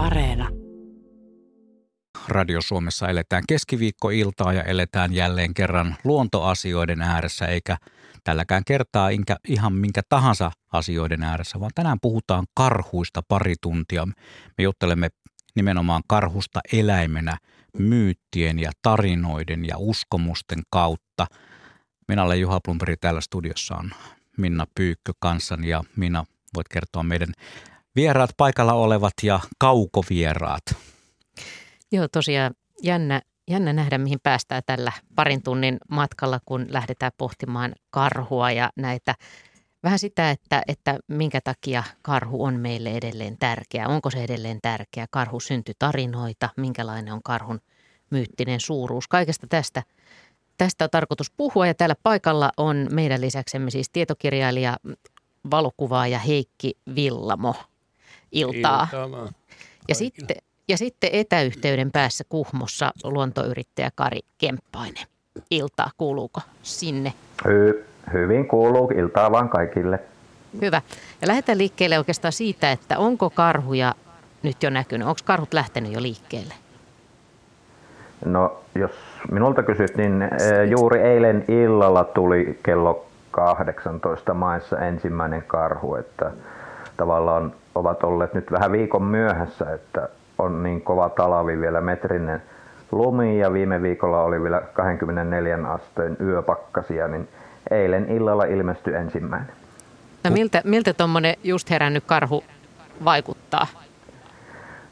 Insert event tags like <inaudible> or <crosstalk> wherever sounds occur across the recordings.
Areena. Radio Suomessa eletään keskiviikkoiltaa ja eletään jälleen kerran luontoasioiden ääressä, eikä tälläkään kertaa inkä ihan minkä tahansa asioiden ääressä, vaan tänään puhutaan karhuista pari tuntia. Me juttelemme nimenomaan karhusta eläimenä myyttien ja tarinoiden ja uskomusten kautta. Minä olen Juha Plumperi, täällä studiossa on Minna Pyykkö kanssani ja Minna, voit kertoa meidän vieraat paikalla olevat ja kaukovieraat. Joo, tosiaan jännä, jännä nähdä, mihin päästään tällä parin tunnin matkalla, kun lähdetään pohtimaan karhua ja näitä vähän sitä, että, että minkä takia karhu on meille edelleen tärkeä. Onko se edelleen tärkeä? Karhu syntyi tarinoita, minkälainen on karhun myyttinen suuruus. Kaikesta tästä, tästä on tarkoitus puhua ja täällä paikalla on meidän lisäksemme siis tietokirjailija, valokuvaaja Heikki Villamo. Iltaa. Iltaa ja sitten, ja sitten etäyhteyden päässä Kuhmossa luontoyrittäjä Kari Kemppainen. Iltaa, kuuluuko sinne? Hy- hyvin kuuluu, iltaa vaan kaikille. Hyvä. Ja lähdetään liikkeelle oikeastaan siitä, että onko karhuja nyt jo näkynyt? Onko karhut lähtenyt jo liikkeelle? No, jos minulta kysyt, niin eh, juuri eilen illalla tuli kello 18 maissa ensimmäinen karhu, että tavallaan ovat olleet nyt vähän viikon myöhässä, että on niin kova talavi vielä metrinen lumi ja viime viikolla oli vielä 24 asteen yöpakkasia, niin eilen illalla ilmestyi ensimmäinen. No miltä, miltä tuommoinen just herännyt karhu vaikuttaa?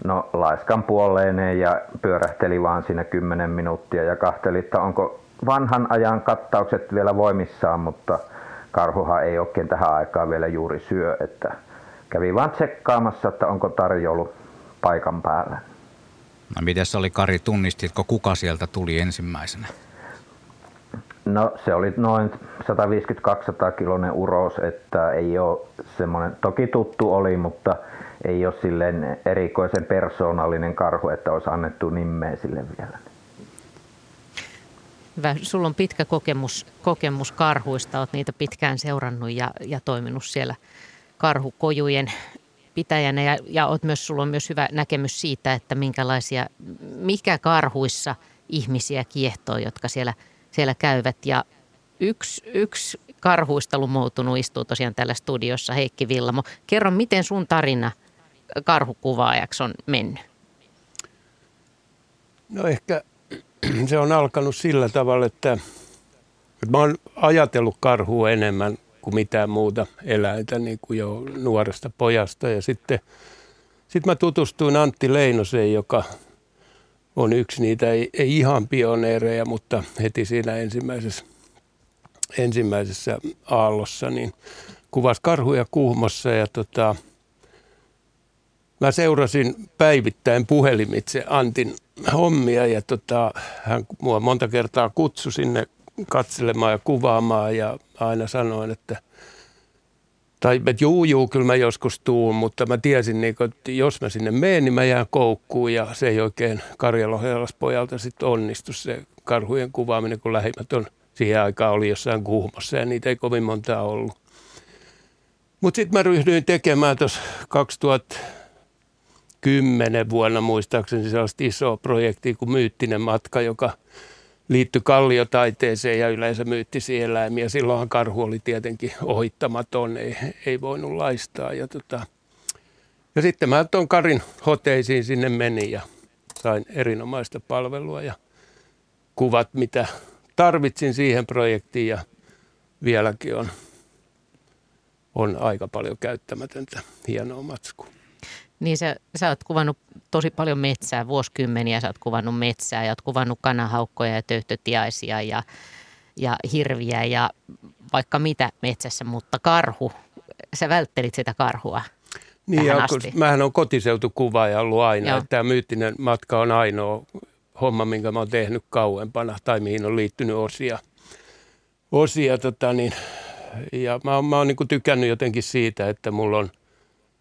No laiskan puoleeneen ja pyörähteli vaan siinä 10 minuuttia ja kahteli, että onko vanhan ajan kattaukset vielä voimissaan, mutta karhuhan ei oikein tähän aikaan vielä juuri syö, että kävi vaan tsekkaamassa, että onko tarjoulu paikan päällä. No miten se oli Kari, tunnistitko kuka sieltä tuli ensimmäisenä? No se oli noin 150-200 kilonen uros, että ei ole semmoinen, toki tuttu oli, mutta ei ole silleen erikoisen persoonallinen karhu, että olisi annettu nimeä sille vielä. Hyvä. Sulla on pitkä kokemus, kokemus karhuista, olet niitä pitkään seurannut ja, ja toiminut siellä karhukojujen pitäjänä ja, ja olet myös, sulla on myös hyvä näkemys siitä, että minkälaisia, mikä karhuissa ihmisiä kiehtoo, jotka siellä, siellä käyvät. Ja yksi, yksi karhuista lumoutunut istuu tosiaan täällä studiossa, Heikki Villamo. Kerro, miten sun tarina karhukuvaajaksi on mennyt? No ehkä se on alkanut sillä tavalla, että, että mä oon ajatellut karhua enemmän kuin mitään muuta eläintä niin kuin jo nuoresta pojasta. Ja sitten sit mä tutustuin Antti Leinoseen, joka on yksi niitä, ei, ei ihan pioneereja, mutta heti siinä ensimmäisessä, ensimmäisessä aallossa, niin kuvasi karhuja kuhmossa ja tota, mä seurasin päivittäin puhelimitse Antin hommia ja tota, hän mua monta kertaa kutsui sinne katselemaan ja kuvaamaan ja aina sanoin, että tai että juu, juu, kyllä mä joskus tuun, mutta mä tiesin, niin kun, että jos mä sinne menen, niin mä jään koukkuun ja se ei oikein Karjalo pojalta sitten onnistu se karhujen kuvaaminen, kun lähimmät on siihen aikaan oli jossain kuhmossa ja niitä ei kovin montaa ollut. Mutta sitten mä ryhdyin tekemään tuossa 2010 vuonna muistaakseni sellaista isoa projektia kuin Myyttinen matka, joka – liittyi kalliotaiteeseen ja yleensä myyttisiin eläimiä. Silloinhan karhu oli tietenkin ohittamaton, ei, ei voinut laistaa. Ja, tota, ja sitten mä tuon Karin hoteisiin sinne menin ja sain erinomaista palvelua ja kuvat, mitä tarvitsin siihen projektiin ja vieläkin on, on aika paljon käyttämätöntä hienoa matskua. Niin sä, sä oot kuvannut tosi paljon metsää, vuosikymmeniä sä oot kuvannut metsää ja oot kuvannut kanahaukkoja ja töyhtötiaisia ja, ja hirviä ja vaikka mitä metsässä, mutta karhu, sä välttelit sitä karhua niin, ja asti. mähän on kotiseutukuvaaja ollut aina. Että tämä myyttinen matka on ainoa homma, minkä mä oon tehnyt kauempana tai mihin on liittynyt osia. osia tota niin, ja mä oon, mä oon niin tykännyt jotenkin siitä, että mulla on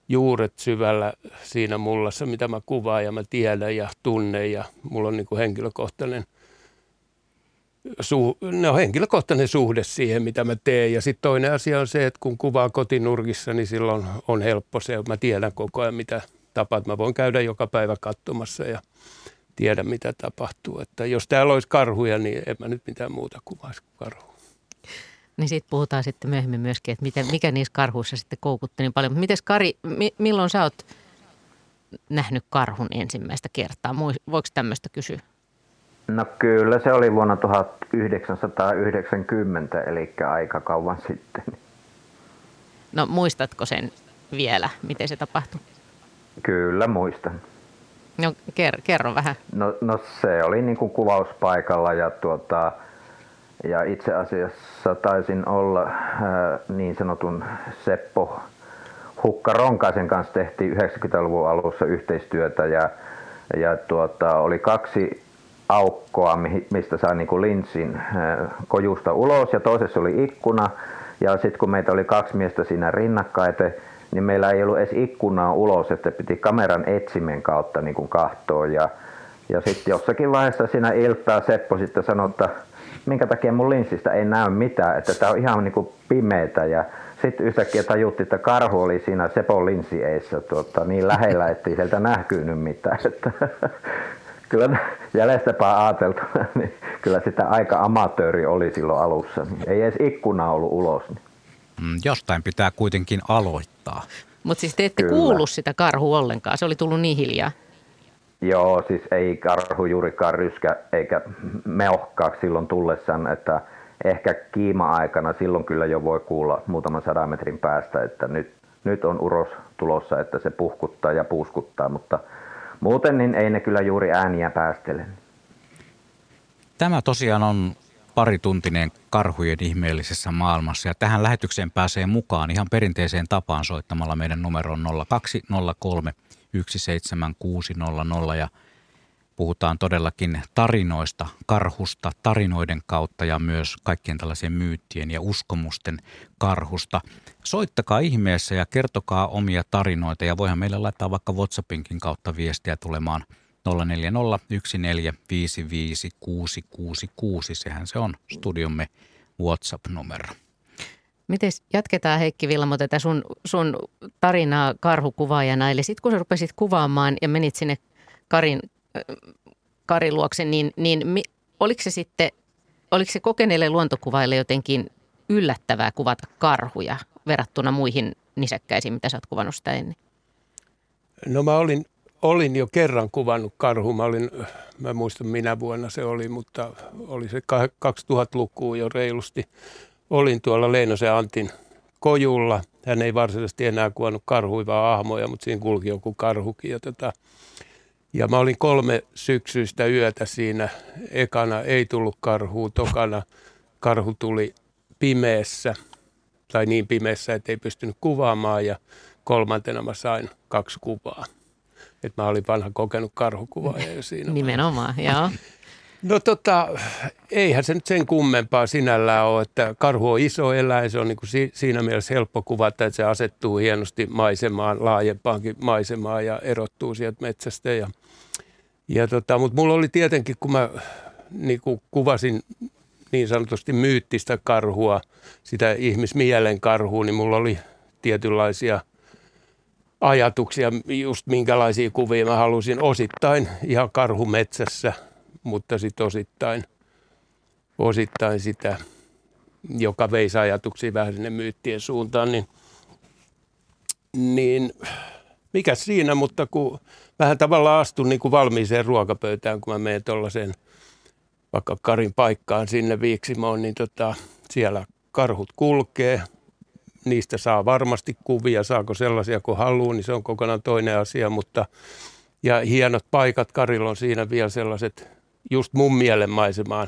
juuret syvällä siinä mullassa, mitä mä kuvaan ja mä tiedän ja tunnen ja mulla on niin kuin henkilökohtainen, su, no henkilökohtainen suhde siihen, mitä mä teen. Ja sitten toinen asia on se, että kun kuvaa kotinurkissa, niin silloin on helppo se, että mä tiedän koko ajan, mitä tapa, että mä voin käydä joka päivä katsomassa ja tiedä, mitä tapahtuu. Että jos täällä olisi karhuja, niin en mä nyt mitään muuta kuvaisi kuin karhu. Niin siitä puhutaan sitten myöhemmin myöskin, että miten, mikä niissä karhuissa sitten koukutti niin paljon. Mutta miten Kari, mi, milloin sä oot nähnyt karhun ensimmäistä kertaa? Voiko tämmöistä kysyä? No kyllä se oli vuonna 1990, eli aika kauan sitten. No muistatko sen vielä, miten se tapahtui? Kyllä muistan. No kerro, kerro vähän. No, no se oli niin kuin kuvauspaikalla ja, tuota, ja itse asiassa taisin olla ää, niin sanotun Seppo Hukka Ronkaisen kanssa tehtiin 90-luvun alussa yhteistyötä ja, ja tuota, oli kaksi aukkoa, mistä saa niin kuin linssin kojusta ulos ja toisessa oli ikkuna ja sitten kun meitä oli kaksi miestä siinä rinnakkain, niin meillä ei ollut edes ikkunaa ulos, että piti kameran etsimen kautta niin kuin kahtoa. Ja, ja sitten jossakin vaiheessa siinä iltaa Seppo sitten sanoi, että minkä takia mun linssistä ei näy mitään, että tämä on ihan niin kuin pimeätä. Ja sitten yhtäkkiä tajuttiin, että karhu oli siinä Sepon linssieessä tuota, niin lähellä, ettei sieltä nähkynyt mitään. Että, <laughs> kyllä jäljestäpä ajateltu, <laughs> niin kyllä sitä aika amatööri oli silloin alussa. Niin ei edes ikkuna ollut ulos. Niin. Mm, jostain pitää kuitenkin aloittaa. Mutta siis te ette Kyllä. kuullut sitä karhua ollenkaan, se oli tullut niin hiljaa. Joo, siis ei karhu juurikaan ryskä eikä meuhkaa silloin tullessaan, että ehkä kiima-aikana silloin kyllä jo voi kuulla muutaman sadan metrin päästä, että nyt, nyt on uros tulossa, että se puhkuttaa ja puuskuttaa, mutta muuten niin ei ne kyllä juuri ääniä päästele. Tämä tosiaan on parituntinen karhujen ihmeellisessä maailmassa. Ja tähän lähetykseen pääsee mukaan ihan perinteiseen tapaan soittamalla meidän numeroon 0203 17600 ja puhutaan todellakin tarinoista, karhusta, tarinoiden kautta ja myös kaikkien tällaisen myyttien ja uskomusten karhusta. Soittakaa ihmeessä ja kertokaa omia tarinoita ja voihan meille laittaa vaikka WhatsAppinkin kautta viestiä tulemaan – 0401455666. Sehän se on studiomme WhatsApp-numero. Miten jatketaan Heikki Vilmo tätä sun, sun tarinaa karhukuvaajana. Eli sitten kun sä rupesit kuvaamaan ja menit sinne Karin, Karin luokse, niin, niin mi, oliko se sitten, oliko se kokeneille luontokuvaille jotenkin yllättävää kuvata karhuja verrattuna muihin nisäkkäisiin, mitä sä oot kuvannut sitä ennen? No mä olin olin jo kerran kuvannut karhu. Mä, olin, mä muistan minä vuonna se oli, mutta oli se 2000-lukuun jo reilusti. Olin tuolla Leinosen Antin kojulla. Hän ei varsinaisesti enää kuvannut karhuivaa ahmoja, mutta siinä kulki joku karhukin. Ja, tota, ja mä olin kolme syksyistä yötä siinä. Ekana ei tullut karhua, tokana karhu tuli pimeässä tai niin pimeässä, että ei pystynyt kuvaamaan ja kolmantena mä sain kaksi kuvaa että mä olin vanha kokenut karhukuvaaja jo siinä. <laughs> Nimenomaan, joo. No tota, eihän se nyt sen kummempaa sinällään ole, että karhu on iso eläin, se on niin kuin siinä mielessä helppo kuvata, että se asettuu hienosti maisemaan, laajempaankin maisemaan ja erottuu sieltä metsästä. Ja, ja tota, mutta mulla oli tietenkin, kun mä niin kuin kuvasin niin sanotusti myyttistä karhua, sitä ihmismielen karhua, niin mulla oli tietynlaisia – ajatuksia, just minkälaisia kuvia mä halusin osittain ihan karhumetsässä, mutta sitten osittain, osittain sitä, joka veisi ajatuksia vähän sinne myyttien suuntaan, niin, niin mikä siinä, mutta kun vähän tavallaan astun niin kuin valmiiseen ruokapöytään, kun mä menen tuollaiseen vaikka Karin paikkaan sinne Viiksimoon, niin tota, siellä karhut kulkee – niistä saa varmasti kuvia, saako sellaisia kuin haluaa, niin se on kokonaan toinen asia, mutta ja hienot paikat, Karilla on siinä vielä sellaiset just mun mielenmaisemaan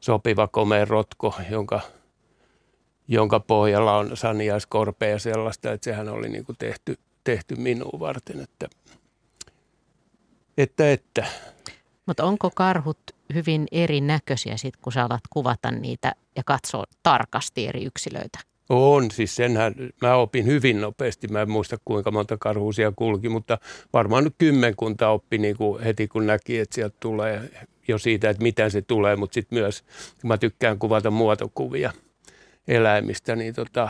sopiva komea rotko, jonka, jonka pohjalla on saniaiskorpea ja sellaista, että sehän oli niin kuin tehty, tehty minuun varten, että, että, että. Mutta onko karhut hyvin erinäköisiä sit, kun sä alat kuvata niitä ja katsoa tarkasti eri yksilöitä? On, siis senhän mä opin hyvin nopeasti. Mä en muista kuinka monta karhuusia kulki, mutta varmaan nyt kymmenkunta oppi niin kuin heti kun näki, että sieltä tulee jo siitä, että miten se tulee, mutta sitten myös, kun mä tykkään kuvata muotokuvia eläimistä, niin tota,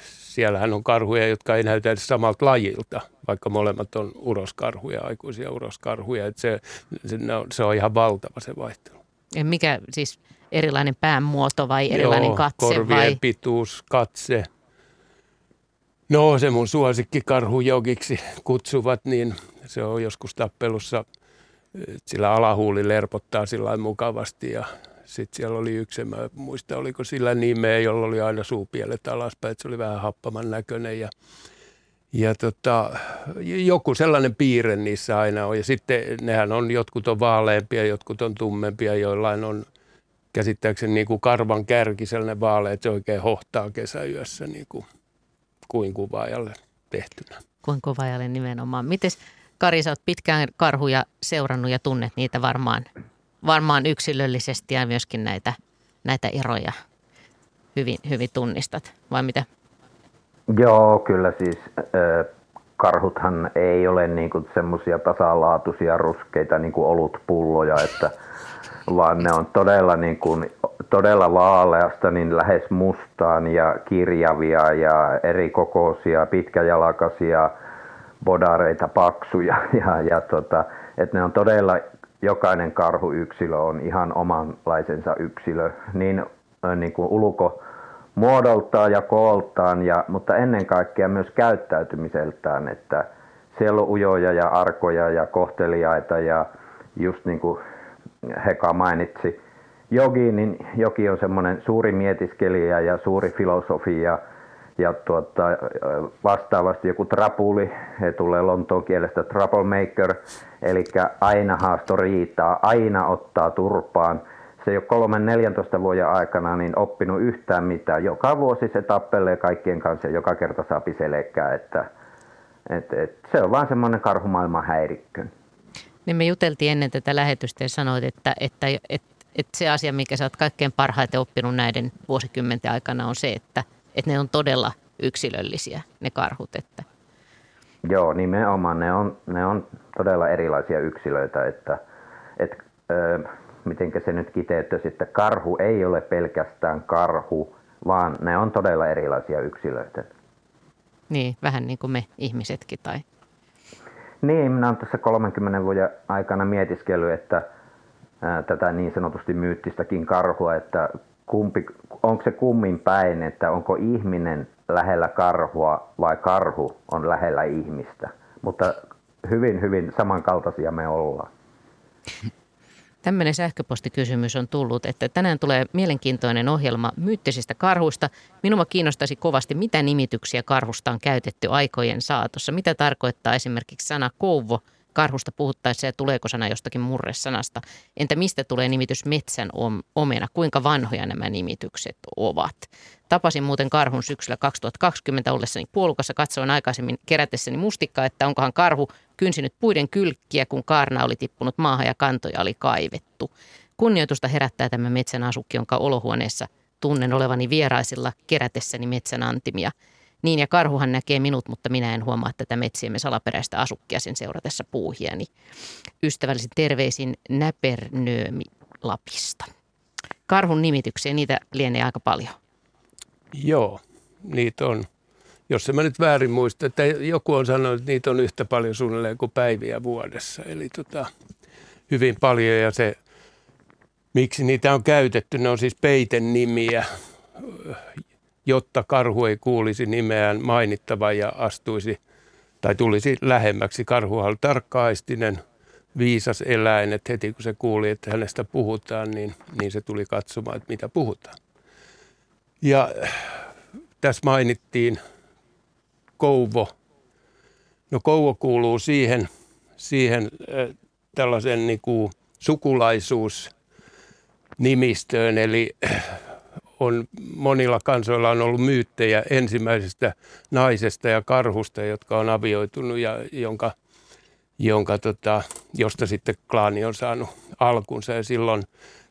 siellähän on karhuja, jotka ei näytä edes samalta lajilta, vaikka molemmat on uroskarhuja, aikuisia uroskarhuja. Että se, se, se on ihan valtava se vaihtelu. Ja mikä siis erilainen päämuoto vai erilainen Joo, katse? korvien vai? pituus, katse. No se mun suosikki karhujogiksi kutsuvat, niin se on joskus tappelussa, sillä alahuuli lerpottaa sillä mukavasti ja sitten siellä oli yksi, mä muista oliko sillä nimeä, jolla oli aina suupielet alaspäin, että se oli vähän happaman näköinen ja ja tota, joku sellainen piirre niissä aina on. Ja sitten nehän on, jotkut on vaaleampia, jotkut on tummempia, joillain on käsittääkseni niin kuin karvan kärki sellainen vaale, että se oikein hohtaa kesäyössä niin kuin, kuin kuvaajalle tehtynä. Kuin kuvaajalle nimenomaan. Mites Kari, sä oot pitkään karhuja seurannut ja tunnet niitä varmaan, varmaan yksilöllisesti ja myöskin näitä, näitä eroja hyvin, hyvin tunnistat, vai mitä? Joo, kyllä siis karhuthan ei ole niinku semmoisia tasalaatuisia ruskeita niinku olutpulloja, että, vaan ne on todella, niinku, todella vaaleasta niin lähes mustaan ja kirjavia ja eri kokoisia, pitkäjalkaisia, bodareita, paksuja. <laughs> Ja, ja tota, että ne on todella, jokainen karhuyksilö on ihan omanlaisensa yksilö, niin, niin kuin ulko, muodoltaan ja kooltaan, ja, mutta ennen kaikkea myös käyttäytymiseltään, että siellä on ujoja ja arkoja ja kohteliaita ja just niin kuin Heka mainitsi, jogi, niin jogi on semmoinen suuri mietiskelijä ja suuri filosofi ja, ja tuota, vastaavasti joku trapuli, he tulee Lontoon kielestä troublemaker, eli aina haasto riitaa, aina ottaa turpaan – se ei ole kolmen 14 vuoden aikana niin oppinut yhtään mitään. Joka vuosi se tappelee kaikkien kanssa ja joka kerta saapi selkää, että et, et, se on vaan semmoinen karhumaailman häirikkö. Niin me juteltiin ennen tätä lähetystä ja sanoit, että, että, että, että se asia, mikä sä oot kaikkein parhaiten oppinut näiden vuosikymmenten aikana on se, että, että ne on todella yksilöllisiä, ne karhut. Että. Joo, nimenomaan. Ne on, ne on todella erilaisia yksilöitä, että, että miten se nyt kiteyttäisi, että karhu ei ole pelkästään karhu, vaan ne on todella erilaisia yksilöitä. Niin, vähän niin kuin me ihmisetkin tai... Niin, minä olen tässä 30 vuoden aikana mietiskellyt, että ää, tätä niin sanotusti myyttistäkin karhua, että kumpi, onko se kummin päin, että onko ihminen lähellä karhua vai karhu on lähellä ihmistä. Mutta hyvin, hyvin samankaltaisia me ollaan. Tämmöinen sähköpostikysymys on tullut, että tänään tulee mielenkiintoinen ohjelma myyttisistä karhuista. Minua kiinnostaisi kovasti, mitä nimityksiä karhusta on käytetty aikojen saatossa. Mitä tarkoittaa esimerkiksi sana kouvo karhusta puhuttaessa ja tuleeko sana jostakin murresanasta? Entä mistä tulee nimitys metsän omena? Kuinka vanhoja nämä nimitykset ovat? Tapasin muuten karhun syksyllä 2020 ollessani puolukassa. Katsoin aikaisemmin kerätessäni mustikkaa, että onkohan karhu kynsinyt puiden kylkkiä, kun kaarna oli tippunut maahan ja kantoja oli kaivettu. Kunnioitusta herättää tämä metsän asukki, jonka olohuoneessa tunnen olevani vieraisilla kerätessäni metsän antimia. Niin ja karhuhan näkee minut, mutta minä en huomaa tätä metsiemme salaperäistä asukkia sen seuratessa puuhiani. Ystävällisin terveisin Näpernöömi Lapista. Karhun nimityksiä, niitä lienee aika paljon. Joo, niitä on. Jos mä nyt väärin muista, että joku on sanonut, että niitä on yhtä paljon suunnilleen kuin päiviä vuodessa. Eli tota, hyvin paljon ja se, miksi niitä on käytetty, ne on siis peiten nimiä, jotta karhu ei kuulisi nimeään mainittava ja astuisi tai tulisi lähemmäksi. Karhuhan oli tarkkaistinen, viisas eläin, että heti kun se kuuli, että hänestä puhutaan, niin, niin se tuli katsomaan, että mitä puhutaan. Ja tässä mainittiin Kouvo. No Kouvo kuuluu siihen, siihen tällaisen niin kuin sukulaisuusnimistöön, eli on, monilla kansoilla on ollut myyttejä ensimmäisestä naisesta ja karhusta, jotka on avioitunut ja jonka, jonka tota, josta sitten klaani on saanut alkunsa. Ja silloin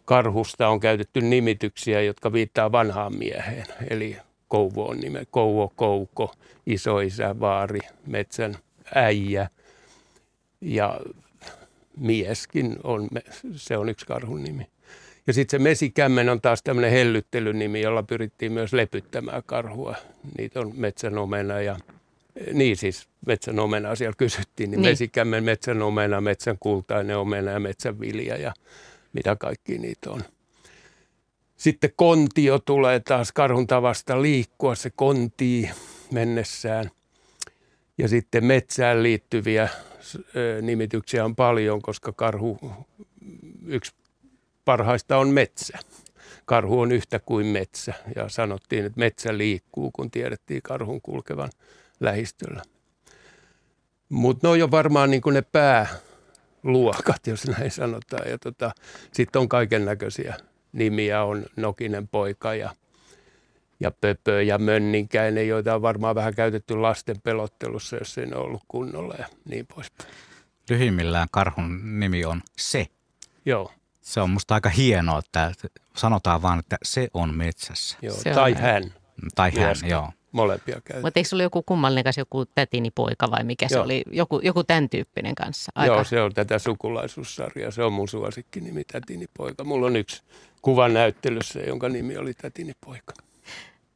karhusta on käytetty nimityksiä, jotka viittaa vanhaan mieheen. Eli Kouvo on nime, Kouvo, Kouko, isoisä, vaari, metsän äijä ja mieskin on, se on yksi karhun nimi. Ja sitten se mesikämmen on taas tämmöinen hellyttelynimi, jolla pyrittiin myös lepyttämään karhua. Niitä on metsänomena ja Niin siis metsän omena siellä kysyttiin, niin, niin. mesikämmen metsän omena, metsän kultainen omena ja metsän vilja ja mitä kaikki niitä on. Sitten kontio tulee taas karhun tavasta liikkua, se kontii mennessään. Ja sitten metsään liittyviä nimityksiä on paljon, koska karhu, yksi parhaista on metsä. Karhu on yhtä kuin metsä ja sanottiin, että metsä liikkuu, kun tiedettiin karhun kulkevan lähistöllä. Mutta ne on jo varmaan niin ne pääluokat, jos näin sanotaan. Ja tota, sitten on kaiken näköisiä nimiä, on Nokinen poika ja, ja Pöpö ja Mönninkäinen, joita on varmaan vähän käytetty lasten pelottelussa, jos ei ne ollut kunnolla ja niin poispäin. Lyhimmillään karhun nimi on Se. Joo. Se on musta aika hienoa, että sanotaan vaan, että se on metsässä. Joo, se tai on. hän. Tai hän, joo. Molempia käytetään. Mutta eikö se ollut joku kummallinen kanssa, joku tätini poika vai mikä se Joo. oli? Joku, joku tämän tyyppinen kanssa. Aika. Joo, se on tätä sukulaisuussarjaa. Se on mun suosikkini, Tätini poika. Mulla on yksi kuva näyttelyssä, jonka nimi oli Tätini poika.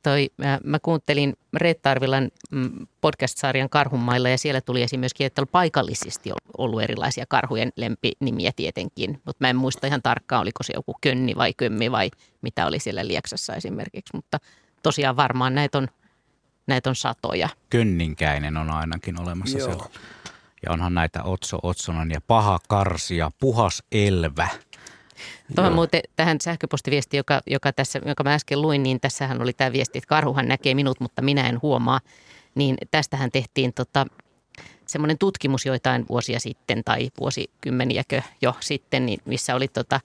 Toi, mä, mä kuuntelin Reetta Arvilan mm, podcast-sarjan Karhunmailla ja siellä tuli esiin myöskin, että on paikallisesti ollut erilaisia karhujen lempinimiä tietenkin, mutta mä en muista ihan tarkkaan, oliko se joku könni vai kömmi vai mitä oli siellä Lieksassa esimerkiksi, mutta tosiaan varmaan näitä on, näitä on satoja. Könninkäinen on ainakin olemassa Joo. siellä. Ja onhan näitä Otso Otsonen ja Paha Karsi ja Puhas Elvä. Tuohon muuten tähän sähköpostiviesti, joka, joka, tässä, joka mä äsken luin, niin tässähän oli tämä viesti, että karhuhan näkee minut, mutta minä en huomaa. Niin tästähän tehtiin tota, semmoinen tutkimus joitain vuosia sitten tai vuosikymmeniäkö jo sitten, niin missä oli tota,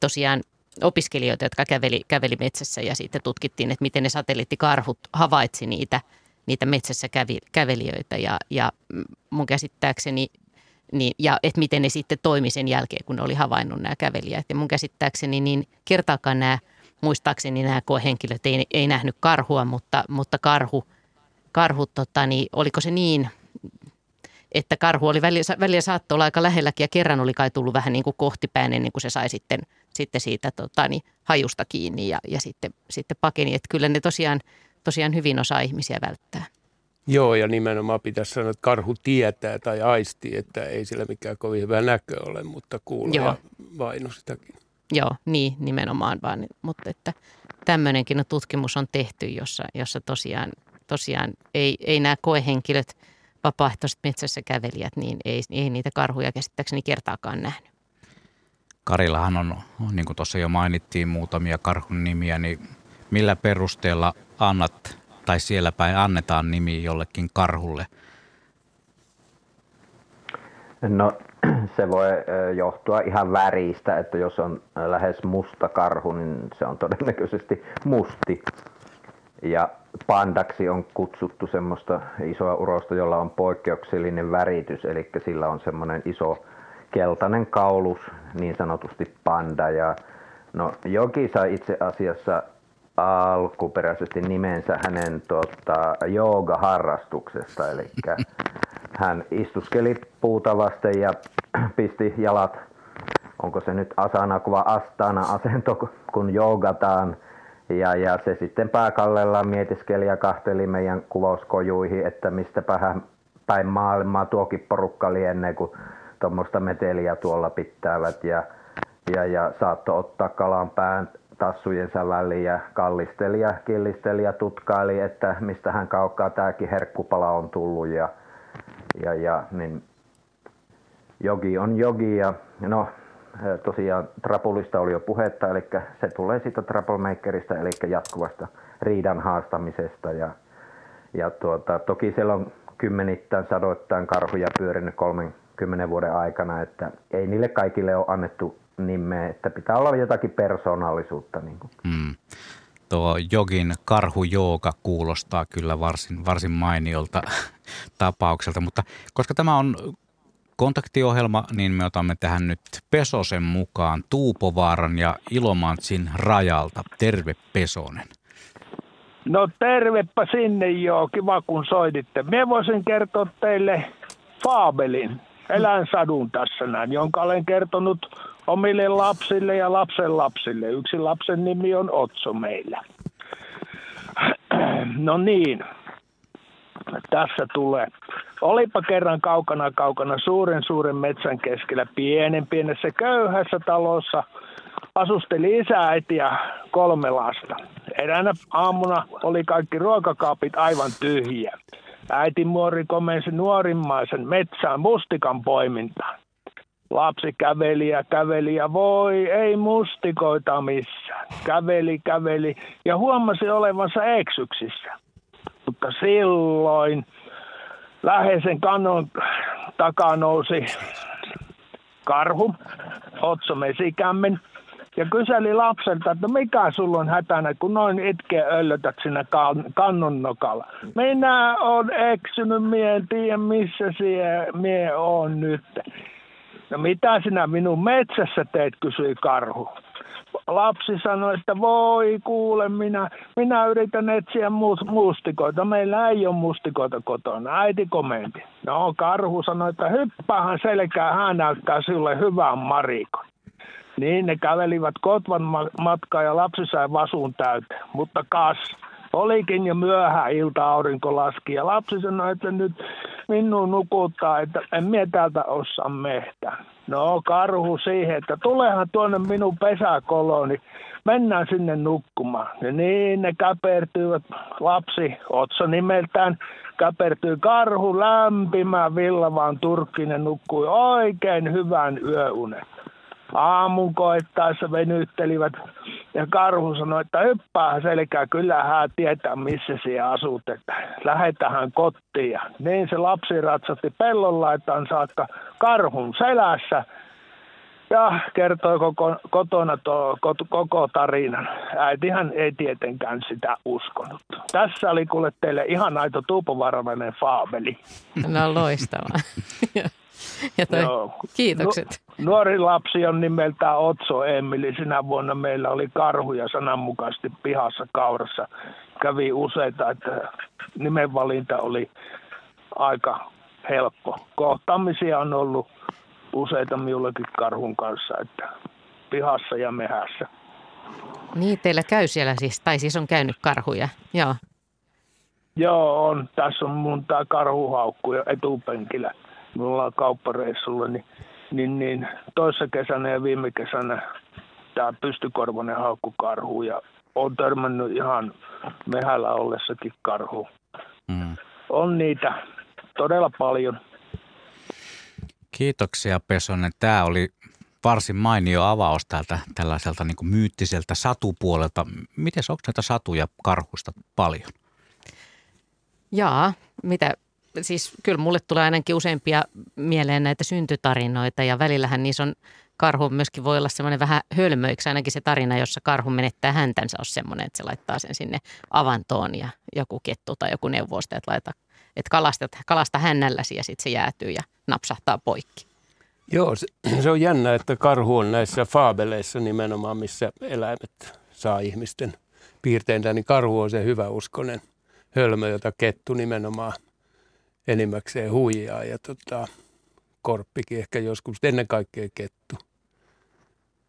tosiaan opiskelijoita, jotka käveli, käveli metsässä ja sitten tutkittiin, että miten ne satelliittikarhut havaitsi niitä, niitä metsässä kävi, kävelijöitä ja, ja mun käsittääkseni niin, ja että miten ne sitten toimi sen jälkeen, kun ne oli havainnut nämä kävelijät. Ja mun käsittääkseni niin kertaakaan nämä, muistaakseni nämä koehenkilöt ei, ei nähnyt karhua, mutta, mutta karhu, karhu tota, niin, oliko se niin, että karhu oli välillä, välillä saattoi olla aika lähelläkin ja kerran oli kai tullut vähän niin kuin kohtipäin ennen kuin se sai sitten, sitten siitä tota, niin, hajusta kiinni ja, ja sitten, sitten pakeni. Että kyllä ne tosiaan, tosiaan hyvin osaa ihmisiä välttää. Joo, ja nimenomaan pitäisi sanoa, että karhu tietää tai aistii, että ei sillä mikään kovin hyvä näkö ole, mutta kuulee Joo. vainu sitäkin. Joo, niin nimenomaan vaan. Mutta että tämmöinenkin on tutkimus on tehty, jossa, jossa tosiaan, tosiaan ei, ei nämä koehenkilöt, vapaaehtoiset metsässä kävelijät, niin ei, ei niitä karhuja käsittääkseni kertaakaan nähnyt. Karillahan on, niin kuin tuossa jo mainittiin, muutamia karhun nimiä, niin millä perusteella annat tai siellä päin annetaan nimi jollekin karhulle? No <clears throat> se voi johtua ihan väristä, että jos on lähes musta karhu, niin se on todennäköisesti musti. Ja pandaksi on kutsuttu semmoista isoa urosta, jolla on poikkeuksellinen väritys, eli sillä on semmoinen iso keltainen kaulus, niin sanotusti panda. Ja no, Joki sai itse asiassa alkuperäisesti nimensä hänen tota, joogaharrastuksesta, eli hän istuskeli puuta vasten ja <clears throat> pisti jalat, onko se nyt asana kuva astana asento, kun joogataan. Ja, ja se sitten pääkallellaan mietiskeli ja kahteli meidän kuvauskojuihin, että mistäpä hän päin maailmaa tuokin porukka lienee, kun tuommoista meteliä tuolla pitävät. Ja, ja, ja saattoi ottaa kalan pään tassujensa väliin ja kallisteli ja killisteli ja tutkaili, että mistä hän kaukaa tämäkin herkkupala on tullut. Ja, ja, ja niin jogi on jogi ja no tosiaan trapulista oli jo puhetta, eli se tulee siitä troublemakerista, eli jatkuvasta riidan haastamisesta ja, ja tuota, toki siellä on kymmenittäin, sadoittain karhuja pyörinyt 30 vuoden aikana, että ei niille kaikille ole annettu nimeä, että pitää olla jotakin persoonallisuutta. Niin kuin. Hmm. Tuo jogin karhujooga kuulostaa kyllä varsin, varsin mainiolta <laughs> tapaukselta, mutta koska tämä on kontaktiohjelma, niin me otamme tähän nyt Pesosen mukaan Tuupovaaran ja Ilomantsin rajalta. Terve Pesonen. No tervepä sinne joo, kiva kun soititte. Minä voisin kertoa teille Faabelin, eläinsadun tässä näin, jonka olen kertonut omille lapsille ja lapsen lapsille. Yksi lapsen nimi on Otso meillä. <clears throat> No niin. tässä tulee. Olipa kerran kaukana kaukana suuren suuren metsän keskellä pienen pienessä köyhässä talossa asusteli isä, äiti ja kolme lasta. Eräänä aamuna oli kaikki ruokakaapit aivan tyhjiä. Äiti muori komensi nuorimmaisen metsään mustikan poimintaan. Lapsi käveli ja käveli ja voi, ei mustikoita missään. Käveli, käveli ja huomasi olevansa eksyksissä. Mutta silloin läheisen kannon takaa nousi karhu, Otso Mesikämmen, ja kyseli lapselta, että mikä sulla on hätänä, kun noin itkeä öllötät sinä kannon nokalla. Minä on eksynyt, mie en tiedä missä sie, mie on nyt. No mitä sinä minun metsässä teet, kysyi karhu. Lapsi sanoi, että voi kuule, minä, minä yritän etsiä mustikoita. Meillä ei ole mustikoita kotona. Äiti komenti. No karhu sanoi, että hyppäähän selkää, hän näyttää sinulle hyvän marikon. Niin ne kävelivät kotvan matkaa ja lapsi sai vasun täyteen. Mutta kas, olikin jo myöhä ilta aurinko laski ja lapsi sanoi, että nyt minun nukuttaa, että en mie täältä osaa mehtä. No karhu siihen, että tulehan tuonne minun pesäkoloni, mennään sinne nukkumaan. Ja niin ne käpertyivät, lapsi, Otso nimeltään, käpertyi karhu lämpimään villavaan turkkinen nukkui oikein hyvän yöunen aamun koettaessa venyttelivät ja karhu sanoi, että hyppää selkää, kyllä hän tietää missä siellä asut, että lähetähän kotiin. Ja niin se lapsi ratsatti pellon laitaan saakka karhun selässä ja kertoi koko, kotona to, koko, koko tarinan. Äitihän ei tietenkään sitä uskonut. Tässä oli kuule teille ihan aito tuupovarovainen faabeli. No loistavaa. <laughs> <laughs> Ja toi, Joo. kiitokset. Nu, nuori lapsi on nimeltään Otso Emili. Sinä vuonna meillä oli karhuja sananmukaisesti pihassa kaurassa. Kävi useita, että nimenvalinta oli aika helppo. Kohtaamisia on ollut useita minullekin karhun kanssa, että pihassa ja mehässä. Niin, teillä käy siellä siis, tai siis on käynyt karhuja, joo. Joo, on. Tässä on mun tämä karhuhaukku jo etupenkillä me ollaan kauppareissulla, niin, niin, niin toissa kesänä ja viime kesänä tämä pystykorvainen haukku karhu ja on törmännyt ihan mehällä ollessakin karhu. Mm. On niitä todella paljon. Kiitoksia Pesonen. Tämä oli varsin mainio avaus täältä tällaiselta niin myyttiseltä satupuolelta. Miten onko näitä satuja karhusta paljon? Jaa, mitä siis kyllä mulle tulee ainakin useampia mieleen näitä syntytarinoita ja välillähän niissä on karhu myöskin voi olla semmoinen vähän hölmöiksi. Ainakin se tarina, jossa karhu menettää häntänsä, on semmoinen, että se laittaa sen sinne avantoon ja joku kettu tai joku neuvosta, että, laita, että kalasta, kalasta hännälläsi ja sitten se jäätyy ja napsahtaa poikki. Joo, se, se on jännä, että karhu on näissä faabeleissa nimenomaan, missä eläimet saa ihmisten piirteitä, niin karhu on se hyvä uskonen hölmö, jota kettu nimenomaan – enimmäkseen huijaa ja tota, korppikin ehkä joskus, ennen kaikkea kettu.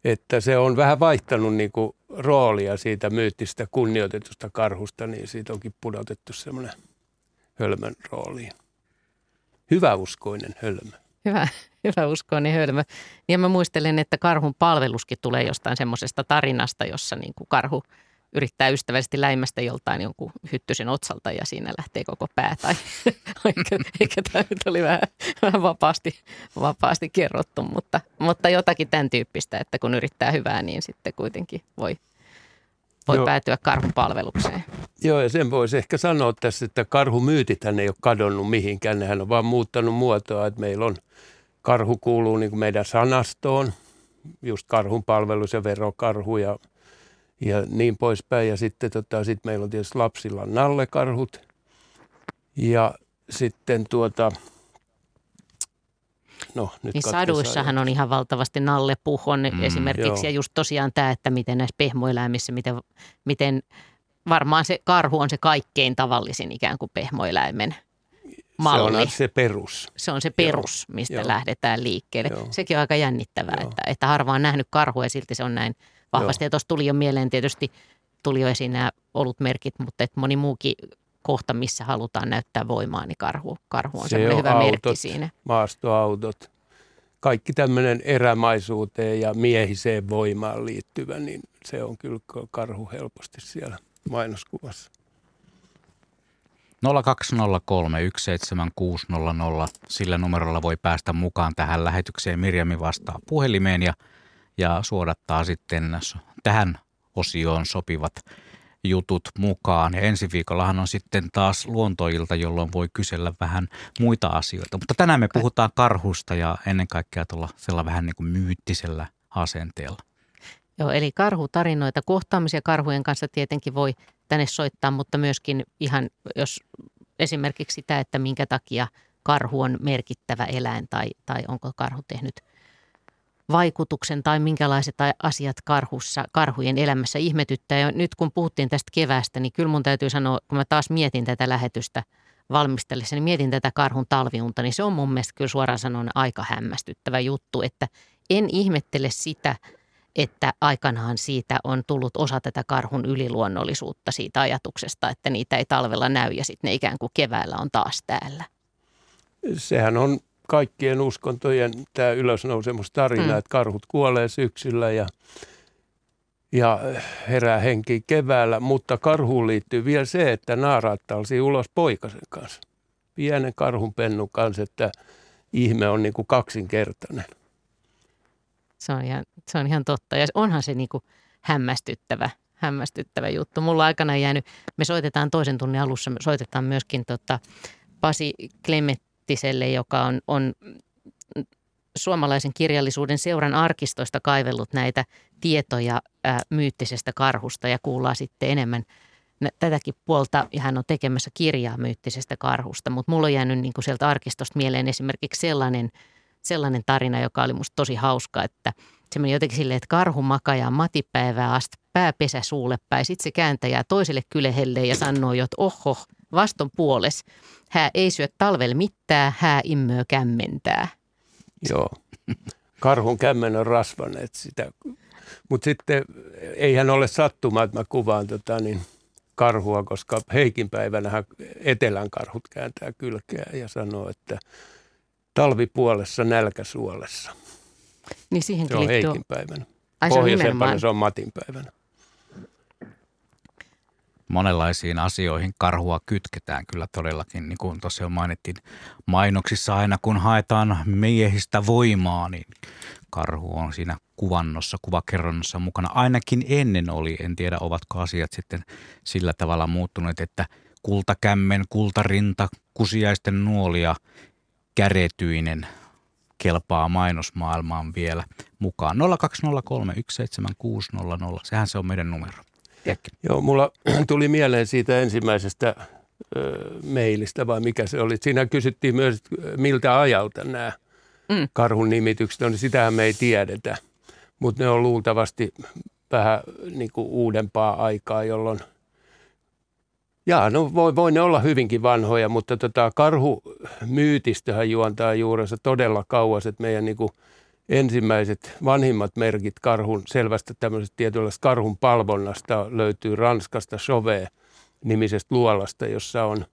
Että se on vähän vaihtanut niin kuin roolia siitä myyttistä kunnioitetusta karhusta, niin siitä onkin pudotettu semmoinen hölmön rooliin. Hyväuskoinen hölmö. Hyvä, hyvä uskoinen hölmö. Ja mä muistelen, että karhun palveluskin tulee jostain semmoisesta tarinasta, jossa niin kuin karhu – yrittää ystävällisesti läimästä joltain jonkun hyttysen otsalta ja siinä lähtee koko pää. Tai <laughs> eikä, eikä tämä nyt oli vähän, vähän vapaasti, vapaasti kerrottu, mutta, mutta jotakin tämän tyyppistä, että kun yrittää hyvää, niin sitten kuitenkin voi, voi Joo. päätyä karhupalvelukseen. Joo, ja sen voisi ehkä sanoa tässä, että karhumyytithän ei ole kadonnut mihinkään. Nehän on vaan muuttanut muotoa, että meillä on karhu kuuluu niin kuin meidän sanastoon, just karhun palvelus ja verokarhu ja ja niin poispäin. Ja sitten tota, sit meillä on tietysti lapsilla nallekarhut ja sitten tuota, No, nyt niin saduissahan on ihan valtavasti nallepuhon mm, esimerkiksi joo. ja just tosiaan tämä, että miten näissä pehmoeläimissä, miten, miten varmaan se karhu on se kaikkein tavallisin ikään kuin pehmoeläimen malli. Se on se perus. Se on se perus, joo, mistä joo. lähdetään liikkeelle. Joo. Sekin on aika jännittävää, että, että harva on nähnyt karhua ja silti se on näin vahvasti. Joo. Ja tuossa tuli jo mieleen tietysti, tuli jo esiin nämä olutmerkit, mutta että moni muukin kohta, missä halutaan näyttää voimaa, niin karhu, karhu on Se se on hyvä autot. merkki siinä. maastoautot, kaikki tämmöinen erämaisuuteen ja miehiseen voimaan liittyvä, niin se on kyllä karhu helposti siellä mainoskuvassa. 020317600, sillä numerolla voi päästä mukaan tähän lähetykseen Mirjami vastaa puhelimeen ja, ja suodattaa sitten tähän osioon sopivat jutut mukaan. Ja ensi viikollahan on sitten taas luontoilta, jolloin voi kysellä vähän muita asioita. Mutta tänään me puhutaan karhusta ja ennen kaikkea tuolla sellaisella vähän niin kuin myyttisellä asenteella. Joo, eli karhutarinoita, kohtaamisia karhujen kanssa tietenkin voi tänne soittaa, mutta myöskin ihan, jos esimerkiksi sitä, että minkä takia karhu on merkittävä eläin tai, tai onko karhu tehnyt vaikutuksen tai minkälaiset asiat karhussa, karhujen elämässä ihmetyttää. Ja nyt kun puhuttiin tästä keväästä, niin kyllä mun täytyy sanoa, kun mä taas mietin tätä lähetystä valmistellessa, niin mietin tätä karhun talviunta, niin se on mun mielestä kyllä suoraan sanoen aika hämmästyttävä juttu, että en ihmettele sitä, että aikanaan siitä on tullut osa tätä karhun yliluonnollisuutta siitä ajatuksesta, että niitä ei talvella näy ja sitten ne ikään kuin keväällä on taas täällä. Sehän on kaikkien uskontojen tämä ylösnousemustarina, Mm. että karhut kuolee syksyllä ja, ja herää henki keväällä, mutta karhuun liittyy vielä se, että naaraat talsii ulos poikasen kanssa. Pienen karhun pennun kanssa, että ihme on niin kuin kaksinkertainen. Se on ihan, se on ihan totta ja onhan se niin kuin hämmästyttävä, hämmästyttävä juttu. Mulla on aikanaan jäänyt, me soitetaan toisen tunnin alussa, me soitetaan myöskin tota Pasi Klemettiselle, joka on, on suomalaisen kirjallisuuden seuran arkistoista kaivellut näitä tietoja ää, myyttisestä karhusta ja kuullaan sitten enemmän tätäkin puolta ja hän on tekemässä kirjaa myyttisestä karhusta, mutta mulla on jäänyt niin kuin sieltä arkistosta mieleen esimerkiksi sellainen, sellainen tarina, joka oli musta tosi hauska, että se meni jotenkin silleen, että karhu makajaa matipäivää asti pääpesä suulle päin. Sitten se kääntäjää toiselle kylehelleen ja sanoo, että oho, vaston puoles. Hää ei syö talvel mitään, hää immöö kämmentää. Joo. Karhun kämmen on rasvaneet sitä. Mutta sitten eihän ole sattuma, että mä kuvaan tota, niin karhua, koska Heikin päivänä etelän karhut kääntää kylkeä ja sanoo, että talvipuolessa nälkäsuolessa. Niin siihen Se on. Heikin päivänä. Ai se on se on Matin päivänä. Monenlaisiin asioihin karhua kytketään kyllä todellakin, niin kuin tosiaan mainittiin mainoksissa aina, kun haetaan miehistä voimaa, niin karhu on siinä kuvannossa, kuvakerronnossa mukana. Ainakin ennen oli, en tiedä ovatko asiat sitten sillä tavalla muuttuneet, että kultakämmen, kultarinta, kusiaisten nuolia, käretyinen kelpaa mainosmaailmaan vielä mukaan. 020317600, sehän se on meidän numero. Tiedätkö? Joo, mulla <clears throat> tuli mieleen siitä ensimmäisestä ö, mailista, vai mikä se oli. Siinä kysyttiin myös, miltä ajalta nämä Mm. mm. karhun nimitykset on, niin sitähän me ei tiedetä. Mutta ne on luultavasti vähän niin kuin uudempaa aikaa, jolloin Jaa, no voi, voi ne olla hyvinkin vanhoja, mutta tota, karhumyytistöhän juontaa juurensa todella kauas, että meidän niin kuin ensimmäiset vanhimmat merkit karhun, selvästä tämmöisestä tietynlaista karhun palvonnasta löytyy Ranskasta Chauvet-nimisestä luolasta, jossa on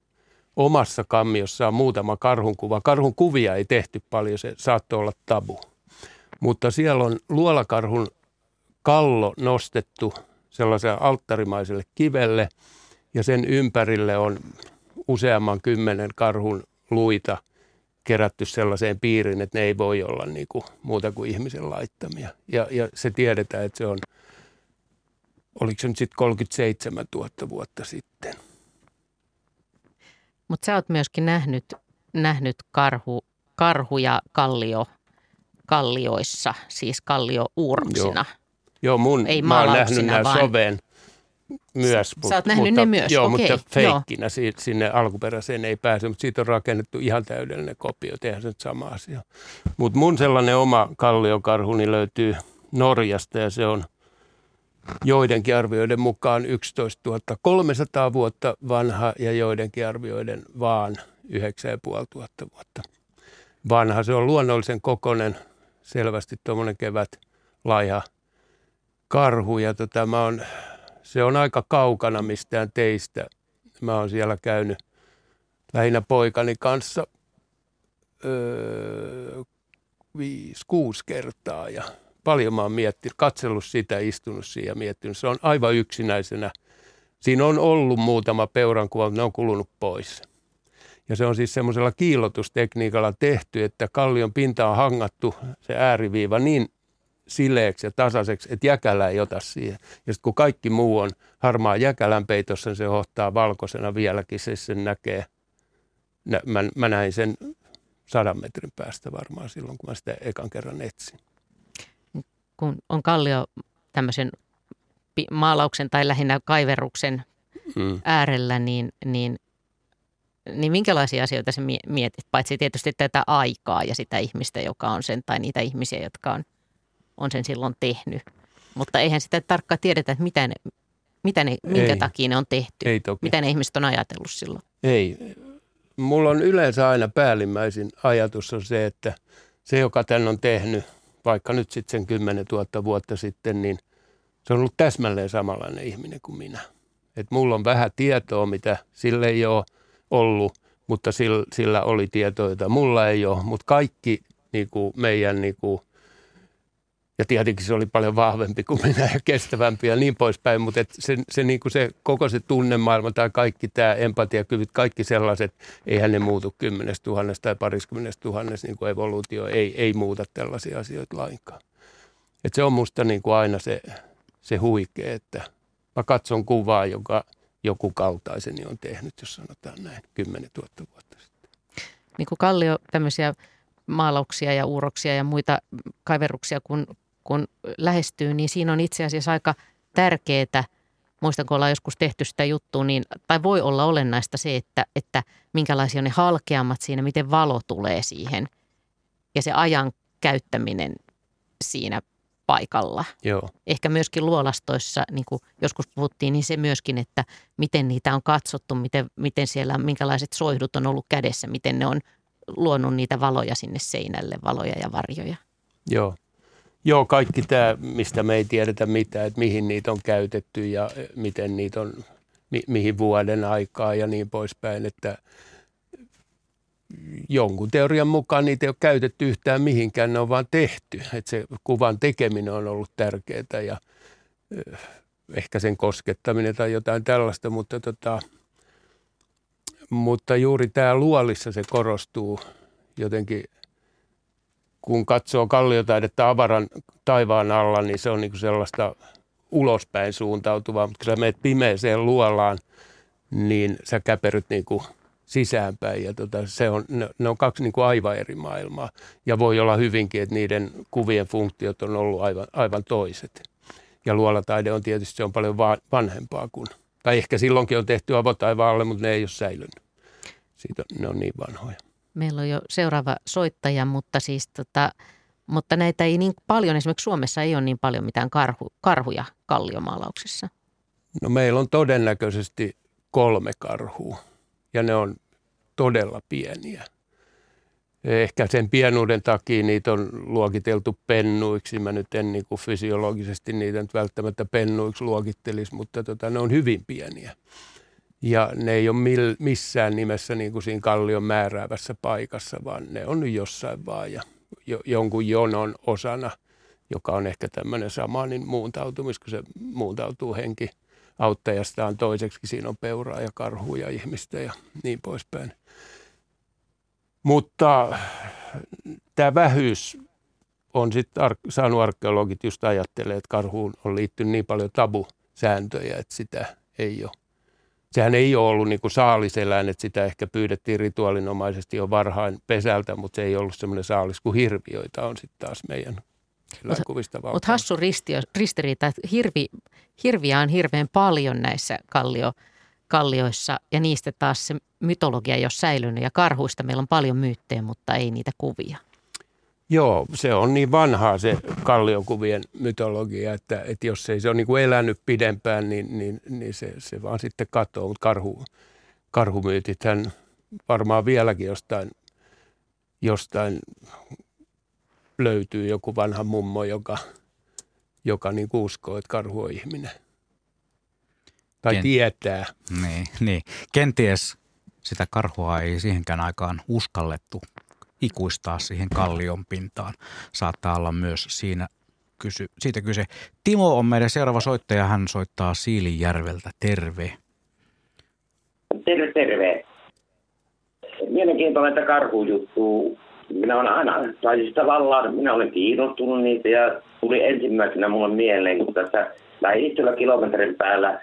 omassa kammiossa on muutama karhun kuva. Karhun kuvia ei tehty paljon, se saattoi olla tabu. Mutta siellä on luolakarhun kallo nostettu sellaiselle alttarimaiselle kivelle ja sen ympärille on useamman kymmenen karhun luita kerätty sellaiseen piiriin, että ne ei voi olla niin kuin muuta kuin ihmisen laittamia. Ja, ja se tiedetään, että se on, oliko se nyt sitten 37 000 vuotta sitten. Mutta sä oot myöskin nähnyt, nähnyt karhu, karhuja kallio, kallioissa, siis kalliouurroksina. Joo, mun, Ei mä oon nähnyt nämä vaan- Soveen myös. Sä oot nähnyt mutta, ne myös, Joo, okei, mutta feikkinä si- sinne alkuperäiseen ei pääse, mutta siitä on rakennettu ihan täydellinen kopio, tehdään se nyt sama asia. Mutta mun sellainen oma kalliokarhuni löytyy Norjasta ja se on joidenkin arvioiden mukaan 11 300 vuotta vanha ja joidenkin arvioiden vaan 9500 vuotta vanha. Se on luonnollisen kokonen, selvästi tuommoinen kevät laiha karhu ja tota, mä oon, se on aika kaukana mistään teistä Mä oon siellä käynyt lähinnä poikani kanssa öö, viisi, kuusi kertaa ja paljon mä oon miettinyt, katsellut sitä, istunut siihen ja miettinyt. Se on aivan yksinäisenä. Siinä on ollut muutama peuran kuva, mutta ne on kulunut pois. Ja se on siis semmoisella kiilotustekniikalla tehty, että kallion pinta on hangattu se ääriviiva niin sileeksi ja tasaiseksi, että jäkälä ei ota siihen. Ja sitten kun kaikki muu on harmaa jäkälän peitossa, niin se hohtaa valkoisena vieläkin, se sen näkee. Mä, mä näin sen sadan metrin päästä varmaan silloin, kun mä sitä ekan kerran etsin. Kun on kallio tämmöisen maalauksen tai lähinnä kaiverruksen mm. äärellä, niin, niin, niin minkälaisia asioita sä mietit? Paitsi tietysti tätä aikaa ja sitä ihmistä, joka on sen, tai niitä ihmisiä, jotka on, on sen silloin tehnyt. Mutta eihän sitä tarkkaan tiedetä, että mitä ne, mitä ne, minkä Ei. takia ne on tehty. Ei toki. Mitä ne ihmiset on ajatellut silloin. Ei, mulla on yleensä aina päällimmäisin ajatus on se, että se, joka tän on tehnyt, vaikka nyt sitten sen 10 000 vuotta sitten, niin se on ollut täsmälleen samanlainen ihminen kuin minä. Et mulla on vähän tietoa, mitä sille ei ole ollut, mutta sillä, sillä oli tietoa, jota mulla ei ole. Mutta kaikki niin kuin meidän niin kuin, ja tietenkin se oli paljon vahvempi kuin minä ja kestävämpi ja niin poispäin, mutta se, se, niin kuin se koko se tunnemaailma tai kaikki tämä empatiakyvyt, kaikki sellaiset, eihän ne muutu kymmenestä tuhannesta tai pariskymmenestä tuhannesta, niin kuin evoluutio ei, ei muuta tällaisia asioita lainkaan. Et se on musta niin kuin aina se, se huikea, että mä katson kuvaa, joka joku kaltaiseni on tehnyt, jos sanotaan näin, 10 000 vuotta sitten. Niin kuin Kallio tämmöisiä maalauksia ja uuroksia ja muita kaiverruksia, kun kun lähestyy, niin siinä on itse asiassa aika tärkeää, muistan kun ollaan joskus tehty sitä juttua, niin, tai voi olla olennaista se, että, että minkälaisia on ne halkeamat siinä, miten valo tulee siihen ja se ajan käyttäminen siinä paikalla. Joo. Ehkä myöskin luolastoissa, niin kuin joskus puhuttiin, niin se myöskin, että miten niitä on katsottu, miten, miten siellä, minkälaiset soihdut on ollut kädessä, miten ne on luonut niitä valoja sinne seinälle, valoja ja varjoja. Joo. Joo, kaikki tämä, mistä me ei tiedetä mitään, että mihin niitä on käytetty ja miten niitä on, mi- mihin vuoden aikaa ja niin poispäin, että jonkun teorian mukaan niitä ei ole käytetty yhtään mihinkään, ne on vaan tehty. Että se kuvan tekeminen on ollut tärkeää ja eh, ehkä sen koskettaminen tai jotain tällaista, mutta, tota, mutta juuri tämä luolissa se korostuu jotenkin – kun katsoo kalliotaidetta avaran taivaan alla, niin se on niin kuin sellaista ulospäin suuntautuvaa, mutta kun sä menet pimeeseen luolaan, niin sä käperyt niin kuin sisäänpäin. Ja tota, se on, ne, ne on kaksi niin kuin aivan eri maailmaa. Ja voi olla hyvinkin, että niiden kuvien funktiot on ollut aivan, aivan toiset. Ja luolataide on tietysti se on paljon vanhempaa kuin, tai ehkä silloinkin on tehty avotaivaalle, mutta ne ei ole säilynyt. Siitä ne on niin vanhoja. Meillä on jo seuraava soittaja, mutta siis tota, mutta näitä ei niin paljon, esimerkiksi Suomessa ei ole niin paljon mitään karhu, karhuja kalliomaalauksissa. No meillä on todennäköisesti kolme karhua ja ne on todella pieniä. Ehkä sen pienuuden takia niitä on luokiteltu pennuiksi. Mä nyt en niin kuin fysiologisesti niitä nyt välttämättä pennuiksi luokittelisi, mutta tota, ne on hyvin pieniä ja ne ei ole mil, missään nimessä niin kuin siinä kallion määräävässä paikassa, vaan ne on nyt jossain vaan ja jo, jonkun jonon osana, joka on ehkä tämmöinen samanin muuntautumis, kun se muuntautuu henki auttajastaan toiseksi. Siinä on peuraa ja karhuja ihmistä ja niin poispäin. Mutta tämä vähyys on sitten ar- saanut arkeologit just ajattelee, että karhuun on liittynyt niin paljon tabusääntöjä, että sitä ei ole sehän ei ole ollut niin kuin saaliseläin, että sitä ehkä pyydettiin rituaalinomaisesti jo varhain pesältä, mutta se ei ollut semmoinen saalis kuin hirvi, joita on sitten taas meidän Mutta hassu ristio, ristiriita, että hirvi, hirviä on hirveän paljon näissä kallio, kallioissa ja niistä taas se mytologia ei ole säilynyt ja karhuista meillä on paljon myyttejä, mutta ei niitä kuvia. Joo, se on niin vanhaa se kalliokuvien mytologia, että, että jos ei se ole niin kuin elänyt pidempään, niin, niin, niin se, se vaan sitten katoaa. Mutta karhu, karhumyytithän varmaan vieläkin jostain, jostain löytyy joku vanha mummo, joka, joka niin uskoo, että karhu on ihminen. Tai Ken... tietää. Niin, niin. Kenties sitä karhua ei siihenkään aikaan uskallettu ikuistaa siihen kallion pintaan. Saattaa olla myös siinä kysy, siitä kyse. Timo on meidän seuraava soittaja. Hän soittaa Siilijärveltä. Terve. Terve, terve. Mielenkiintoinen, että karhujuttu. Minä olen aina, tai siis tavallaan minä olen kiinnostunut niitä ja tuli ensimmäisenä mulle mieleen, kun tässä lähistöllä kilometrin päällä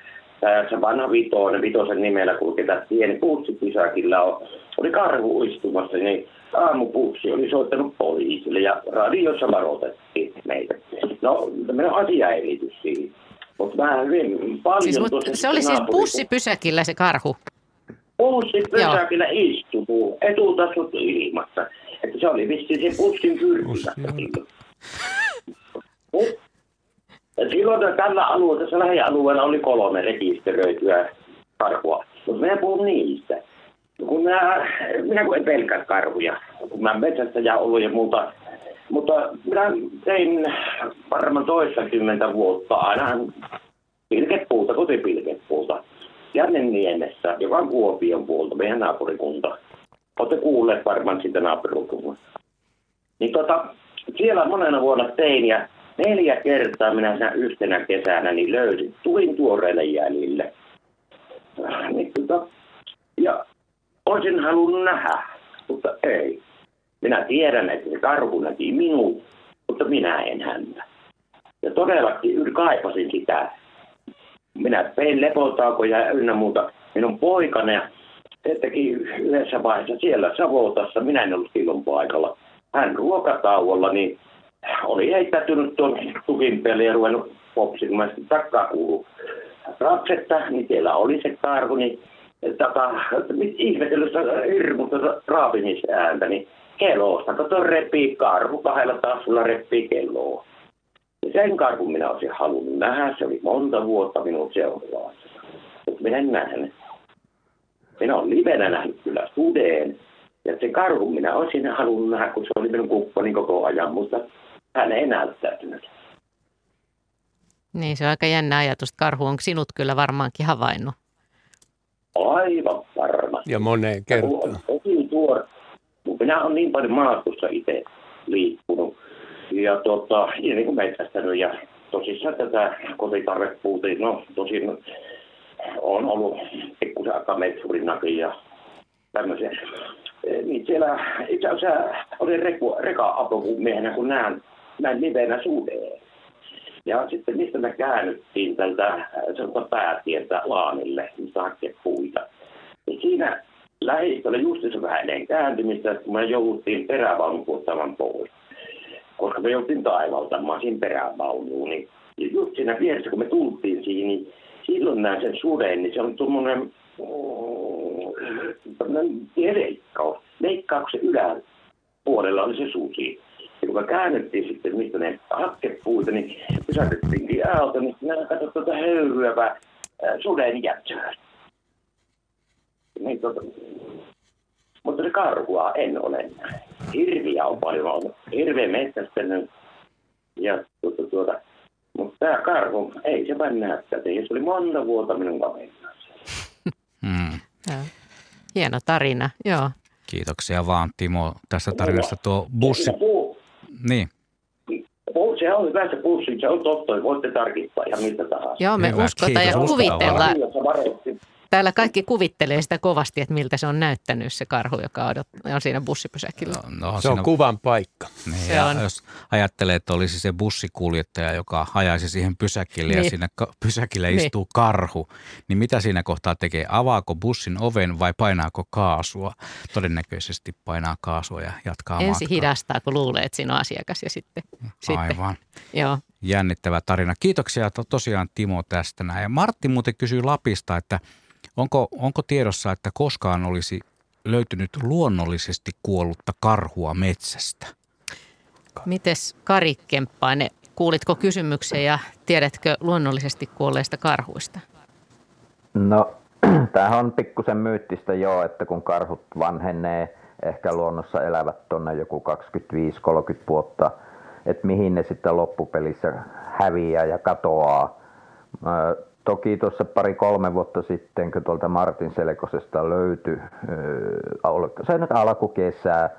se vanha vitoinen, vitosen nimellä kulki tässä pieni puutsipysäkillä on, oli karhu uistumassa, niin aamupussi oli soittanut poliisille ja radiossa varoitettiin meitä. No, tämmöinen asia ei liity siihen. Mutta mä hyvin paljon... Siis, mutta se oli siis bussipysäkillä se karhu? Bussipysäkillä istuu, etutasut ilmassa. Että se oli vissiin se bussin kylmässä. Silloin tällä alueella, tässä lähialueella oli kolme rekisteröityä karhua, mutta minä puhun niistä. Kun minä, minä kun en pelkää karhuja, kun mä metsästä ja ollut ja muuta, mutta minä tein varmaan toistakymmentä vuotta aina pilkepuuta, kotipilkepuuta. Niemessä, joka on Kuopion puolta, meidän naapurikunta. Olette kuulleet varmaan sitä naapurikuntaa. Niin tota, siellä monena vuonna tein ja neljä kertaa minä sen yhtenä kesänä niin löysin, tulin tuoreille jäljille. Niin, tota, ja olisin halunnut nähdä, mutta ei. Minä tiedän, että se karhu näki minun, mutta minä en häntä. Ja todellakin kaipasin sitä. Minä pein lepotaukoja ja ynnä muuta. Minun poikani teki yhdessä vaiheessa siellä Savotassa, minä en ollut silloin paikalla. Hän ruokatauolla, niin oli heittäytynyt tuon tukin peli ja ruvennut popsimaan, sitten takkaa kuuluu rapsetta, niin siellä oli se karhu, niin taka, ihmetellystä hirmuista raapimisääntä, niin kellosta, kato repii karhu, kahdella tassulla repii kelloa. Ja sen karhun minä olisin halunnut nähdä, se oli monta vuotta minun seuraavassa. Mutta minä en nähnyt. Minä olen livenä nähnyt kyllä sudeen. Ja se karhu minä olisin halunnut nähdä, kun se oli minun kumppani koko ajan, mutta hän ei näyttäytynyt. Niin, se on aika jännä ajatus. Karhu on sinut kyllä varmaankin havainnut. Aivan varma. Ja moneen kertaan. tuo. Minä olen niin paljon maastossa itse liikkunut ja, tota, ja niin kuin metsästänyt ja tosissaan tätä kotitarvepuuta, no tosin on ollut pikkusen akametsurinakin ja tämmöisiä. Niin siellä itse asiassa oli reku, reka-apumiehenä, kun näen näin livenä sudeen. Ja sitten mistä me käännyttiin tältä päätieltä Laanille, mistä hakee puita. Ja siinä lähistöllä se vähän ennen kääntymistä, kun me jouduttiin perävaunun puhuttamaan pois. Koska me jouduttiin taivaltamaan siinä perävaunuun, niin just siinä vieressä, kun me tultiin siihen, niin silloin näin sen suden, niin se on tuommoinen mm, leikkaus. Leikkauksen yläpuolella oli se susi. Ja kun me käännettiin sitten, mistä ne hakkepuita, niin pysäytettiin aalto, niin minä katsoin tuota höyryävää suden jättöä. Niin, tuota, mutta se karhua en ole Hirviä on paljon ollut. Hirveä metsästänyt. Ja tuota, tuota, mutta tämä karhu, ei se vain näyttää. Se oli monta vuotta minun kaverina. Hmm. Hieno tarina, joo. Kiitoksia vaan Timo tästä tarinasta. Tuo bussi, niin. Se on hyvä se pussi, se on totta, voitte tarkistaa ihan mitä tahansa. Joo, me Hyvä, uskotaan ja kuvitellaan. Täällä kaikki kuvittelee sitä kovasti, että miltä se on näyttänyt se karhu, joka odot, on siinä bussipysäkillä. No, no, se on kuvan paikka. Niin, se on. Jos ajattelee, että olisi se bussikuljettaja, joka hajaisi siihen pysäkille niin. ja siinä pysäkille niin. istuu karhu, niin mitä siinä kohtaa tekee? Avaako bussin oven vai painaako kaasua? Todennäköisesti painaa kaasua ja jatkaa Ensi matkaa. hidastaa, kun luulee, että siinä on asiakas ja sitten. Aivan. Sitten. Joo. Jännittävä tarina. Kiitoksia to, tosiaan Timo tästä näin. Ja Martti muuten kysyy Lapista, että Onko, onko tiedossa, että koskaan olisi löytynyt luonnollisesti kuollutta karhua metsästä? Mites Kari Kemppainen, kuulitko kysymyksen ja tiedätkö luonnollisesti kuolleista karhuista? No, <clears throat> tämähän on pikkusen myyttistä jo, että kun karhut vanhenee, ehkä luonnossa elävät tuonne joku 25-30 vuotta, että mihin ne sitten loppupelissä häviää ja katoaa toki tuossa pari-kolme vuotta sitten, kun tuolta Martin Selkosesta löytyi, se nyt alkukesää,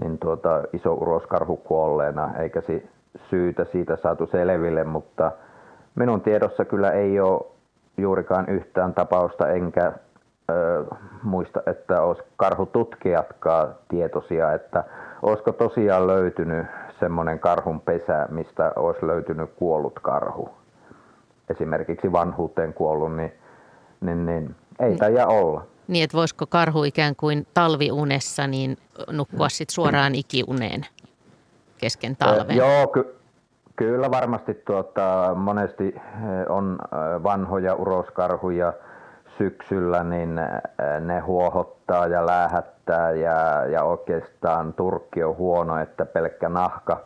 niin tuota, iso uroskarhu kuolleena, eikä si, syytä siitä saatu selville, mutta minun tiedossa kyllä ei ole juurikaan yhtään tapausta, enkä ö, muista, että olisi karhututkijatkaan tietoisia, että olisiko tosiaan löytynyt semmoinen karhun pesä, mistä olisi löytynyt kuollut karhu. Esimerkiksi vanhuuteen kuollut, niin, niin, niin ei niin. taida olla. Niin, että voisiko karhu ikään kuin talviunessa niin nukkua sitten suoraan ikiuneen kesken talven? Joo, ky- kyllä varmasti tuota, monesti on vanhoja uroskarhuja syksyllä, niin ne huohottaa ja lähettää ja, ja oikeastaan turkki on huono, että pelkkä nahka,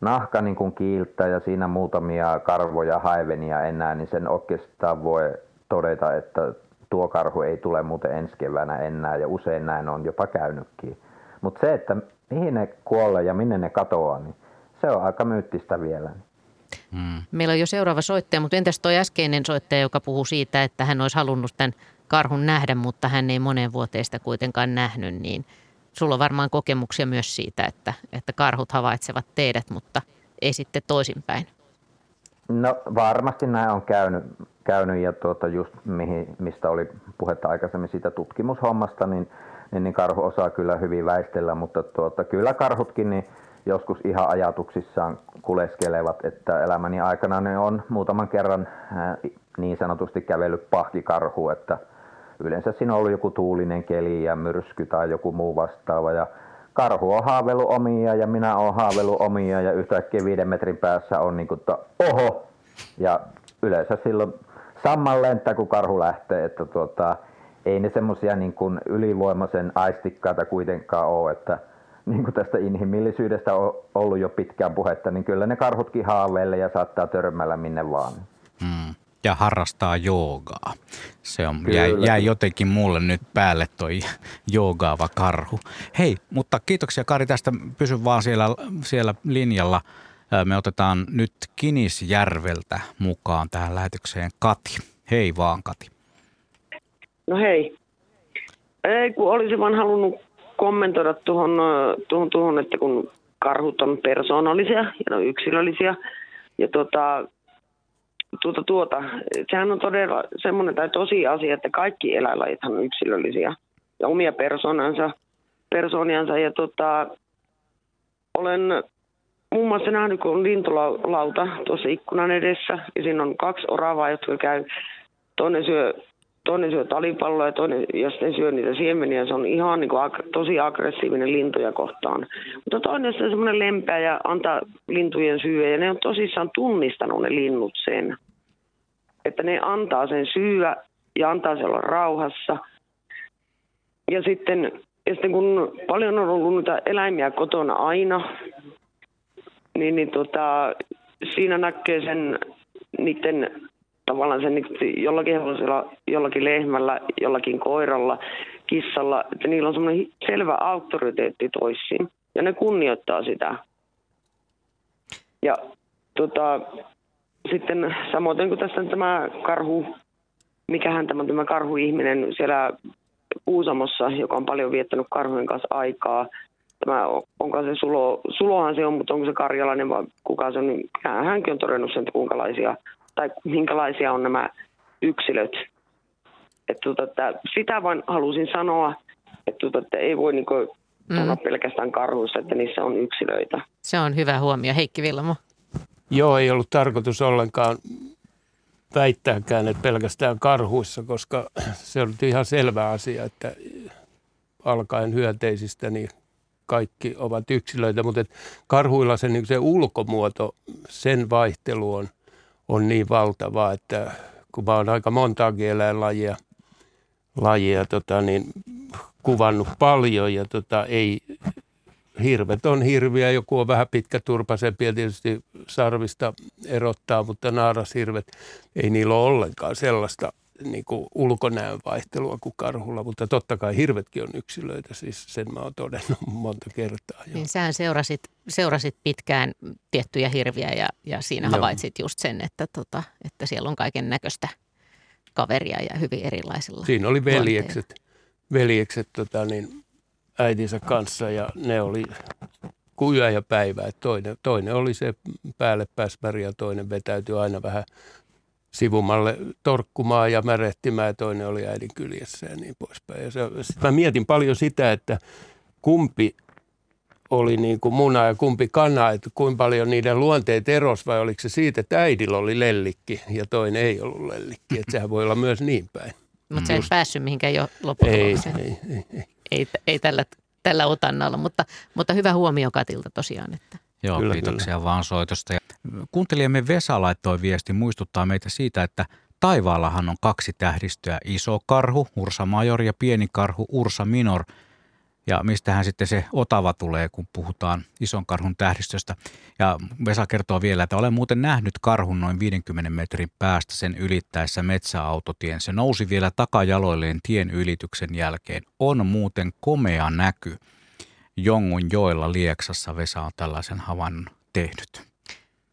nahka niin kuin kiiltää ja siinä muutamia karvoja haivenia enää, niin sen oikeastaan voi todeta, että tuo karhu ei tule muuten ensi keväänä enää ja usein näin on jopa käynytkin. Mutta se, että mihin ne kuolee ja minne ne katoaa, niin se on aika myyttistä vielä. Hmm. Meillä on jo seuraava soittaja, mutta entäs tuo äskeinen soittaja, joka puhuu siitä, että hän olisi halunnut tämän karhun nähdä, mutta hän ei monen vuoteen sitä kuitenkaan nähnyt, niin sulla on varmaan kokemuksia myös siitä, että, että karhut havaitsevat teidät, mutta ei sitten toisinpäin. No varmasti näin on käynyt, käynyt ja tuota just mihin, mistä oli puhetta aikaisemmin siitä tutkimushommasta, niin, niin, niin karhu osaa kyllä hyvin väistellä, mutta tuota, kyllä karhutkin niin joskus ihan ajatuksissaan kuleskelevat, että elämäni aikana ne on muutaman kerran niin sanotusti kävellyt pahkikarhu, että yleensä siinä on ollut joku tuulinen keli ja myrsky tai joku muu vastaava ja karhu on haavellut omia ja minä olen haavellut omia ja yhtäkkiä viiden metrin päässä on niin kuin, oho ja yleensä silloin samman lentää, kun karhu lähtee, että tuota, ei ne semmoisia niin kuin ylivoimaisen aistikkaita kuitenkaan ole, että niin kuin tästä inhimillisyydestä on ollut jo pitkään puhetta, niin kyllä ne karhutkin haaveilee ja saattaa törmällä minne vaan. Hmm. Ja harrastaa joogaa. Se on, jäi, jäi jotenkin mulle nyt päälle toi joogaava karhu. Hei, mutta kiitoksia Kari tästä. Pysy vaan siellä, siellä linjalla. Me otetaan nyt Kinisjärveltä mukaan tähän lähetykseen Kati. Hei vaan Kati. No hei. Ei, kun olisin vaan halunnut kommentoida tuohon, tuohon, tuohon, että kun karhut on persoonallisia ja ne on yksilöllisiä. Ja tuota, tuota, tuota, sehän on todella semmoinen tai tosi asia, että kaikki eläinlajithan on yksilöllisiä ja omia persoonansa, persooniansa. Ja tuota, olen muun muassa nähnyt, kun on lintulauta tuossa ikkunan edessä ja siinä on kaksi oravaa, jotka käy. Toinen syö toinen syö talipalloa ja toinen ja sitten syö niitä siemeniä. Se on ihan niin kuin ag- tosi aggressiivinen lintuja kohtaan. Mutta toinen on semmoinen lempeä ja antaa lintujen syödä. Ja ne on tosissaan tunnistanut ne linnut sen. Että ne antaa sen syödä ja antaa se olla rauhassa. Ja sitten, ja sitten kun paljon on ollut niitä eläimiä kotona aina, niin, niin tota, siinä näkee sen niiden tavallaan sen jollakin hevosella, jollakin lehmällä, jollakin koiralla, kissalla, että niillä on semmoinen selvä auktoriteetti toisiin ja ne kunnioittaa sitä. Ja tota, sitten samoin kuin tässä tämä karhu, mikähän tämä, tämä karhuihminen siellä Uusamossa, joka on paljon viettänyt karhujen kanssa aikaa. Tämä, onko se Sulo, Sulohan se on, mutta onko se karjalainen vai kuka se on, niin hänkin on todennut sen, että kuinka tai minkälaisia on nämä yksilöt. Että, tuota, että sitä vain halusin sanoa, että, tuota, että ei voi niin kuin, mm. sanoa pelkästään karhuissa, että niissä on yksilöitä. Se on hyvä huomio. Heikki Villamo. Joo, ei ollut tarkoitus ollenkaan väittääkään, että pelkästään karhuissa, koska <clears throat> se on ihan selvä asia, että alkaen hyönteisistä niin kaikki ovat yksilöitä, mutta karhuilla se, niin se ulkomuoto, sen vaihtelu on on niin valtava, että kun mä oon aika montaakin eläinlajia lajia, tota, niin kuvannut paljon ja tota, ei, hirvet on hirviä, joku on vähän pitkä turpasempi ja tietysti sarvista erottaa, mutta naarashirvet, ei niillä ole ollenkaan sellaista niin kuin ulkonäön vaihtelua kuin karhulla, mutta totta kai hirvetkin on yksilöitä, siis sen mä oon todennut <laughs> monta kertaa. Jo. Niin sähän seurasit, seurasit pitkään tiettyjä hirviä ja, ja siinä Joo. havaitsit just sen, että, tota, että siellä on kaiken näköistä kaveria ja hyvin erilaisilla. Siinä oli veljekset, veljekset tota niin, äitinsä kanssa ja ne oli kuin yö ja päivä. Toinen, toinen oli se päälle pääspäri ja toinen vetäytyi aina vähän sivumalle torkkumaan ja märehtimään ja toinen oli äidin kyljessä ja niin poispäin. Ja se, mä mietin paljon sitä, että kumpi oli niin kuin muna ja kumpi kana, että kuinka paljon niiden luonteet eros vai oliko se siitä, että äidillä oli lellikki ja toinen ei ollut lellikki. Että sehän voi olla myös niin päin. Mutta sä et päässyt mihinkään jo lopputulokseen. Ei, ei, ei, ei. ei, ei tällä, tällä otannalla, mutta, mutta hyvä huomio Katilta tosiaan. Että. Joo, kyllä, kiitoksia kyllä. vaan soitosta. Ja kuuntelijamme Vesa laittoi viesti, muistuttaa meitä siitä, että taivaallahan on kaksi tähdistöä, iso karhu, Ursa Major ja pieni karhu, Ursa Minor – ja mistähän sitten se otava tulee, kun puhutaan ison karhun tähdistöstä. Ja Vesa kertoo vielä, että olen muuten nähnyt karhun noin 50 metrin päästä sen ylittäessä metsäautotien. Se nousi vielä takajaloilleen tien ylityksen jälkeen. On muuten komea näky. Jongun joella Lieksassa Vesa on tällaisen havainnon tehnyt.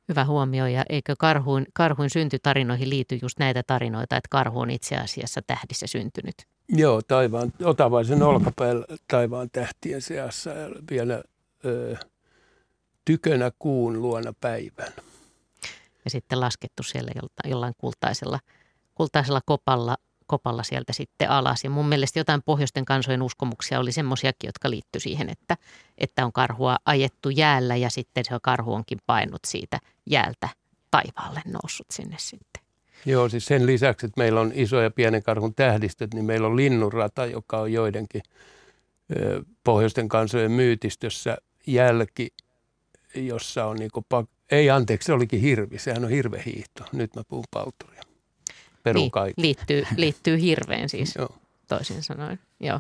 Hyvä huomio ja eikö karhuin, karhuin syntytarinoihin liity just näitä tarinoita, että karhu on itse asiassa tähdissä syntynyt? Joo, taivaan, otavaisen olkapäällä taivaan tähtien seassa ja vielä ö, tykönä kuun luona päivän. Ja sitten laskettu siellä jollain kultaisella, kultaisella kopalla, kopalla sieltä sitten alas. Ja mun mielestä jotain pohjoisten kansojen uskomuksia oli semmoisiakin, jotka liittyi siihen, että, että on karhua ajettu jäällä ja sitten se karhu onkin painut siitä jäältä taivaalle noussut sinne sitten. Joo, siis sen lisäksi, että meillä on iso ja pienen karhun tähdistöt, niin meillä on linnunrata, joka on joidenkin pohjoisten kansojen myytistössä jälki, jossa on niinku, pak- ei anteeksi, se olikin hirvi, sehän on hirvehiihto. Nyt mä puhun palturia. Perun niin, kaikki. Liittyy, <laughs> liittyy hirveen siis. Joo toisin sanoen. Joo.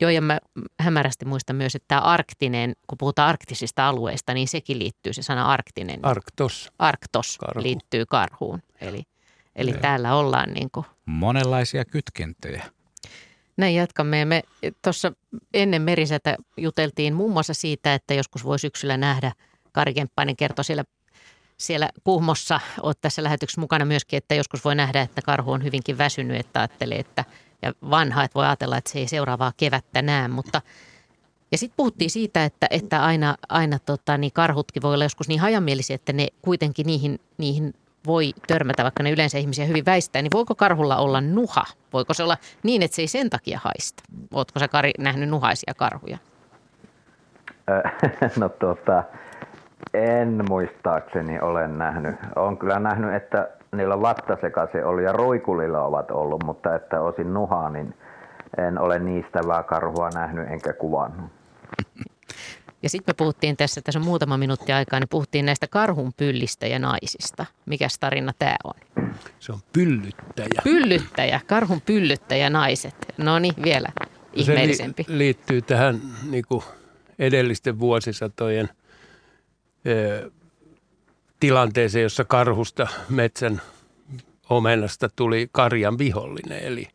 Joo, ja mä hämärästi muistan myös, että tämä arktinen, kun puhutaan arktisista alueista, niin sekin liittyy, se sana arktinen. Arktos. Arktos Karhu. liittyy karhuun. Eli Eli ja. täällä ollaan niin kuin... Monenlaisia kytkentöjä. Näin jatkamme. Me tuossa ennen merisätä juteltiin muun muassa siitä, että joskus voi syksyllä nähdä, Kari Kemppainen kertoi siellä, siellä Kuhmossa, olet tässä lähetyksessä mukana myöskin, että joskus voi nähdä, että karhu on hyvinkin väsynyt, että ajattelee, että ja vanha, että voi ajatella, että se ei seuraavaa kevättä näe, mutta ja sitten puhuttiin siitä, että, että aina, aina tota, niin karhutkin voi olla joskus niin hajamielisiä, että ne kuitenkin niihin, niihin voi törmätä, vaikka ne yleensä ihmisiä hyvin väistää, niin voiko karhulla olla nuha? Voiko se olla niin, että se ei sen takia haista? Oletko sä Kari nähnyt nuhaisia karhuja? <laughs> No tuota, en muistaakseni ole nähnyt. Olen kyllä nähnyt, että niillä vattasekaisin oli ja roikulilla ovat ollut, mutta että osin nuhaa, niin en ole niistä vaan karhua nähnyt enkä kuvannut. Ja sitten me puhuttiin tässä, tässä on muutama minuutti aikaa, niin puhuttiin näistä karhun pyllistä ja naisista. Mikäs tarina tämä on? Se on pyllyttäjä. Pyllyttäjä, karhun pyllyttäjä naiset. No niin, vielä ihmeellisempi. Se li- liittyy tähän niin kuin edellisten vuosisatojen tilanteeseen, jossa karhusta metsän omenasta tuli karjan vihollinen. Eli,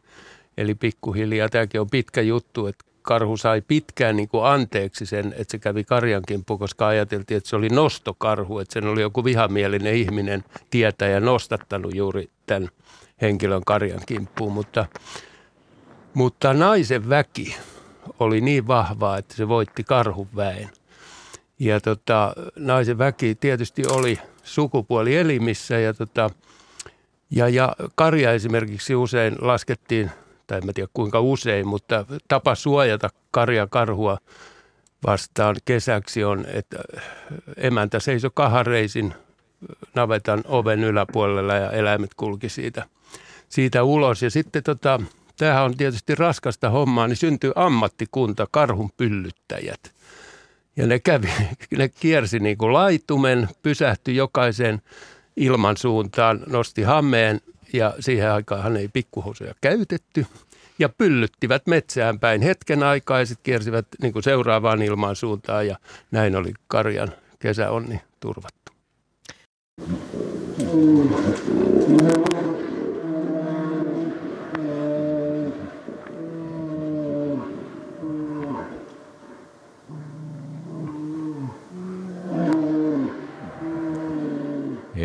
eli pikkuhiljaa, tämäkin on pitkä juttu, että karhu sai pitkään niin kuin anteeksi sen, että se kävi karjan kimppuun, koska ajateltiin, että se oli nostokarhu, että sen oli joku vihamielinen ihminen tietäjä nostattanut juuri tämän henkilön karjan kimppuun. Mutta, mutta naisen väki oli niin vahvaa, että se voitti karhun väen. Ja tota, naisen väki tietysti oli sukupuolielimissä ja, tota, ja, ja karja esimerkiksi usein laskettiin – tai en tiedä kuinka usein, mutta tapa suojata karja karhua vastaan kesäksi on, että emäntä seisoi kahareisin navetan oven yläpuolella ja eläimet kulki siitä, siitä ulos. Ja sitten tota, tämähän on tietysti raskasta hommaa, niin syntyy ammattikunta, karhun pyllyttäjät. Ja ne, kävi, <laughs> ne kiersi niin kuin laitumen, pysähtyi jokaisen ilman suuntaan, nosti hameen ja siihen aikaan ei pikkuhousuja käytetty. Ja pyllyttivät metsään päin hetken aikaa ja sitten kiersivät niin kuin seuraavaan ilmaan suuntaan ja näin oli karjan kesäonni turvattu.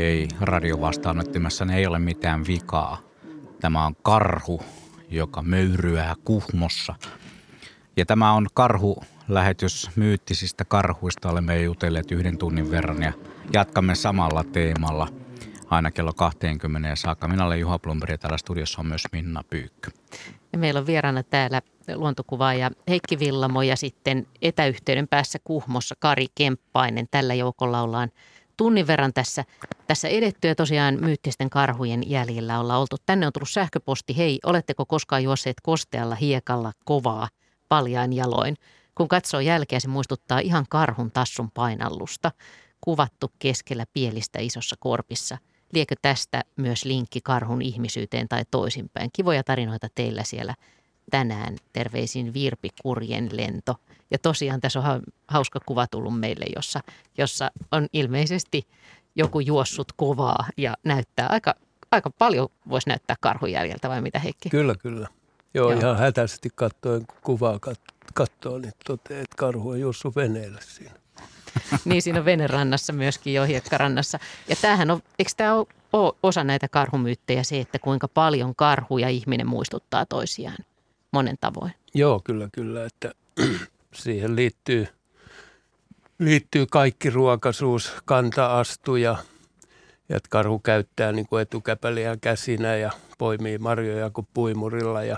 Ei, radiovastaanottimessa ei ole mitään vikaa. Tämä on karhu, joka möyryää Kuhmossa. Ja tämä on karhu lähetys myyttisistä karhuista. Olemme jutelleet yhden tunnin verran ja jatkamme samalla teemalla aina kello 20 saakka. Minä olen Juha Blomberg ja täällä studiossa on myös Minna Pyykkö. Ja meillä on vieraana täällä luontokuvaaja Heikki Villamo ja sitten etäyhteyden päässä Kuhmossa Kari Kemppainen. Tällä joukolla ollaan tunnin verran tässä, tässä edetty ja tosiaan myyttisten karhujen jäljellä ollaan oltu. Tänne on tullut sähköposti. Hei, oletteko koskaan juosseet kostealla hiekalla kovaa paljain jaloin? Kun katsoo jälkeä, se muistuttaa ihan karhun tassun painallusta. Kuvattu keskellä pielistä isossa korpissa. Liekö tästä myös linkki karhun ihmisyyteen tai toisinpäin? Kivoja tarinoita teillä siellä tänään. Terveisin Virpi Kurjen lento. Ja tosiaan tässä on hauska kuva tullut meille, jossa, jossa on ilmeisesti joku juossut kovaa ja näyttää aika, aika paljon voisi näyttää karhujäljeltä vai mitä Heikki? Kyllä, kyllä. Joo, Joo. ihan hätäisesti katsoen, kun kuvaa kat- katsoo, niin toteaa, että karhu on juossut veneellä siinä. <laughs> niin, siinä on venerannassa myöskin jo hiekkarannassa. Ja tämähän on, eikö tämä ole osa näitä karhumyyttejä se, että kuinka paljon karhu ja ihminen muistuttaa toisiaan monen tavoin? Joo, kyllä, kyllä. Että <clears throat> siihen liittyy, liittyy kaikki ruokaisuus, kanta-astu ja, että karhu käyttää niin kuin etukäpäliä käsinä ja poimii marjoja kuin puimurilla ja,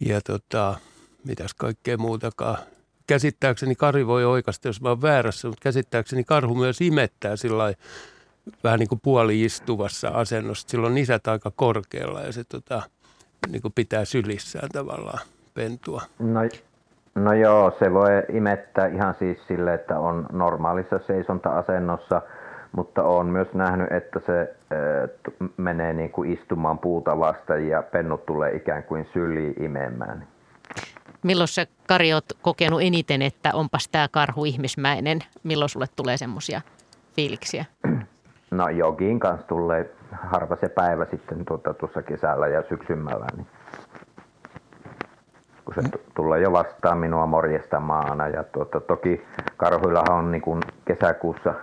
ja tota, mitäs kaikkea muutakaan. Käsittääkseni Kari voi oikasta, jos mä oon väärässä, mutta käsittääkseni karhu myös imettää sillä vähän niin kuin puoli-istuvassa asennossa. Silloin isät aika korkealla ja se tota, niin kuin pitää sylissään tavallaan pentua. No, no joo, se voi imettää ihan siis sille, että on normaalissa seisonta-asennossa, mutta on myös nähnyt, että se äh, menee niin kuin istumaan puuta vasten ja pennut tulee ikään kuin syliin imemään. Milloin se Kari oot kokenut eniten, että onpas tämä karhu ihmismäinen? Milloin sulle tulee semmoisia fiiliksiä? No jokin kanssa tulee harva se päivä sitten tuota, tuossa kesällä ja syksymällä. Niin kun se tulee jo vastaan minua morjestamaan. Ja tuota, toki karhuillahan on niin kuin kesäkuussa,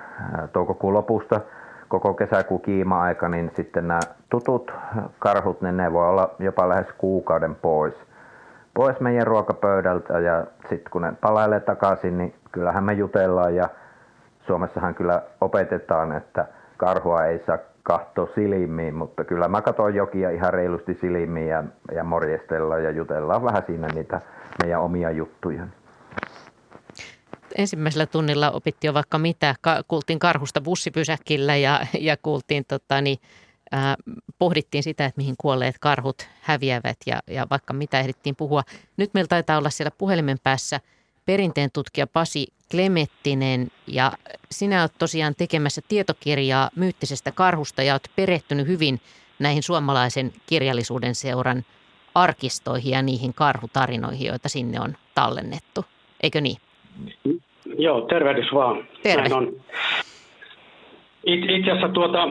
toukokuun lopusta koko kesäkuun kiima-aika, niin sitten nämä tutut karhut, niin ne voi olla jopa lähes kuukauden pois – pois meidän ruokapöydältä ja sitten kun ne palailee takaisin, niin kyllähän me jutellaan ja Suomessahan kyllä opetetaan, että karhua ei saa katsoa silmiin, mutta kyllä mä katson jokia ihan reilusti silmiin ja, ja morjestellaan ja jutellaan vähän siinä niitä meidän omia juttuja. Ensimmäisellä tunnilla opittiin jo vaikka mitä. Kuultiin karhusta bussipysäkillä ja, ja kuultiin tota, niin, äh, pohdittiin sitä, että mihin kuolleet karhut häviävät ja, ja vaikka mitä ehdittiin puhua. Nyt meillä taitaa olla siellä puhelimen päässä perinteen tutkija Pasi Klemettinen ja sinä olet tosiaan tekemässä tietokirjaa myyttisestä karhusta ja olet perehtynyt hyvin näihin suomalaisen kirjallisuuden seuran arkistoihin ja niihin karhutarinoihin, joita sinne on tallennettu. Eikö niin? Joo, tervehdys vaan. Terve. Näin on. Itse asiassa tuota,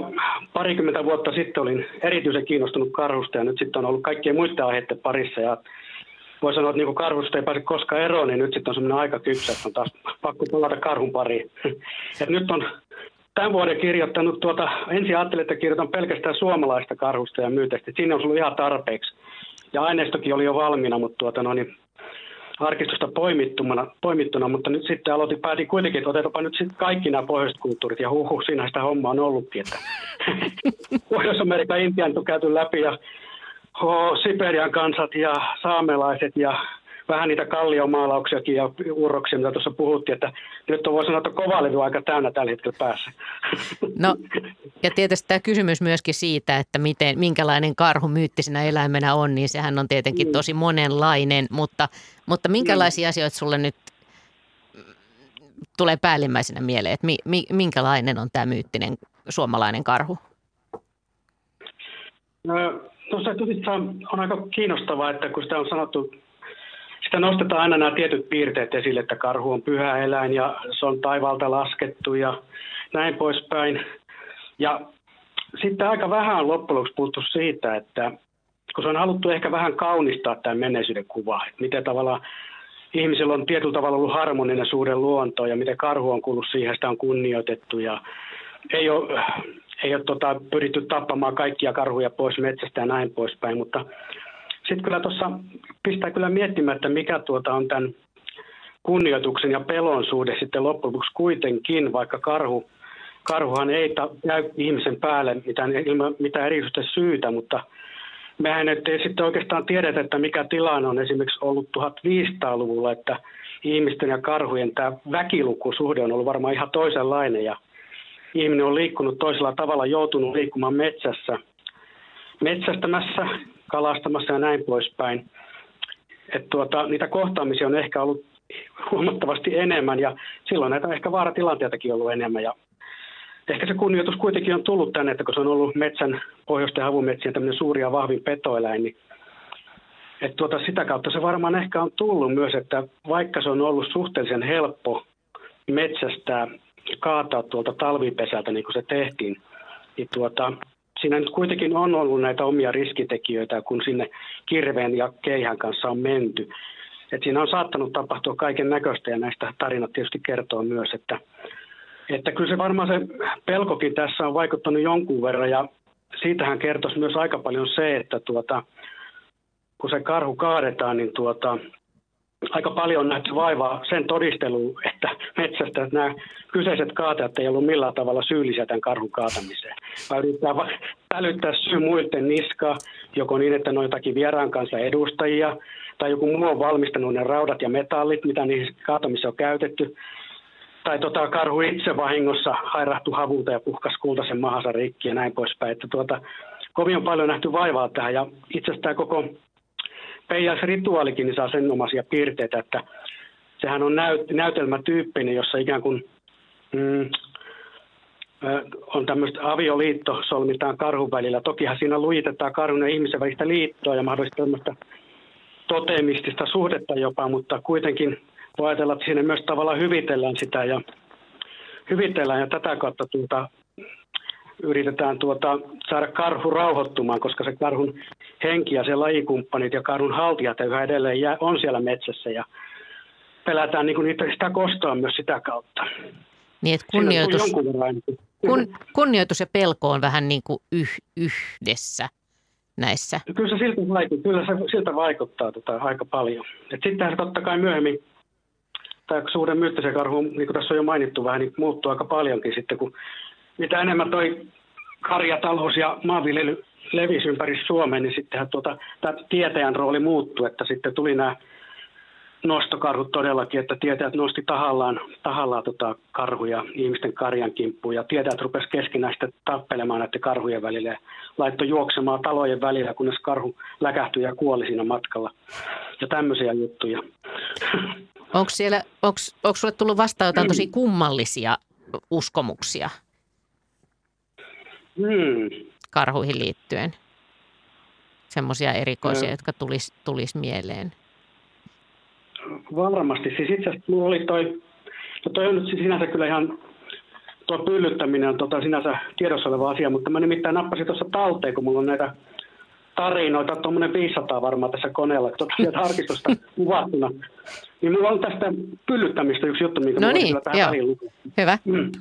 parikymmentä vuotta sitten olin erityisen kiinnostunut karhusta ja nyt sitten on ollut kaikkien muiden aiheiden parissa ja voi sanoa, että niin karhusta ei pääse koskaan eroon, niin nyt sitten on semmoinen aika kypsä, että on taas pakko palata karhun pariin. <laughs> Et nyt on tämän vuoden kirjoittanut, tuota, ensin ajattelin, että kirjoitan pelkästään suomalaista karhusta ja myytestä. Siinä on ollut ihan tarpeeksi. Ja aineistokin oli jo valmiina, mutta tuota, no, niin arkistosta poimittuna, poimittuna, mutta nyt sitten aloitin, päätin kuitenkin, että otetaanpa nyt sitten kaikki nämä pohjoiset kulttuurit, ja huhu, siinä sitä hommaa on ollutkin, että <laughs> Pohjois-Amerikan Intian on käyty läpi, ja ho, Siberian kansat ja saamelaiset, ja vähän niitä kalliomaalauksiakin ja urroksia, mitä tuossa puhuttiin, että nyt on voi sanoa, että kova levy aika täynnä tällä hetkellä päässä. No, ja tietysti tämä kysymys myöskin siitä, että miten, minkälainen karhu myyttisenä eläimenä on, niin sehän on tietenkin mm. tosi monenlainen, mutta, mutta minkälaisia mm. asioita sulle nyt tulee päällimmäisenä mieleen, että mi, mi, minkälainen on tämä myyttinen suomalainen karhu? No, tuossa on aika kiinnostavaa, että kun sitä on sanottu sitä nostetaan aina nämä tietyt piirteet esille, että karhu on pyhä eläin ja se on taivalta laskettu ja näin poispäin. Ja sitten aika vähän on loppujen lopuksi puhuttu siitä, että kun se on haluttu ehkä vähän kaunistaa tämä menneisyyden kuva, että miten tavallaan ihmisillä on tietyllä tavalla ollut harmoninen suhde luontoon ja miten karhu on kuullut siihen, sitä on kunnioitettu ja ei ole, ei ole tota, pyritty tappamaan kaikkia karhuja pois metsästä ja näin poispäin, mutta sitten kyllä tuossa pistää kyllä miettimään, että mikä tuota on tämän kunnioituksen ja pelon suhde sitten loppujen kuitenkin, vaikka karhu, karhuhan ei ta, ihmisen päälle mitään, ilman mitään erityistä syytä, mutta mehän ei sitten oikeastaan tiedetä, että mikä tilanne on esimerkiksi ollut 1500-luvulla, että ihmisten ja karhujen tämä väkilukusuhde on ollut varmaan ihan toisenlainen ja ihminen on liikkunut toisella tavalla, joutunut liikkumaan metsässä, metsästämässä, kalastamassa ja näin poispäin. Et tuota, niitä kohtaamisia on ehkä ollut huomattavasti enemmän ja silloin näitä ehkä vaaratilanteitakin on ollut enemmän. Ja ehkä se kunnioitus kuitenkin on tullut tänne, että kun se on ollut metsän, pohjoisten havumetsien tämmöinen suuri ja vahvin petoeläin, niin että tuota, sitä kautta se varmaan ehkä on tullut myös, että vaikka se on ollut suhteellisen helppo metsästä kaataa tuolta talvipesältä niin kuin se tehtiin, niin tuota, siinä nyt kuitenkin on ollut näitä omia riskitekijöitä, kun sinne kirveen ja keihän kanssa on menty. Et siinä on saattanut tapahtua kaiken näköistä ja näistä tarinat tietysti kertoo myös, että, että kyllä se varmaan se pelkokin tässä on vaikuttanut jonkun verran ja siitähän kertoisi myös aika paljon se, että tuota, kun se karhu kaadetaan, niin tuota, aika paljon on nähty vaivaa sen todisteluun, että metsästä nämä kyseiset kaatajat ei ollut millään tavalla syyllisiä tämän karhun kaatamiseen. Vai yrittää pälyttää syy muiden niskaa, joko niin, että noin jotakin vieraan kanssa edustajia, tai joku muu on valmistanut ne raudat ja metallit, mitä niihin kaatamiseen on käytetty, tai tota, karhu itse vahingossa hairahtu havulta ja puhkas kultaisen mahansa rikki ja näin poispäin. Että tuota, kovin on paljon nähty vaivaa tähän ja itse asiassa tämä koko peijaisrituaalikin niin saa sen omaisia piirteitä, että sehän on näyt, näytelmätyyppinen, jossa ikään kuin mm, on tämmöistä avioliitto solmitaan karhun välillä. Tokihan siinä lujitetaan karhun ja ihmisen välistä liittoa ja mahdollisesti tämmöistä totemistista suhdetta jopa, mutta kuitenkin voi ajatella, että siinä myös tavallaan hyvitellään sitä ja hyvitellään ja tätä kautta tuota, yritetään tuota, saada karhu rauhoittumaan, koska se karhun henki ja se lajikumppanit ja karhun haltijat yhä edelleen jää, on siellä metsässä ja pelätään niin kuin niitä, sitä kostoa myös sitä kautta. Niin, että kunnioitus, kun, kunnioitus ja pelko on vähän niin kuin yh, yhdessä näissä. Kyllä se siltä vaikuttaa, kyllä se siltä vaikuttaa tota, aika paljon. Sittenhän se totta kai myöhemmin, tämä suuren myyttisen karhu, niin kuin tässä on jo mainittu vähän, niin muuttuu aika paljonkin sitten, kun mitä enemmän toi karjatalous ja maanviljely levisi ympäri Suomeen, niin sittenhän tuota, tämä tietäjän rooli muuttui, että sitten tuli nämä nostokarhut todellakin, että tietäjät nosti tahallaan, tahallaan tota karhuja ihmisten karjan kimppuun ja tietäjät rupesi keskenään sitten tappelemaan näiden karhujen välillä ja laittoi juoksemaan talojen välillä, kunnes karhu läkähtyi ja kuoli siinä matkalla. Ja tämmöisiä juttuja. Onko siellä, onko, onko sulle tullut vastaan jotain tosi kummallisia uskomuksia? Karhuihin liittyen. Semmoisia erikoisia, jotka tulisi tulis mieleen. Varmasti. Siis itse asiassa mulla oli toi, no toi on nyt siis sinänsä kyllä ihan, tuo pyllyttäminen on tota sinänsä tiedossa oleva asia, mutta mä nimittäin nappasin tuossa talteen, kun mulla on näitä tarinoita, tuommoinen 500 varmaan tässä koneella, tuota sieltä arkistosta <laughs> kuvattuna. Niin mulla on tästä pyllyttämistä yksi juttu, minkä no niin, tähän joo. Hyvä. Mm.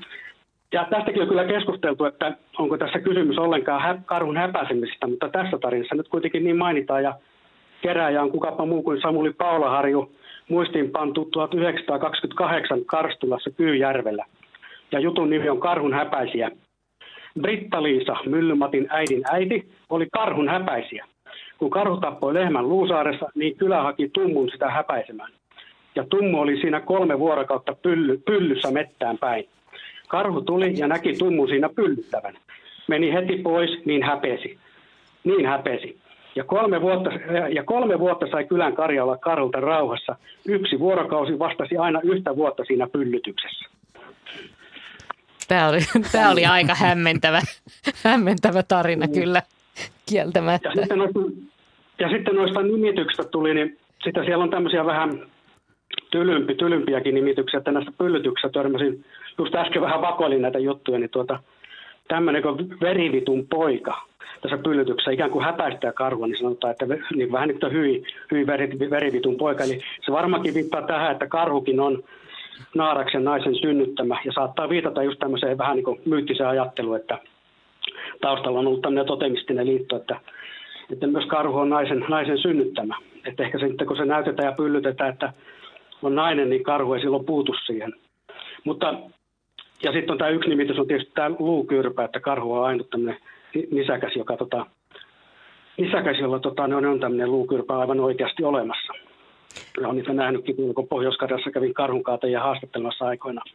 Ja tästäkin on kyllä keskusteltu, että onko tässä kysymys ollenkaan hä- karhun häpäisemisestä, mutta tässä tarinassa nyt kuitenkin niin mainitaan ja keräjä on kukapa muu kuin Samuli Paulaharju muistiinpantu 1928 Karstulassa Kyyjärvellä. Ja jutun nimi on Karhun häpäisiä. Britta-Liisa, Myllymatin äidin äiti, oli karhun häpäisiä. Kun karhu tappoi lehmän Luusaaressa, niin kylä haki tummun sitä häpäisemään. Ja tummu oli siinä kolme vuorokautta pylly, pyllyssä mettään päin. Karhu tuli ja näki tummun siinä pyllyttävän. Meni heti pois, niin häpesi. Niin häpesi. Ja kolme, vuotta, ja kolme vuotta sai kylän karja olla karhulta rauhassa. Yksi vuorokausi vastasi aina yhtä vuotta siinä pyllytyksessä. Tämä oli, <laughs> tämä oli aika hämmentävä, hämmentävä tarina mm. kyllä, kieltämättä. Ja sitten, noista, ja sitten noista nimityksistä tuli, niin sitten siellä on tämmöisiä vähän tylympi, tylympiäkin nimityksiä, että näistä pyllytyksistä törmäsin, just äsken vähän vakoilin näitä juttuja, niin tuota, tämmöinen kuin verivitun poika tässä pyllytyksessä ikään kuin häpäistää karhua, niin sanotaan, että niin vähän nyt on hyi, hyi verivitun poika. Eli se varmaankin viittaa tähän, että karhukin on naaraksen naisen synnyttämä ja saattaa viitata just tämmöiseen vähän niin kuin myyttiseen ajatteluun, että taustalla on ollut tämmöinen totemistinen liitto, että, että myös karhu on naisen, naisen synnyttämä. Että ehkä sitten kun se näytetään ja pyllytetään, että on nainen, niin karhu ei silloin puutu siihen. Mutta, ja sitten on tämä yksi nimitys, on tietysti tämä luukyrpä, että karhu on ainut tämmöinen nisäkäs, joka tota, nisäkäs, jolla tota, ne on, on tämmöinen luukyrpä aivan oikeasti olemassa. Ja on niitä nähnytkin, kun pohjois kävin karhunkaatajia haastattelemassa aikoinaan.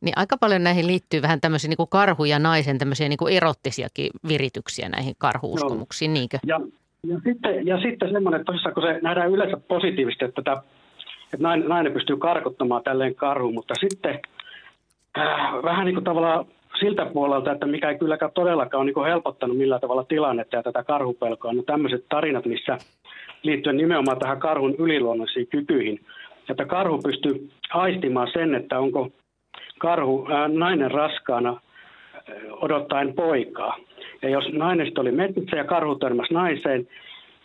Niin aika paljon näihin liittyy vähän tämmöisiä niin kuin karhu ja naisen tämmöisiä niin kuin erottisiakin virityksiä näihin karhuuskomuksiin, niinkö? Ja, ja, sitten, ja sitten semmoinen, että tosissaan kun se nähdään yleensä positiivisesti, että, tätä, että nainen, nainen pystyy karkottamaan tälleen karhuun, mutta sitten vähän niin kuin tavallaan siltä puolelta, että mikä ei kylläkään todellakaan ole niin helpottanut millään tavalla tilannetta ja tätä karhupelkoa, no tämmöiset tarinat, missä liittyen nimenomaan tähän karhun yliluonnollisiin kykyihin, että karhu pystyy aistimaan sen, että onko karhu, ää, nainen raskaana odottaen poikaa. Ja jos nainen oli metsissä ja karhu törmäsi naiseen,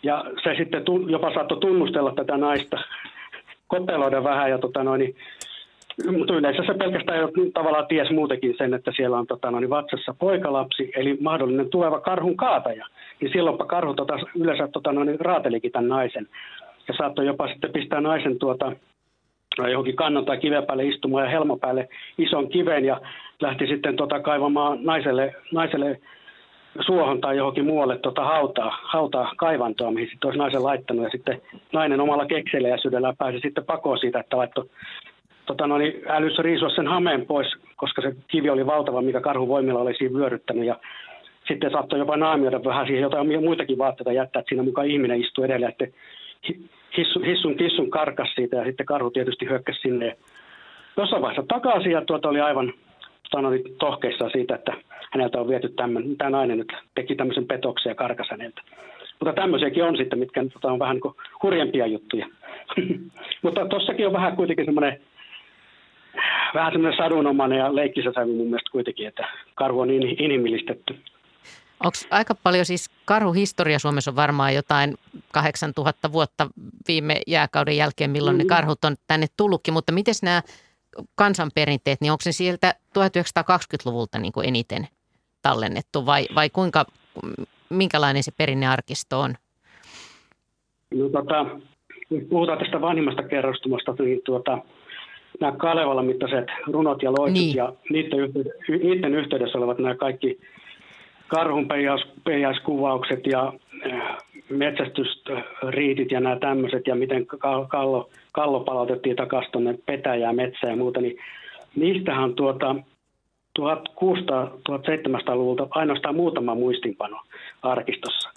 ja se sitten jopa saattoi tunnustella tätä naista, <laughs> kopeloida vähän, ja tota noin, niin, mutta se pelkästään jo tavallaan ties muutenkin sen, että siellä on tota noin, vatsassa poikalapsi, eli mahdollinen tuleva karhun kaataja. Niin silloinpa karhu tota, yleensä tota noin, raatelikin tämän naisen. Ja saattoi jopa sitten pistää naisen tuota, johonkin kannon tai kiven päälle istumaan ja helmo päälle ison kiven ja lähti sitten tota kaivamaan naiselle, naiselle suohon tai johonkin muualle tota hautaa, hautaa kaivantoa, mihin sitten olisi naisen laittanut. Ja sitten nainen omalla keksellä ja sydällä pääsi sitten pakoon siitä, että laittoi tota no, niin älys riisua sen hameen pois, koska se kivi oli valtava, mikä karhu voimilla oli siinä vyöryttänyt. Ja sitten saattoi jopa naamioida vähän siihen jotain muitakin vaatteita jättää, että siinä mukaan ihminen istuu edelleen. Että hissun, hissun kissun karkas siitä ja sitten karhu tietysti hyökkäsi sinne jossain vaiheessa takaisin ja tuota oli aivan sanoi tohkeissaan siitä, että häneltä on viety tämmöinen, tämä nainen nyt teki tämmöisen petoksen ja karkas häneltä. Mutta tämmöisiäkin on sitten, mitkä tota, on vähän niin hurjempia juttuja. <laughs> Mutta tossakin on vähän kuitenkin semmoinen vähän semmoinen sadunomainen ja leikkisä sävy mun mielestä kuitenkin, että karhu on niin inhimillistetty. Onko aika paljon siis karhuhistoria Suomessa on varmaan jotain 8000 vuotta viime jääkauden jälkeen, milloin mm-hmm. ne karhut on tänne tullutkin, mutta miten nämä kansanperinteet, niin onko se sieltä 1920-luvulta niin kuin eniten tallennettu vai, vai kuinka, minkälainen se perinnearkisto on? No, tota, puhutaan tästä vanhimmasta kerrostumasta, niin tuota, nämä Kalevalan mittaiset runot ja loitut niin. ja niiden, niiden yhteydessä olevat nämä kaikki karhun peijäiskuvaukset ja äh, metsästysriitit ja nämä tämmöiset ja miten kallo, kallo palautettiin takaisin tuonne petäjää, metsää ja muuta, niin niistähän tuota 1600-1700-luvulta ainoastaan muutama muistinpano arkistossa.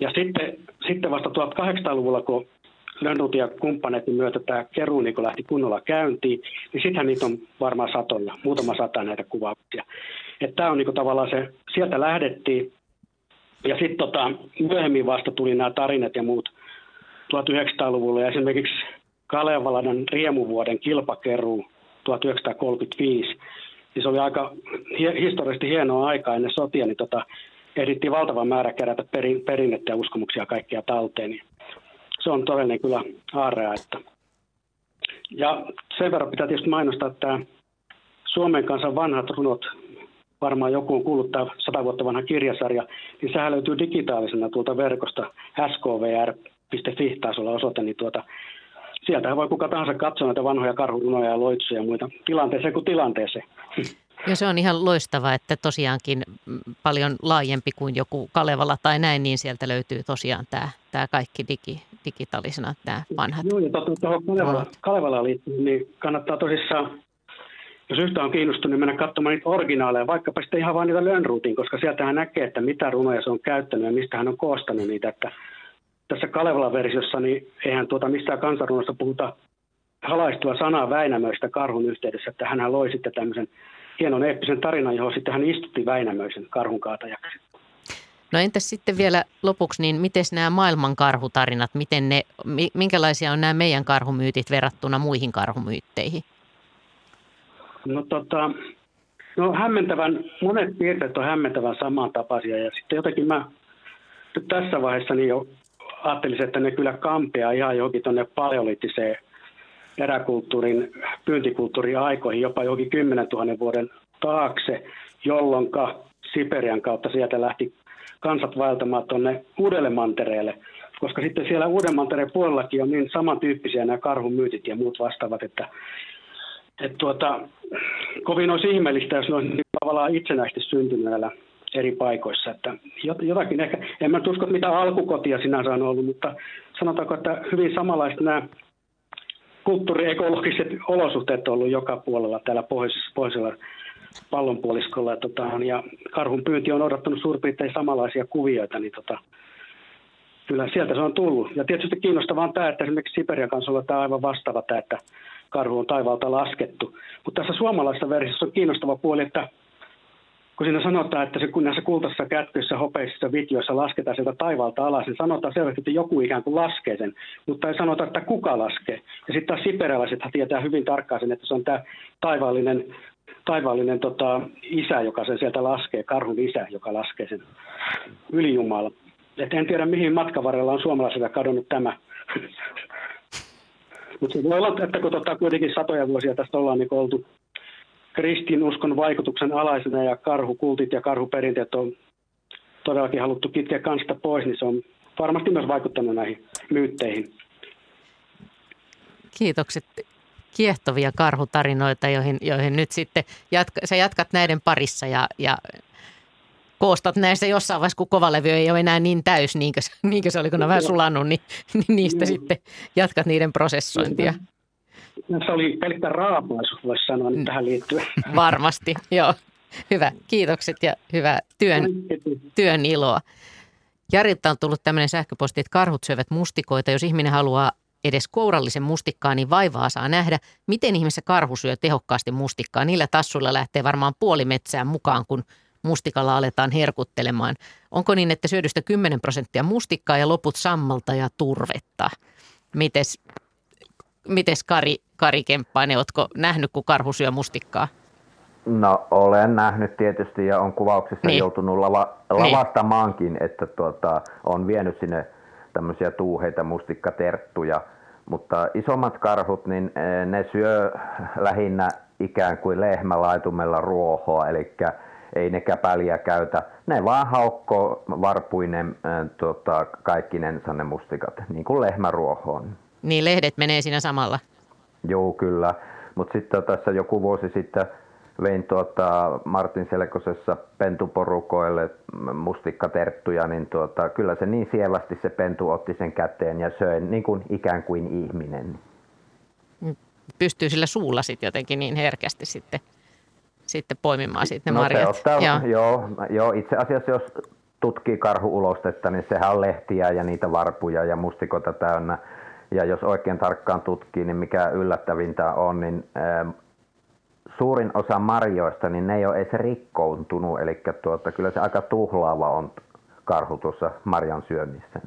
Ja sitten, sitten vasta 1800-luvulla, kun Lönnrut ja kumppaneiden myötä tämä keruu niin lähti kunnolla käyntiin, niin sittenhän niitä on varmaan satoja, muutama sata näitä kuvauksia. Että tämä on niin tavallaan se, sieltä lähdettiin ja sitten tota, myöhemmin vasta tuli nämä tarinat ja muut 1900-luvulla ja esimerkiksi Kalevalainen riemuvuoden kilpakeruu 1935, niin se oli aika historiallisesti hienoa aikaa ennen sotia, niin tota, ehdittiin valtava määrä kerätä perin, perinnettä ja uskomuksia kaikkia talteen. Niin se on todellinen kyllä aarea. Että. Ja sen verran pitää tietysti mainostaa, että Suomen kansan vanhat runot, varmaan joku on kuullut tämä 100 vuotta vanha kirjasarja, niin sehän löytyy digitaalisena tuolta verkosta skvr.fi taisi olla osoite, niin tuota, sieltähän voi kuka tahansa katsoa näitä vanhoja karhurunoja ja loitsuja ja muita tilanteeseen kuin tilanteeseen. Ja se on ihan loistava, että tosiaankin paljon laajempi kuin joku Kalevala tai näin, niin sieltä löytyy tosiaan tämä, tämä kaikki digi, digitaalisena, tämä vanhat. Joo, ja tuohon Kalevala, Kalevalaan liittyen, niin kannattaa tosissaan, jos yhtään on kiinnostunut, niin mennä katsomaan niitä originaaleja, vaikkapa sitten ihan vain niitä Lönnruutin, koska sieltähän näkee, että mitä runoja se on käyttänyt ja mistä hän on koostanut niitä. Että tässä Kalevalan versiossa, niin eihän tuota mistään kansanrunosta puhuta halaistua sanaa Väinämöistä karhun yhteydessä, että hän loi sitten tämmöisen hienon eeppisen tarinan, johon sitten hän istutti Väinämöisen karhun kaatajaksi. No entäs sitten vielä lopuksi, niin miten nämä maailman karhutarinat, miten ne, minkälaisia on nämä meidän karhumyytit verrattuna muihin karhumyytteihin? No tota, no hämmentävän, monet piirteet on hämmentävän samantapaisia ja sitten jotenkin mä tässä vaiheessa niin jo ajattelisin, että ne kyllä kampeaa ihan johonkin tuonne paleolittiseen eräkulttuurin, pyyntikulttuurin aikoihin, jopa johonkin 10 000 vuoden taakse, jolloin Siperian kautta sieltä lähti kansat vaeltamaan tuonne Uudelle mantereelle, koska sitten siellä Uuden mantereen puolellakin on niin samantyyppisiä nämä karhun myytit ja muut vastaavat, että, että tuota, kovin olisi ihmeellistä, jos ne olisi niin tavallaan itsenäisesti syntynyt eri paikoissa. Että jotakin ehkä, en mä usko, mitä alkukotia sinänsä on ollut, mutta sanotaanko, että hyvin samanlaiset nämä kulttuuriekologiset olosuhteet on ollut joka puolella täällä pohjoisessa, pohjoisella pallonpuoliskolla. Ja, tota, ja karhun pyynti on odottanut suurin piirtein samanlaisia kuvioita, niin tota, kyllä sieltä se on tullut. Ja tietysti kiinnostavaa on tämä, että esimerkiksi Siperian kanssa on tämä aivan vastaava tämä, että karhu on taivaalta laskettu. Mutta tässä suomalaisessa versiossa on kiinnostava puoli, että kun siinä sanotaan, että se, kun näissä kultaisissa kätkyissä, hopeisissa videoissa lasketaan sieltä taivaalta alas, niin sanotaan selvästi, että joku ikään kuin laskee sen, mutta ei sanota, että kuka laskee. Ja sitten taas siperilaiset tietää hyvin tarkkaan sen, että se on tämä taivaallinen, taivaallinen tota, isä, joka sen sieltä laskee, karhun isä, joka laskee sen ylijumala. Et en tiedä, mihin matkavarrella on suomalaisilta kadonnut tämä. <laughs> Mutta se voi olla, että kun tota, kuitenkin satoja vuosia tästä ollaan niin oltu kristinuskon vaikutuksen alaisena ja karhukultit ja karhuperinteet on todellakin haluttu kitkeä kansta pois, niin se on varmasti myös vaikuttanut näihin myytteihin. Kiitokset. Kiehtovia karhutarinoita, joihin, joihin nyt sitten jatka, sä jatkat näiden parissa ja, ja koostat näistä jossain vaiheessa, kun kovalevy ei ole enää niin täys, niin kuin, se oli, kun on vähän sulannut, niin, niin niistä mm. sitten jatkat niiden prosessointia. Se oli pelkkä raapaisu, voisi sanoa nyt tähän liittyen. <laughs> Varmasti, joo. Hyvä, kiitokset ja hyvää työn, työn iloa. Jarilta on tullut tämmöinen sähköposti, että karhut syövät mustikoita. Jos ihminen haluaa edes kourallisen mustikkaa, niin vaivaa saa nähdä, miten ihmeessä karhu syö tehokkaasti mustikkaa. Niillä tassuilla lähtee varmaan puoli metsää mukaan, kun mustikalla aletaan herkuttelemaan. Onko niin, että syödystä 10 prosenttia mustikkaa ja loput sammalta ja turvetta? Mites, mites Kari, Kari Kemppainen, oletko nähnyt, kun karhu syö mustikkaa? No olen nähnyt tietysti ja on kuvauksissa niin. joutunut lava, niin. lavastamaankin, niin. että tuota, on vienyt sinne tämmöisiä tuuheita mustikkaterttuja, mutta isommat karhut, niin eh, ne syö lähinnä ikään kuin lehmälaitumella ruohoa, eli ei ne käpäliä käytä. Ne vaan haukkoo varpuinen äh, tota, kaikkinensa ne mustikat, niin kuin lehmäruohoon. Niin lehdet menee siinä samalla? Joo, kyllä. Mutta sitten tässä joku vuosi sitten vein tuota Martin Selkosessa pentuporukoille mustikkaterttuja, niin tuota, kyllä se niin sievästi se pentu otti sen käteen ja söi niin kuin ikään kuin ihminen. Pystyy sillä suulla sitten jotenkin niin herkästi sitten sitten poimimaan sitten ne no, marjat. Se ottaa, joo. Joo, joo, itse asiassa jos tutkii karhuulostetta, niin sehän on lehtiä ja niitä varpuja ja mustikota täynnä. Ja jos oikein tarkkaan tutkii, niin mikä yllättävintä on, niin äh, suurin osa marjoista, niin ne ei ole edes rikkoontunut. Eli tuota, kyllä se aika tuhlaava on karhu tuossa marjan syömissä.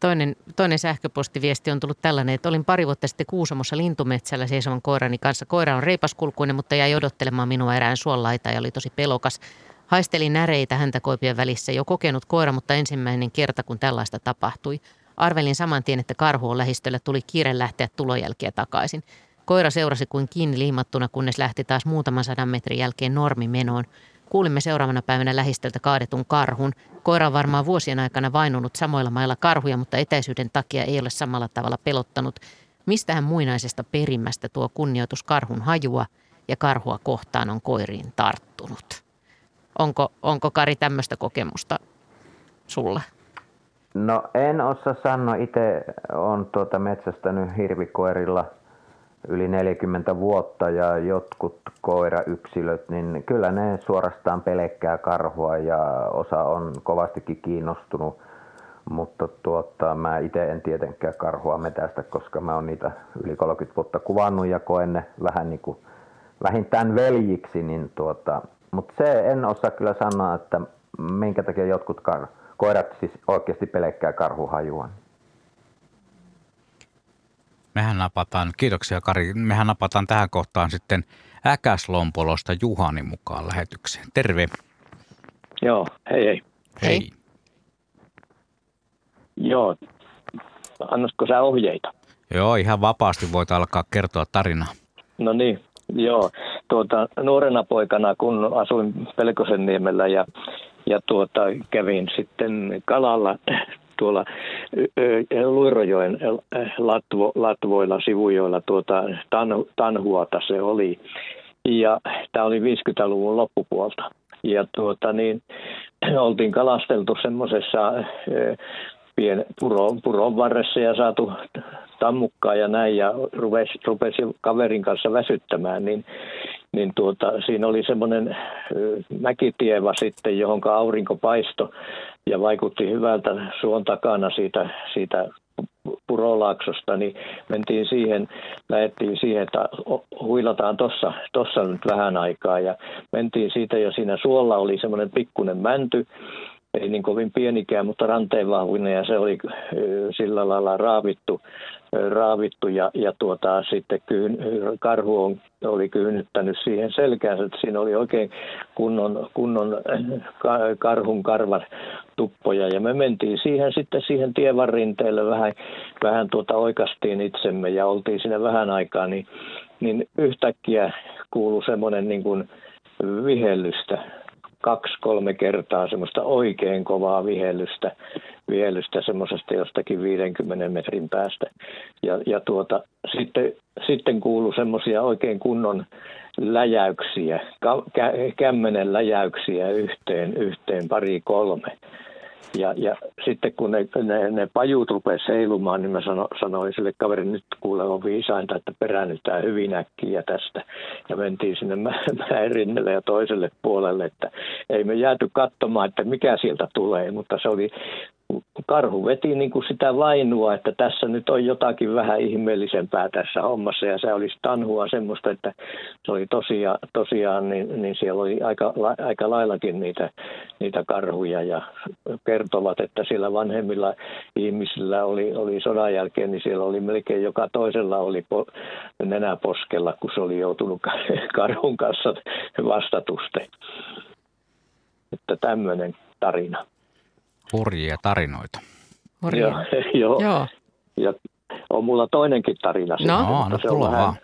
Toinen, toinen sähköpostiviesti on tullut tällainen, että olin pari vuotta sitten Kuusamossa lintumetsällä seisovan koirani kanssa. Koira on reipaskulkuinen, mutta jäi odottelemaan minua erään suolaita ja oli tosi pelokas. Haistelin näreitä häntä koipien välissä. Jo kokenut koira, mutta ensimmäinen kerta, kun tällaista tapahtui. Arvelin saman tien, että karhu on lähistöllä, tuli kiire lähteä tulojälkeä takaisin. Koira seurasi kuin kiinni liimattuna, kunnes lähti taas muutaman sadan metrin jälkeen normimenoon. Kuulimme seuraavana päivänä lähistöltä kaadetun karhun. Koira on varmaan vuosien aikana vainunut samoilla mailla karhuja, mutta etäisyyden takia ei ole samalla tavalla pelottanut. Mistähän muinaisesta perimmästä tuo kunnioitus karhun hajua ja karhua kohtaan on koiriin tarttunut? Onko, onko Kari tämmöistä kokemusta sulla? No en osaa sanoa. Itse olen tuota metsästänyt hirvikoirilla – yli 40 vuotta ja jotkut koirayksilöt, niin kyllä ne suorastaan pelekkää karhua ja osa on kovastikin kiinnostunut. Mutta tuota, mä itse en tietenkään karhua metästä, koska mä oon niitä yli 30 vuotta kuvannut ja koen ne vähän niin kuin vähintään veljiksi. Niin tuota, mutta se en osaa kyllä sanoa, että minkä takia jotkut kar- koirat siis oikeasti pelekkää karhuhajua. Mehän napataan, kiitoksia Kari, mehän napataan tähän kohtaan sitten Äkäslompolosta Juhani mukaan lähetykseen. Terve. Joo, hei hei. Hei. Joo, annoisiko sä ohjeita? Joo, ihan vapaasti voit alkaa kertoa tarinaa. No niin, joo. Tuota, nuorena poikana, kun asuin Pelkosenniemellä ja, ja tuota, kävin sitten kalalla tuolla Luirojoen latvo, latvoilla, sivujoilla, tuota, tan, Tanhuota se oli. Ja tämä oli 50-luvun loppupuolta. Ja tuota, niin, <clears throat> oltiin kalasteltu semmoisessa pien puron, puron varressa ja saatu tammukkaa ja näin ja rupesi, rupesi kaverin kanssa väsyttämään, niin, niin tuota, siinä oli semmoinen mäkitieva sitten, johon aurinko paisto ja vaikutti hyvältä suon takana siitä, siitä Purolaaksosta, niin mentiin siihen, lähettiin siihen, että huilataan tuossa tossa nyt vähän aikaa ja mentiin siitä ja siinä suolla oli semmoinen pikkunen mänty, ei niin kovin pienikään, mutta ranteen vahvinen ja se oli sillä lailla raavittu, raavittu ja, ja tuota, sitten kyyn, karhu on, oli kyynnyttänyt siihen selkäänsä, että siinä oli oikein kunnon, kunnon karhun karvan tuppoja. Ja me mentiin siihen sitten siihen tievarrinteelle vähän, vähän tuota oikastiin itsemme ja oltiin siinä vähän aikaa, niin, niin yhtäkkiä kuului semmoinen niin kuin vihellystä kaksi-kolme kertaa semmoista oikein kovaa vihellystä, vihellystä semmoisesta jostakin 50 metrin päästä. Ja, ja tuota, sitten, sitten kuului semmoisia oikein kunnon läjäyksiä, kä, kämmenen läjäyksiä yhteen, yhteen pari kolme. Ja, ja sitten kun ne, ne, ne pajut rupesivat heilumaan, niin mä sano, sanoin sille kaverille, nyt kuule on viisainta, että peräännytään hyvin äkkiä tästä. Ja mentiin sinne mäen <laughs> rinnelle ja toiselle puolelle, että ei me jääty katsomaan, että mikä sieltä tulee, mutta se oli karhu veti niin kuin sitä vainua, että tässä nyt on jotakin vähän ihmeellisempää tässä hommassa ja se oli tanhua semmoista, että se oli tosiaan, tosiaan niin, niin siellä oli aika, aika laillakin niitä, niitä karhuja ja kertovat, että siellä vanhemmilla ihmisillä oli, oli sodan jälkeen, niin siellä oli melkein joka toisella oli po, nenäposkella, kun se oli joutunut <laughs> karhun kanssa vastatusten. Että tämmöinen tarina. Hurjia tarinoita. Hurjia. Joo, <laughs> joo. joo. Ja on mulla toinenkin tarina. No, no, no tulla vähän...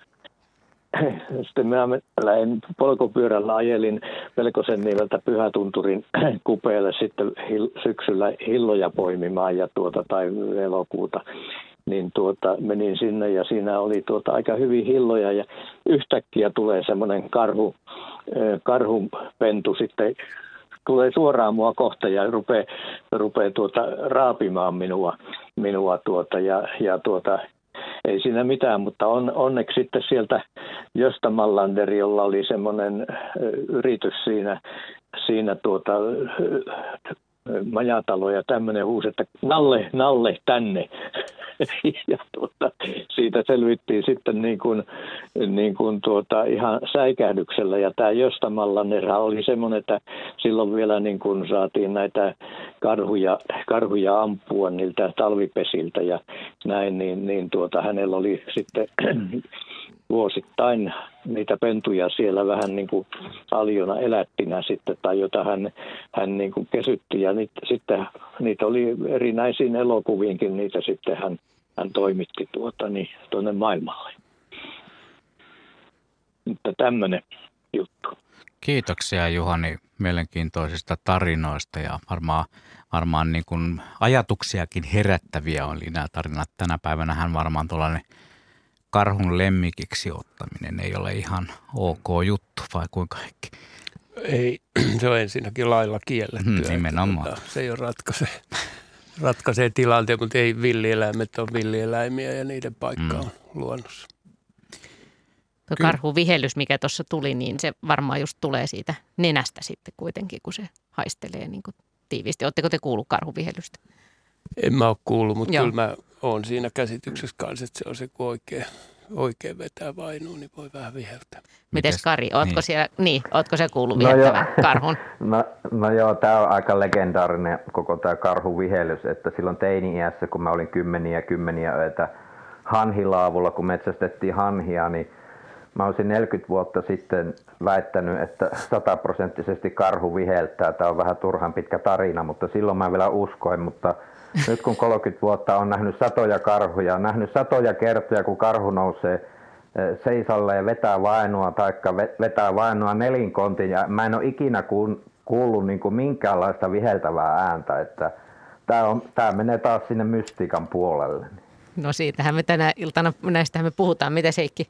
<laughs> Sitten mä lähdin polkupyörällä ajelin Pelkosen nimeltä Pyhätunturin <clears throat> kupeelle sitten hil- syksyllä hilloja poimimaan ja tuota, tai elokuuta niin tuota, menin sinne ja siinä oli tuota aika hyvin hilloja ja yhtäkkiä tulee semmoinen karhu, karhupentu sitten tulee suoraan mua kohta ja rupeaa, rupeaa tuota, raapimaan minua, minua tuota, ja, ja tuota, ei siinä mitään, mutta on, onneksi sitten sieltä Josta Mallander, jolla oli semmoinen yritys siinä, siinä tuota, majatalo ja tämmöinen huusi, että Nalle, Nalle, tänne. <laughs> ja tuota, siitä selvittiin sitten niin kuin, niin kuin tuota, ihan säikähdyksellä. Ja tämä Jostamallanera oli semmoinen, että silloin vielä niin kuin saatiin näitä karhuja, karhuja ampua niiltä talvipesiltä ja näin, niin, niin tuota, hänellä oli sitten <clears throat> vuosittain niitä pentuja siellä vähän niin kuin aljona elättinä sitten, tai jota hän, hän niin kuin kesytti. Ja niitä, sitten niitä oli erinäisiin elokuviinkin, niitä sitten hän, hän toimitti tuota, niin, tuonne maailmalle. Mutta tämmöinen juttu. Kiitoksia Juhani mielenkiintoisista tarinoista ja varmaan, varmaan niin kuin ajatuksiakin herättäviä oli nämä tarinat. Tänä päivänä hän varmaan tuollainen – karhun lemmikiksi ottaminen ei ole ihan ok juttu, vai kuinka kaikki? Ei, <clears throat> se on ensinnäkin lailla kielletty. Hmm, nimenomaan. Että, se ei ole ratkaise, <laughs> ratkaisee tilanteen, mutta ei villieläimet ole villieläimiä ja niiden paikka hmm. on luonnossa. Tuo karhuvihellys, mikä tuossa tuli, niin se varmaan just tulee siitä nenästä sitten kuitenkin, kun se haistelee niin kuin tiiviisti. Oletteko te kuullut karhuvihellystä? En mä ole kuullut, mutta Joo. kyllä mä on siinä käsityksessä kanssa, että se on se, kun oikein, oikein vetää vainuun, niin voi vähän viheltää. Mites Kari, ootko, niin. Siellä, niin, ootko se kuullut no viheltävän karhun? <laughs> No, no joo, tämä on aika legendaarinen koko tämä karhuvihellys, että silloin teini-iässä, kun mä olin kymmeniä kymmeniä öitä hanhilaavulla, kun metsästettiin hanhia, niin mä olisin 40 vuotta sitten väittänyt, että sataprosenttisesti karhu viheltää. Tämä on vähän turhan pitkä tarina, mutta silloin mä vielä uskoin, mutta nyt kun 30 vuotta on nähnyt satoja karhuja, on nähnyt satoja kertoja, kun karhu nousee eh, seisalle ja vetää vainoa tai vetää vainoa nelinkontin ja mä en ole ikinä kuullut niin kuin minkäänlaista viheltävää ääntä, että tämä, on, tämä menee taas sinne mystiikan puolelle. No siitähän me tänä iltana, näistähän me puhutaan. Mitä Seikki?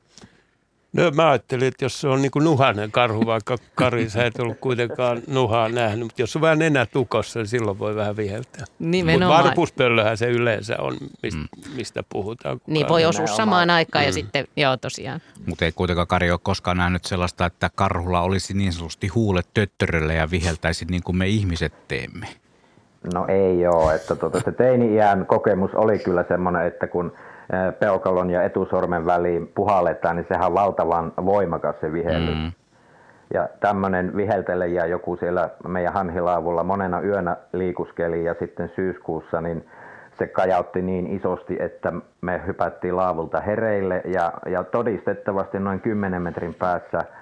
No mä ajattelin, että jos se on niin kuin nuhainen karhu, vaikka Kari, sä et ollut kuitenkaan nuhaa nähnyt, mutta jos on vähän nenä tukossa, niin silloin voi vähän viheltää. Mutta varpuspöllöhän se yleensä on, mistä, mm. mistä puhutaan. Niin voi osua samaan aikaan mm. ja sitten, joo tosiaan. Mutta ei kuitenkaan Kari ole koskaan nähnyt sellaista, että karhulla olisi niin sanotusti huulet töttörölle ja viheltäisi niin kuin me ihmiset teemme. No ei ole, että tuota, se teini-iän kokemus oli kyllä semmoinen, että kun peukalon ja etusormen väliin puhalletaan, niin sehän on valtavan voimakas se vihellys. Mm. Ja tämmöinen viheltelejä joku siellä meidän hanhilaavulla monena yönä liikuskeli ja sitten syyskuussa, niin se kajautti niin isosti, että me hypättiin laavulta hereille ja, ja todistettavasti noin 10 metrin päässä –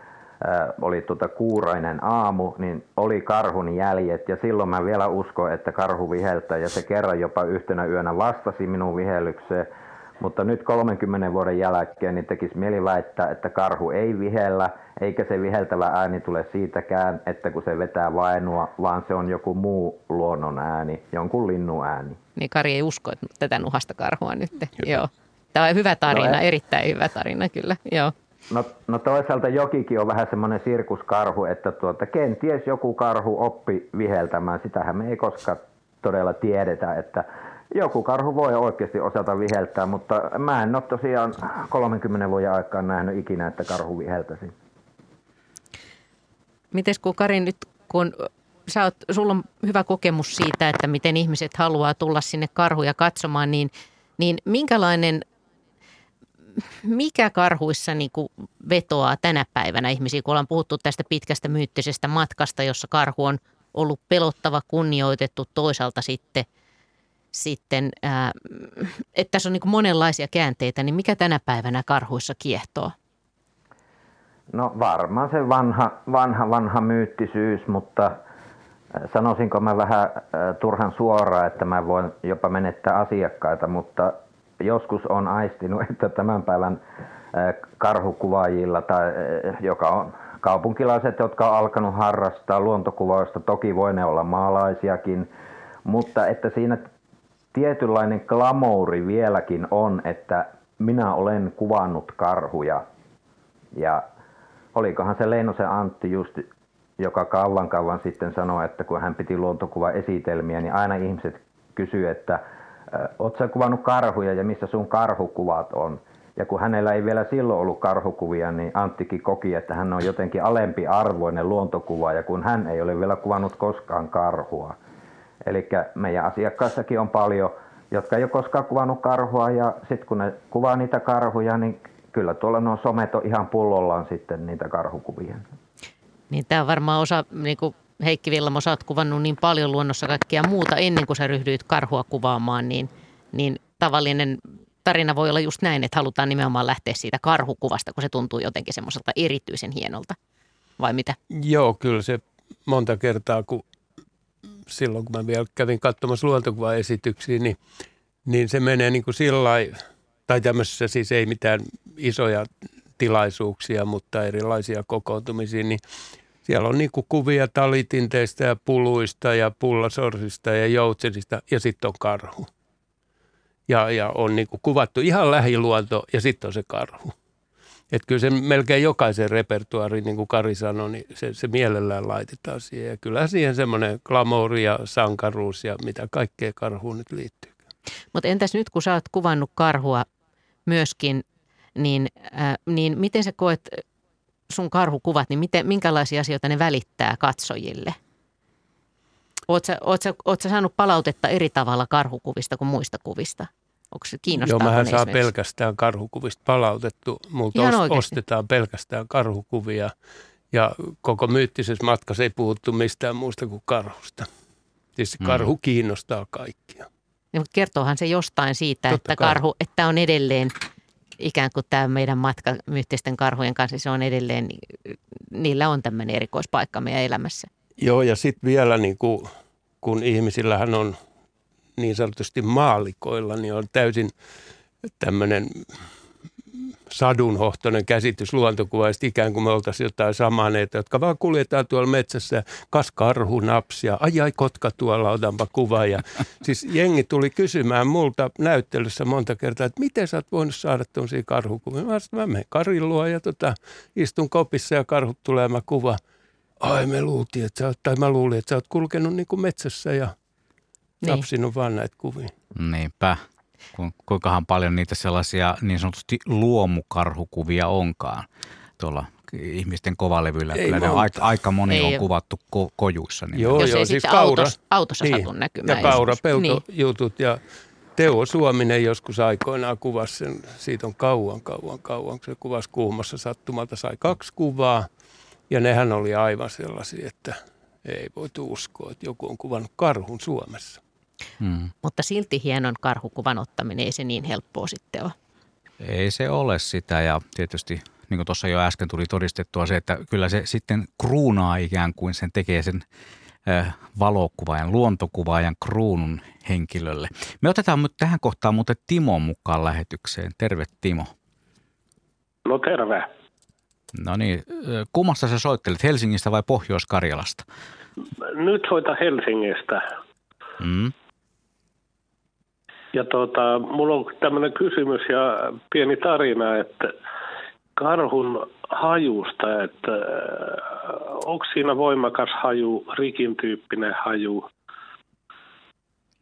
oli tuota kuurainen aamu, niin oli karhun jäljet ja silloin mä vielä uskoin, että karhu viheltää ja se kerran jopa yhtenä yönä vastasi minun vihellykseen. Mutta nyt 30 vuoden jälkeen niin tekisi mieli väittää, että karhu ei vihellä, eikä se viheltävä ääni tule siitäkään, että kun se vetää vainua, vaan se on joku muu luonnon ääni, jonkun linnun ääni. Niin Kari ei usko että tätä nuhasta karhua nyt. Joo. Tämä on hyvä tarina, no, erittäin hyvä tarina kyllä. Joo. No, no toisaalta jokikin on vähän semmoinen sirkuskarhu, että tuota, kenties joku karhu oppi viheltämään. Sitähän me ei koskaan todella tiedetä, että joku karhu voi oikeasti osata viheltää, mutta mä en ole tosiaan 30 vuoden aikaan nähnyt ikinä, että karhu viheltäisi. Mites kun Kari nyt, kun sä oot, sulla on hyvä kokemus siitä, että miten ihmiset haluaa tulla sinne karhuja katsomaan, niin, niin minkälainen mikä karhuissa niin kuin vetoaa tänä päivänä ihmisiä, kun ollaan puhuttu tästä pitkästä myyttisestä matkasta, jossa karhu on ollut pelottava, kunnioitettu, toisaalta sitten, sitten ää, että tässä on niin monenlaisia käänteitä, niin mikä tänä päivänä karhuissa kiehtoo? No varmaan se vanha, vanha, vanha myyttisyys, mutta sanoisinko mä vähän turhan suoraan, että mä voin jopa menettää asiakkaita, mutta joskus on aistinut, <laughs> että tämän päivän karhukuvaajilla, tai, joka on kaupunkilaiset, jotka on alkanut harrastaa luontokuvausta, toki voi ne olla maalaisiakin, mutta että siinä tietynlainen glamouri vieläkin on, että minä olen kuvannut karhuja. Ja olikohan se Leinosen Antti just, joka kauan kauan sitten sanoi, että kun hän piti luontokuva esitelmiä, niin aina ihmiset kysyivät, että Oletko kuvannut karhuja ja missä sun karhukuvat on? Ja kun hänellä ei vielä silloin ollut karhukuvia, niin Anttikin koki, että hän on jotenkin alempi arvoinen luontokuva, ja kun hän ei ole vielä kuvannut koskaan karhua. Eli meidän asiakkaissakin on paljon, jotka ei ole koskaan kuvannut karhua, ja sitten kun ne kuvaa niitä karhuja, niin kyllä tuolla nuo somet on ihan pullollaan sitten niitä karhukuvia. Niin tämä on varmaan osa niin kuin Heikki Villamo, sä oot kuvannut niin paljon luonnossa kaikkea muuta ennen kuin sä ryhdyit karhua kuvaamaan, niin, niin tavallinen tarina voi olla just näin, että halutaan nimenomaan lähteä siitä karhukuvasta, kun se tuntuu jotenkin semmoiselta erityisen hienolta. Vai mitä? Joo, kyllä se monta kertaa, kun silloin kun mä vielä kävin katsomassa luontokuvaesityksiä, niin, niin se menee niin kuin sillä tai tämmöisessä siis ei mitään isoja tilaisuuksia, mutta erilaisia kokoontumisia, niin siellä on niin kuvia talitinteistä ja puluista ja pullasorsista ja joutsenista ja sitten on karhu. Ja, ja on niin kuvattu ihan lähiluonto ja sitten on se karhu. Että kyllä se melkein jokaisen repertuaari, niin kuin Kari sanoi, niin se, se mielellään laitetaan siihen. Ja kyllä siihen semmoinen glamouri ja sankaruus ja mitä kaikkea karhuun nyt liittyy. Mutta entäs nyt, kun sä oot kuvannut karhua myöskin, niin, äh, niin miten sä koet sun karhukuvat, niin miten, minkälaisia asioita ne välittää katsojille? Oletko sä, oot sä saanut palautetta eri tavalla karhukuvista kuin muista kuvista? Onko se Joo, mähän saa pelkästään karhukuvista palautettu. Multa ost- ostetaan pelkästään karhukuvia ja koko myyttisessä matkassa ei puhuttu mistään muusta kuin karhusta. Siis mm. karhu kiinnostaa kaikkia. Ja, mutta kertoohan se jostain siitä, Totta että, karhu, että on edelleen ikään kuin tämä meidän matka myyttisten karhujen kanssa, se on edelleen, niillä on tämmöinen erikoispaikka meidän elämässä. Joo, ja sitten vielä niin kuin, kun ihmisillähän on niin sanotusti maalikoilla, niin on täysin tämmöinen sadunhohtoinen käsitys luontokuvaista, ikään kuin me oltaisiin jotain samaneita, jotka vaan kuljetaan tuolla metsässä, kas karhu napsia, ai ai kotka tuolla, otanpa kuva. Ja <laughs> siis jengi tuli kysymään multa näyttelyssä monta kertaa, että miten sä oot voinut saada tuollaisia karhukuvia. Mä sanoin, mä menen Karin luo ja tota, istun kopissa ja karhut tulee mä kuva. Ai me luultiin, että sä oot, tai mä luulin, että sä oot kulkenut niin kuin metsässä ja niin. napsinut vaan näitä kuvia. Niinpä kuinkahan paljon niitä sellaisia niin sanotusti luomukarhukuvia onkaan tuolla ihmisten kovalevyillä. Ei Kyllä ne aika, aika moni ei on kuvattu ko- kojuissa. Niin joo, Jos joo, ei siis kaura, autos, autossa niin, satu näkymään. Ja kaurapeltojutut niin. ja Teo Suominen joskus aikoinaan kuvasi sen, siitä on kauan, kauan, kauan, kun se kuvasi kuumassa sattumalta, sai kaksi kuvaa. Ja nehän oli aivan sellaisia, että ei voitu uskoa, että joku on kuvannut karhun Suomessa. Hmm. Mutta silti hienon karhukuvan ottaminen ei se niin helppoa sitten ole. Ei se ole sitä ja tietysti niin kuin tuossa jo äsken tuli todistettua se, että kyllä se sitten kruunaa ikään kuin sen tekee sen valokuvaajan, luontokuvaajan kruunun henkilölle. Me otetaan nyt tähän kohtaan muuten Timo mukaan lähetykseen. Terve Timo. No terve. No niin, kummasta sä soittelet, Helsingistä vai Pohjois-Karjalasta? Nyt soita Helsingistä. Mm. Ja tota, mulla on tämmöinen kysymys ja pieni tarina, että karhun hajusta, että äh, onko siinä voimakas haju, rikin tyyppinen haju,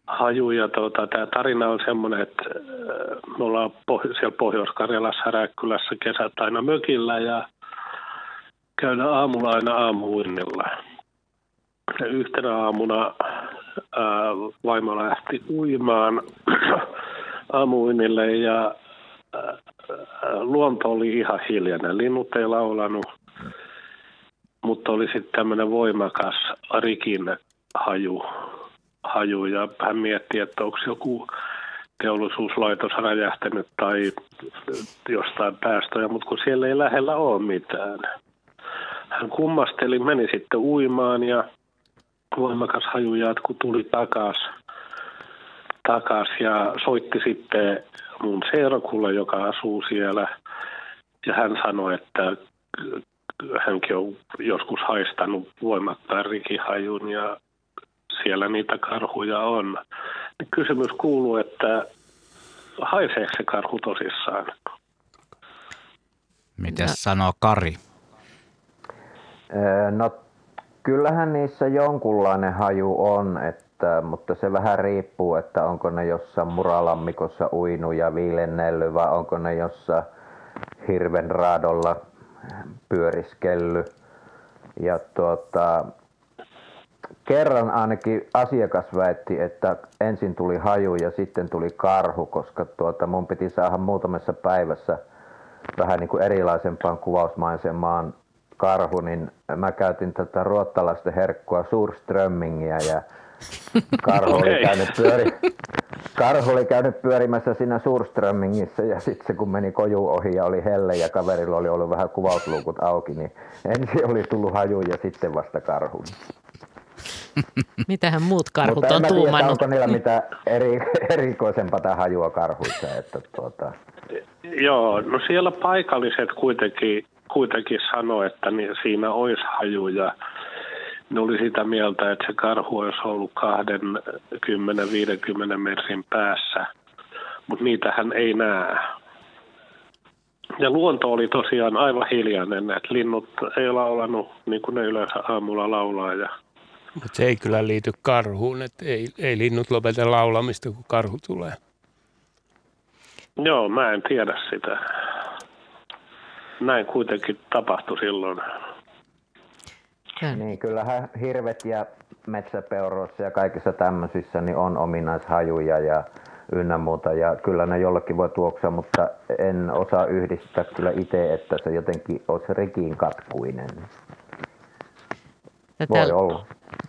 haju ja tota, tämä tarina on semmoinen, että äh, me ollaan siellä Pohjois-Karjalassa Räkkylässä kesät aina mökillä ja käydään aamulla aina aamuinnilla. Ja yhtenä aamuna vaimo lähti uimaan <clears throat> aamuinille ja luonto oli ihan hiljainen. Linnut ei laulanut, mutta oli sitten tämmöinen voimakas rikin haju, haju ja hän mietti, että onko joku teollisuuslaitos räjähtänyt tai jostain päästöjä, mutta kun siellä ei lähellä ole mitään. Hän kummasteli, meni sitten uimaan ja voimakas haju jatku tuli takas, takas ja soitti sitten mun serkulle, joka asuu siellä. Ja hän sanoi, että hänkin on joskus haistanut voimakkaan rikihajun ja siellä niitä karhuja on. Niin kysymys kuuluu, että haiseeko se karhu tosissaan? Mitä sanoo Kari? No Kyllähän niissä jonkunlainen haju on, että, mutta se vähän riippuu, että onko ne jossain muralammikossa uinu ja viilennelly vai onko ne jossain hirven raadolla pyöriskelly. Ja tuota, kerran ainakin asiakas väitti, että ensin tuli haju ja sitten tuli karhu, koska tuota, mun piti saada muutamassa päivässä vähän niin kuin erilaisempaan kuvausmaisemaan karhu, niin mä käytin tätä ruottalaisten herkkua Surströmmingiä ja karhu oli, käynyt pyöri, karhu oli käynyt pyörimässä siinä Surströmmingissä ja sitten se kun meni koju ohi ja oli helle ja kaverilla oli ollut vähän kuvausluukut auki, niin ensin oli tullut haju ja sitten vasta karhu. Mitähän muut karhut Mutta on tuumannut? Tiedä, onko niillä mitään eri, erikoisempaa hajua karhuissa. Että tuota... Joo, no siellä paikalliset kuitenkin kuitenkin sanoi, että niin siinä olisi hajuja. Ne oli sitä mieltä, että se karhu olisi ollut 20-50 metrin päässä, mutta niitähän ei näe. Ja luonto oli tosiaan aivan hiljainen, että linnut ei laulanut niin kuin ne yleensä aamulla laulaa. Ja... Mutta se ei kyllä liity karhuun, että ei, ei linnut lopeta laulamista, kun karhu tulee. Joo, mä en tiedä sitä näin kuitenkin tapahtui silloin. Niin, kyllähän hirvet ja metsäpeuroissa ja kaikissa tämmöisissä niin on ominaishajuja ja ynnä muuta. Ja kyllä ne jollekin voi tuoksia, mutta en osaa yhdistää kyllä itse, että se jotenkin olisi rikiin katkuinen. Voi Täl, olla.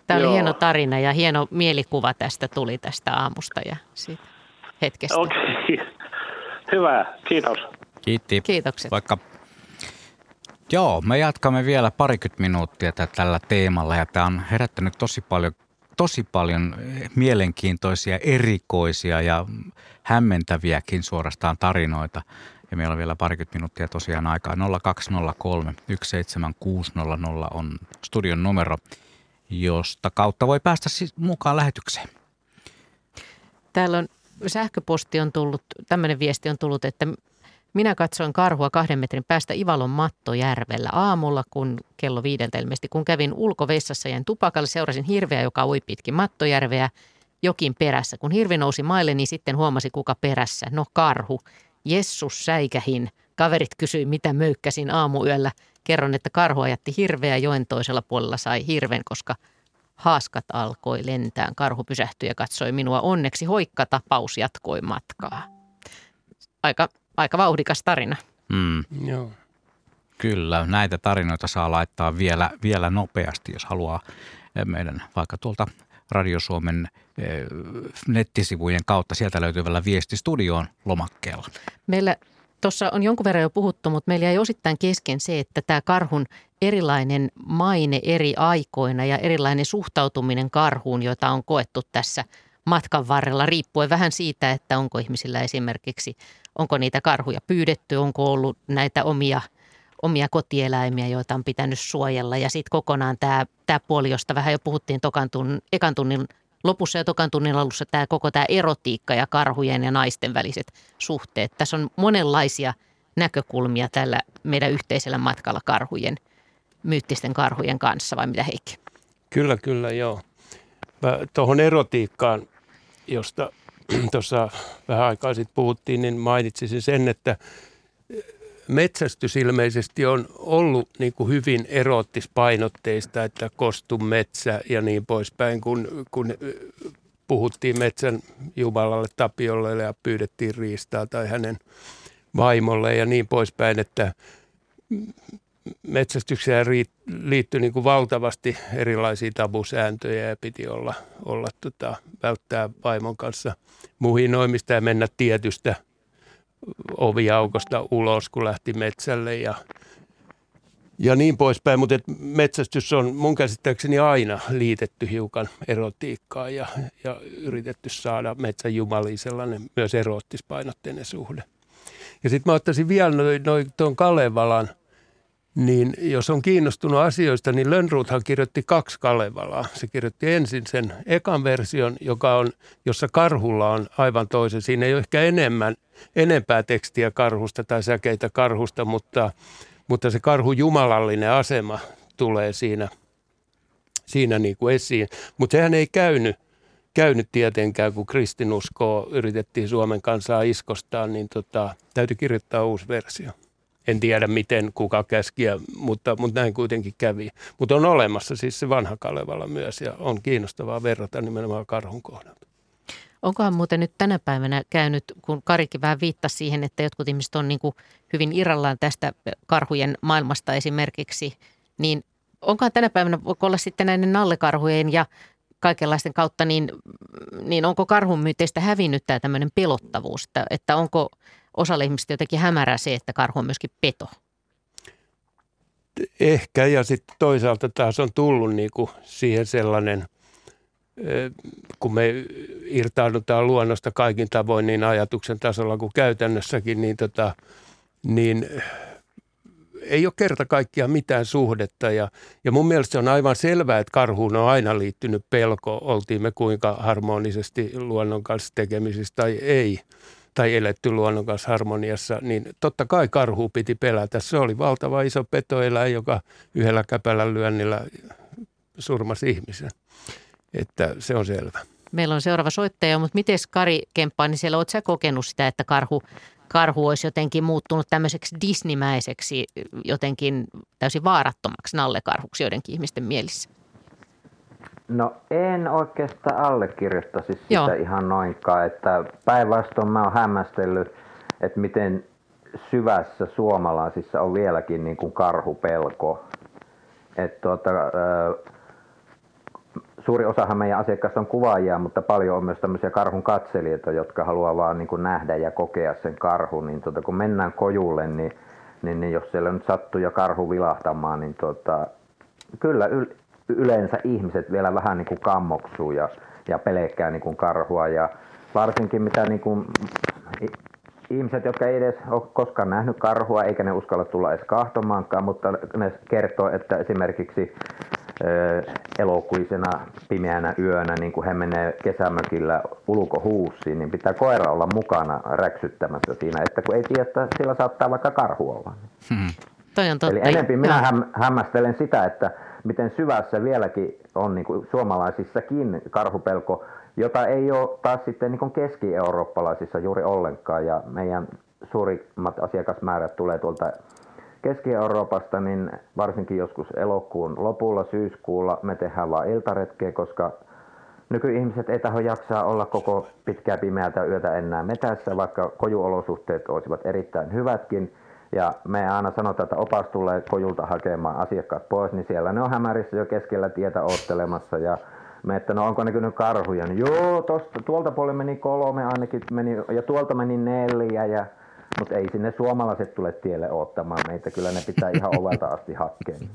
Tämä oli Joo. hieno tarina ja hieno mielikuva tästä tuli tästä aamusta ja siitä hetkestä. Okei, okay. hyvä, kiitos. Kiitti. Kiitokset. Vaikka Joo, me jatkamme vielä parikymmentä minuuttia tällä teemalla ja tämä on herättänyt tosi paljon, tosi paljon mielenkiintoisia, erikoisia ja hämmentäviäkin suorastaan tarinoita. Ja meillä on vielä parikymmentä minuuttia tosiaan aikaa. 0203 17600 on studion numero, josta kautta voi päästä siis mukaan lähetykseen. Täällä on sähköposti on tullut, tämmöinen viesti on tullut, että minä katsoin karhua kahden metrin päästä Ivalon Mattojärvellä aamulla, kun kello viideltä ilmeisesti, kun kävin ulkovessassa ja tupakalle, seurasin hirveä, joka ui pitkin Mattojärveä jokin perässä. Kun hirvi nousi maille, niin sitten huomasi kuka perässä. No karhu. Jessus säikähin. Kaverit kysyi, mitä möykkäsin aamuyöllä. Kerron, että karhu ajatti hirveä joen toisella puolella sai hirven, koska haaskat alkoi lentää. Karhu pysähtyi ja katsoi minua. Onneksi hoikka tapaus jatkoi matkaa. Aika aika vauhdikas tarina. Mm. Joo. Kyllä, näitä tarinoita saa laittaa vielä, vielä nopeasti, jos haluaa eh, meidän vaikka tuolta Radio Suomen eh, nettisivujen kautta. Sieltä löytyvällä viesti studioon lomakkeella. Meillä tuossa on jonkun verran jo puhuttu, mutta meillä ei osittain kesken se, että tämä karhun erilainen maine eri aikoina ja erilainen suhtautuminen karhuun, jota on koettu tässä matkan varrella, riippuen vähän siitä, että onko ihmisillä esimerkiksi onko niitä karhuja pyydetty, onko ollut näitä omia, omia kotieläimiä, joita on pitänyt suojella. Ja sitten kokonaan tämä, tämä puoli, josta vähän jo puhuttiin tokan tunnin, ekan tunnin lopussa ja tokan tunnin alussa, tämä koko tämä erotiikka ja karhujen ja naisten väliset suhteet. Tässä on monenlaisia näkökulmia tällä meidän yhteisellä matkalla karhujen, myyttisten karhujen kanssa, vai mitä Heikki? Kyllä, kyllä, joo. Tuohon erotiikkaan, josta <clears throat> tuossa vähän aikaa sitten puhuttiin, niin mainitsisin sen, että metsästys ilmeisesti on ollut niin kuin hyvin erottispainotteista, että kostu metsä ja niin poispäin, kun, kun puhuttiin metsän Jumalalle Tapiolle ja pyydettiin riistaa tai hänen vaimolle ja niin poispäin, että metsästykseen liittyi niin kuin valtavasti erilaisia tabusääntöjä ja piti olla, olla tota, välttää vaimon kanssa muhinoimista ja mennä tietystä oviaukosta ulos, kun lähti metsälle ja, ja niin poispäin. Mutta metsästys on mun käsittääkseni aina liitetty hiukan erotiikkaan ja, ja yritetty saada metsän jumaliin sellainen myös erottispainotteinen suhde. Ja sitten mä ottaisin vielä noin noi, tuon Kalevalan – niin jos on kiinnostunut asioista, niin Lönnruuthan kirjoitti kaksi Kalevalaa. Se kirjoitti ensin sen ekan version, joka on, jossa karhulla on aivan toisen. Siinä ei ole ehkä enemmän, enempää tekstiä karhusta tai säkeitä karhusta, mutta, mutta se karhu jumalallinen asema tulee siinä, siinä niin kuin esiin. Mutta sehän ei käynyt, käynyt tietenkään, kun kristinuskoa yritettiin Suomen kansaa iskostaa, niin tota, täytyy kirjoittaa uusi versio. En tiedä miten kuka käskiä, mutta, mutta näin kuitenkin kävi. Mutta on olemassa siis se vanha Kalevala myös ja on kiinnostavaa verrata nimenomaan karhun kohdalta. Onkohan muuten nyt tänä päivänä käynyt, kun Karikin vähän viittasi siihen, että jotkut ihmiset on niin kuin hyvin irrallaan tästä karhujen maailmasta esimerkiksi, niin onkohan tänä päivänä, voiko olla sitten näiden nallekarhujen ja kaikenlaisten kautta, niin, niin onko karhun myyteistä hävinnyt tämä tämmöinen pelottavuus, että, että onko – osalle ihmistä jotenkin hämärää se, että karhu on myöskin peto? Ehkä ja sitten toisaalta taas on tullut niin kuin siihen sellainen, kun me irtaudutaan luonnosta kaikin tavoin niin ajatuksen tasolla kuin käytännössäkin, niin, tota, niin ei ole kerta kaikkiaan mitään suhdetta. Ja, ja mun mielestä on aivan selvää, että karhuun on aina liittynyt pelko, oltiin me kuinka harmonisesti luonnon kanssa tekemisissä tai ei tai eletty luonnon kanssa harmoniassa, niin totta kai karhu piti pelätä. Se oli valtava iso petoeläin, joka yhdellä käpällä lyönnillä surmasi ihmisen. Että se on selvä. Meillä on seuraava soittaja, mutta miten Kari Kemppa, niin siellä oletko kokenut sitä, että karhu, karhu olisi jotenkin muuttunut tämmöiseksi disnimäiseksi, jotenkin täysin vaarattomaksi nallekarhuksi joidenkin ihmisten mielissä? No en oikeastaan allekirjoittaisi sitä Joo. ihan noinkaan, että päinvastoin mä oon hämmästellyt, että miten syvässä suomalaisissa on vieläkin niin kuin karhupelko. Että tuota, suuri osahan meidän asiakkaista on kuvaajia, mutta paljon on myös tämmöisiä karhun katselijoita, jotka haluaa vaan niin kuin nähdä ja kokea sen karhun. Niin tuota, kun mennään kojulle, niin, niin, niin jos siellä nyt sattuu ja karhu vilahtamaan, niin tuota, kyllä yleensä ihmiset vielä vähän niin kuin kammoksuu ja, ja pelkää niin kuin karhua. Ja varsinkin mitä niin kuin, ihmiset, jotka ei edes ole koskaan nähnyt karhua, eikä ne uskalla tulla edes kahtomaankaan, mutta ne kertoo, että esimerkiksi elokuisena pimeänä yönä, niin kun he menee kesämökillä ulkohuussiin, niin pitää koira olla mukana räksyttämässä siinä, että kun ei tiedä, että sillä saattaa vaikka karhu olla. Hmm. Toi on totta. Eli enempi minä häm, hämmästelen sitä, että miten syvässä vieläkin on niin kuin suomalaisissakin karhupelko, jota ei ole taas sitten niin keski-eurooppalaisissa juuri ollenkaan. Ja meidän suurimmat asiakasmäärät tulee tuolta Keski-Euroopasta, niin varsinkin joskus elokuun lopulla, syyskuulla me tehdään vain iltaretkeä, koska nykyihmiset ei taho jaksaa olla koko pitkää pimeätä yötä enää metässä, vaikka kojuolosuhteet olisivat erittäin hyvätkin. Ja me aina sanotaan, että opas tulee kojulta hakemaan asiakkaat pois, niin siellä ne on hämärissä jo keskellä tietä ottelemassa ja me, että no onko näkynyt karhuja, niin joo, tosta, tuolta puolella meni kolme ainakin, meni, ja tuolta meni neljä, ja, mutta ei sinne suomalaiset tule tielle ottamaan meitä, kyllä ne pitää ihan ovelta asti hakkeen.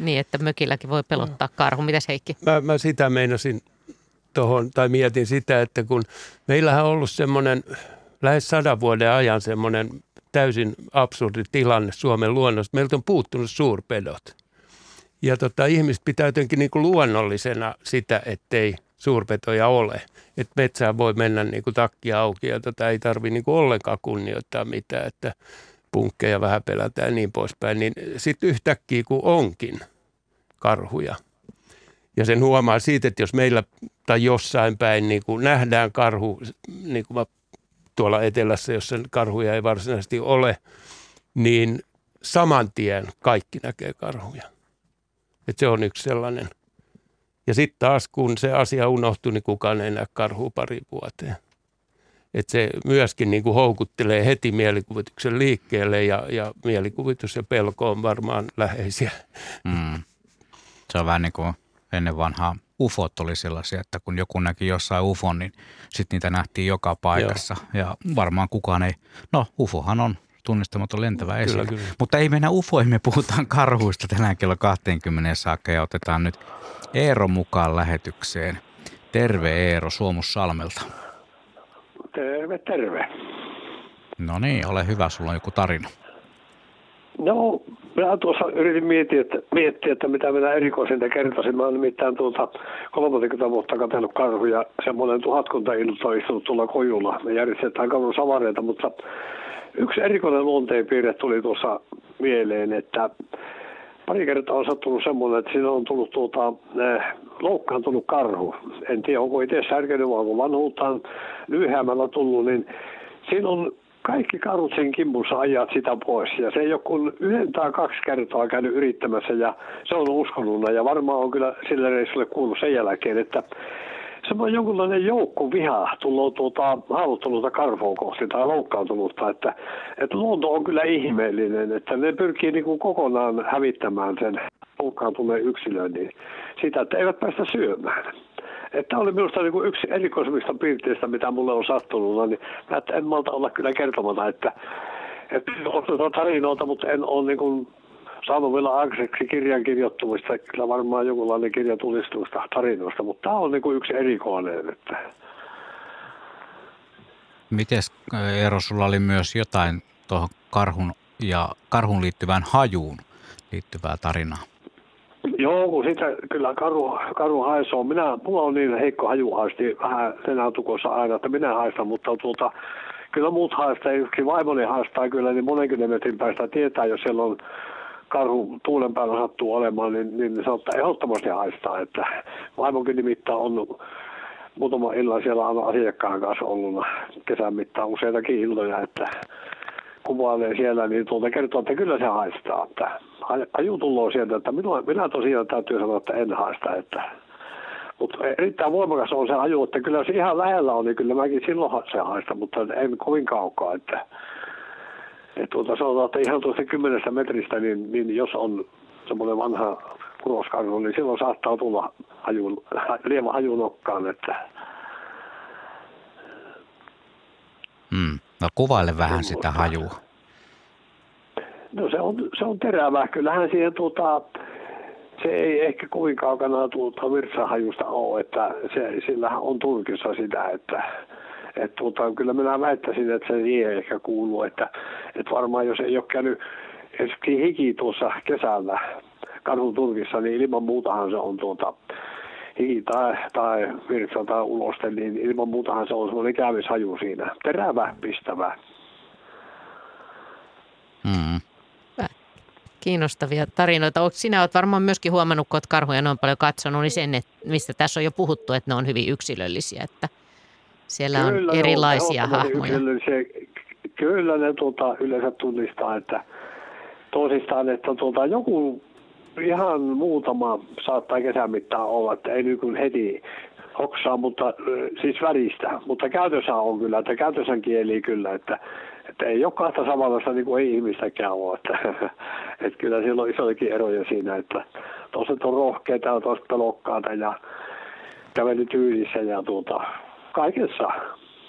Niin, että mökilläkin voi pelottaa karhu. Mitäs Heikki? Mä, mä sitä meinasin tuohon, tai mietin sitä, että kun meillähän on ollut semmoinen lähes sadan vuoden ajan semmoinen täysin absurdi tilanne Suomen luonnossa. Meiltä on puuttunut suurpedot. Ja tota, ihmiset pitää jotenkin niin kuin luonnollisena sitä, ettei suurpetoja ole. Että metsään voi mennä niin kuin takki auki ja tota, ei tarvitse niin ollenkaan kunnioittaa mitään, että punkkeja vähän pelätään ja niin poispäin. Niin sitten yhtäkkiä kun onkin karhuja, ja sen huomaa siitä, että jos meillä tai jossain päin niin kuin nähdään karhu, niin kuin tuolla etelässä, jossa karhuja ei varsinaisesti ole, niin saman tien kaikki näkee karhuja. Et se on yksi sellainen. Ja sitten taas kun se asia unohtuu, niin kukaan ei näe karhua pari vuoteen. Et se myöskin niin kuin houkuttelee heti mielikuvituksen liikkeelle ja, ja mielikuvitus ja pelko on varmaan läheisiä. Mm. Se on vähän niin kuin ennen vanhaa ufot oli sellaisia, että kun joku näki jossain ufon, niin sitten niitä nähtiin joka paikassa. Joo. Ja varmaan kukaan ei, no ufohan on tunnistamaton lentävä esille. Kyllä, kyllä. Mutta ei mennä ufoihin, me puhutaan karhuista tänään kello 20 saakka ja otetaan nyt Eero mukaan lähetykseen. Terve Eero Suomussalmelta. Terve, terve. No niin, ole hyvä, sulla on joku tarina. No, minä tuossa yritin miettiä, että, miettiä, että mitä minä erikoisinta kertoisin. Mä olen nimittäin tuota 30 vuotta katsellut karhuja. Semmoinen tuhatkunta ilta on istunut tuolla kojulla. Me järjestetään karhun savareita, mutta Yksi erikoinen luonteenpiirre tuli tuossa mieleen, että pari kertaa on sattunut semmoinen, että siinä on tullut tuota, eh, loukkaantunut karhu. En tiedä, onko itse särkenyt vai onko vanhuuttaan lyhyemmällä tullut, niin siinä on kaikki karhut sen kimpussa ajat sitä pois. Ja se ei ole kuin yhden tai kaksi kertaa käynyt yrittämässä ja se on uskonut ja varmaan on kyllä sille reissulle kuullut sen jälkeen, että semmoinen jonkunlainen joukko viha tulee tuota haavoittunutta karvoa kohti tai loukkaantunutta, että, että luonto on kyllä ihmeellinen, että ne pyrkii niin kuin kokonaan hävittämään sen loukkaantuneen yksilön niin sitä, että eivät päästä syömään. Että oli minusta niin kuin yksi erikoisemmista piirteistä, mitä mulle on sattunut, niin mä en malta olla kyllä kertomata, että, että on tarinoita, mutta en ole niin kuin saanut vielä aikaiseksi kirjan kirjoittamista. Kyllä varmaan jonkunlainen kirja tulisi tuosta tarinoista, mutta tämä on niin kuin yksi erikoinen. Että. Mites Eero, sulla oli myös jotain tuohon karhun ja karhun liittyvään hajuun liittyvää tarinaa? Joo, sitä kyllä karu, karu haisoo. Minä, mulla on niin heikko hajuhaisti vähän tukossa aina, että minä haistan, mutta tuota, kyllä muut haistaa, vaimoni haistaa kyllä, niin monenkin metrin päästä tietää, jos siellä on karhu tuulen päällä sattuu olemaan, niin, niin se ottaa ehdottomasti haistaa. Että vaimonkin nimittäin on muutama illan siellä on asiakkaan kanssa ollut kesän mittaan useitakin iltoja, että kuvailee siellä, niin tuolta kertoo, että kyllä se haistaa. Että aju tullaan sieltä, että minua, minä tosiaan täytyy sanoa, että en haista. Että, mutta erittäin voimakas on se aju, että kyllä se ihan lähellä on, niin kyllä mäkin silloin se haista, mutta en kovin kaukaa. Että, et tuota, sanotaan, että ihan tuosta kymmenestä metristä, niin, niin jos on semmoinen vanha kuroskarhu, niin silloin saattaa tulla hajun, lievä hajunokkaan, että Mm. No kuvaile vähän sitä hajua. No se on, se on terävä. Kyllähän siihen tuota, se ei ehkä kovin kaukana tuota virtsahajusta ole, että se, sillähän on tulkissa sitä, että et tuota, kyllä minä väittäisin, että se ei ehkä kuuluu, että, että varmaan jos ei ole käynyt esimerkiksi hiki tuossa kesällä karhun turkissa, niin ilman muutahan se on tuota, tai, tai virtsa tai uloste, niin ilman muutahan se on semmoinen käymishaju siinä. Terävä, pistävä. Mm. Kiinnostavia tarinoita. Oot, sinä olet varmaan myöskin huomannut, kun olet karhuja noin paljon katsonut, niin sen, että mistä tässä on jo puhuttu, että ne on hyvin yksilöllisiä, että siellä on Kyllä erilaisia ehdottomasti hahmoja. Kyllä ne tuota, yleensä tunnistaa, että toisistaan, että tuota, joku ihan muutama saattaa kesän mittaan olla, että ei kun heti hoksaa, mutta siis väristä. Mutta käytössä on kyllä, että käytössä kieli kyllä, että, että ei ole kahta samanlaista niin kuin ei ihmistäkään ole. Että, <laughs> että kyllä siellä on isoikin eroja siinä, että toiset on rohkeita ja toiset pelokkaita ja kävelytyylissä ja tuota, kaikessa,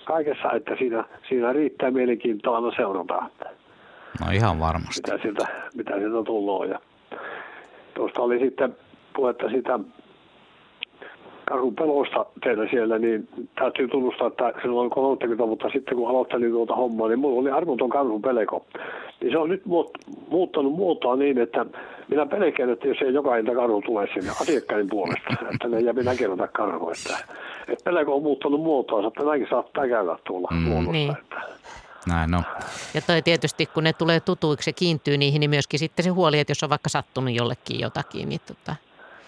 kaikessa, että siinä, siinä riittää mielenkiintoa aina seurata, No ihan varmasti. mitä sieltä, mitä sieltä tulee. Ja tuosta oli sitten puhetta sitä karhun pelosta teillä siellä, niin täytyy tunnustaa, että silloin 30 vuotta sitten, kun aloittelin tuota hommaa, niin mulla oli armoton karhun peleko. Niin se on nyt muut- muuttanut muotoa niin, että minä pelkään, että jos ei joka ilta karhu tule sinne asiakkaiden puolesta, että ne jää näkemättä karhu. Että, että pelko on muuttanut muotoa, että näinkin saattaa käydä tuolla Mm. luonnossa. Niin. Että, Näin on. Ja toi tietysti, kun ne tulee tutuiksi ja kiintyy niihin, niin myöskin sitten se huoli, että jos on vaikka sattunut jollekin jotakin, niin tota,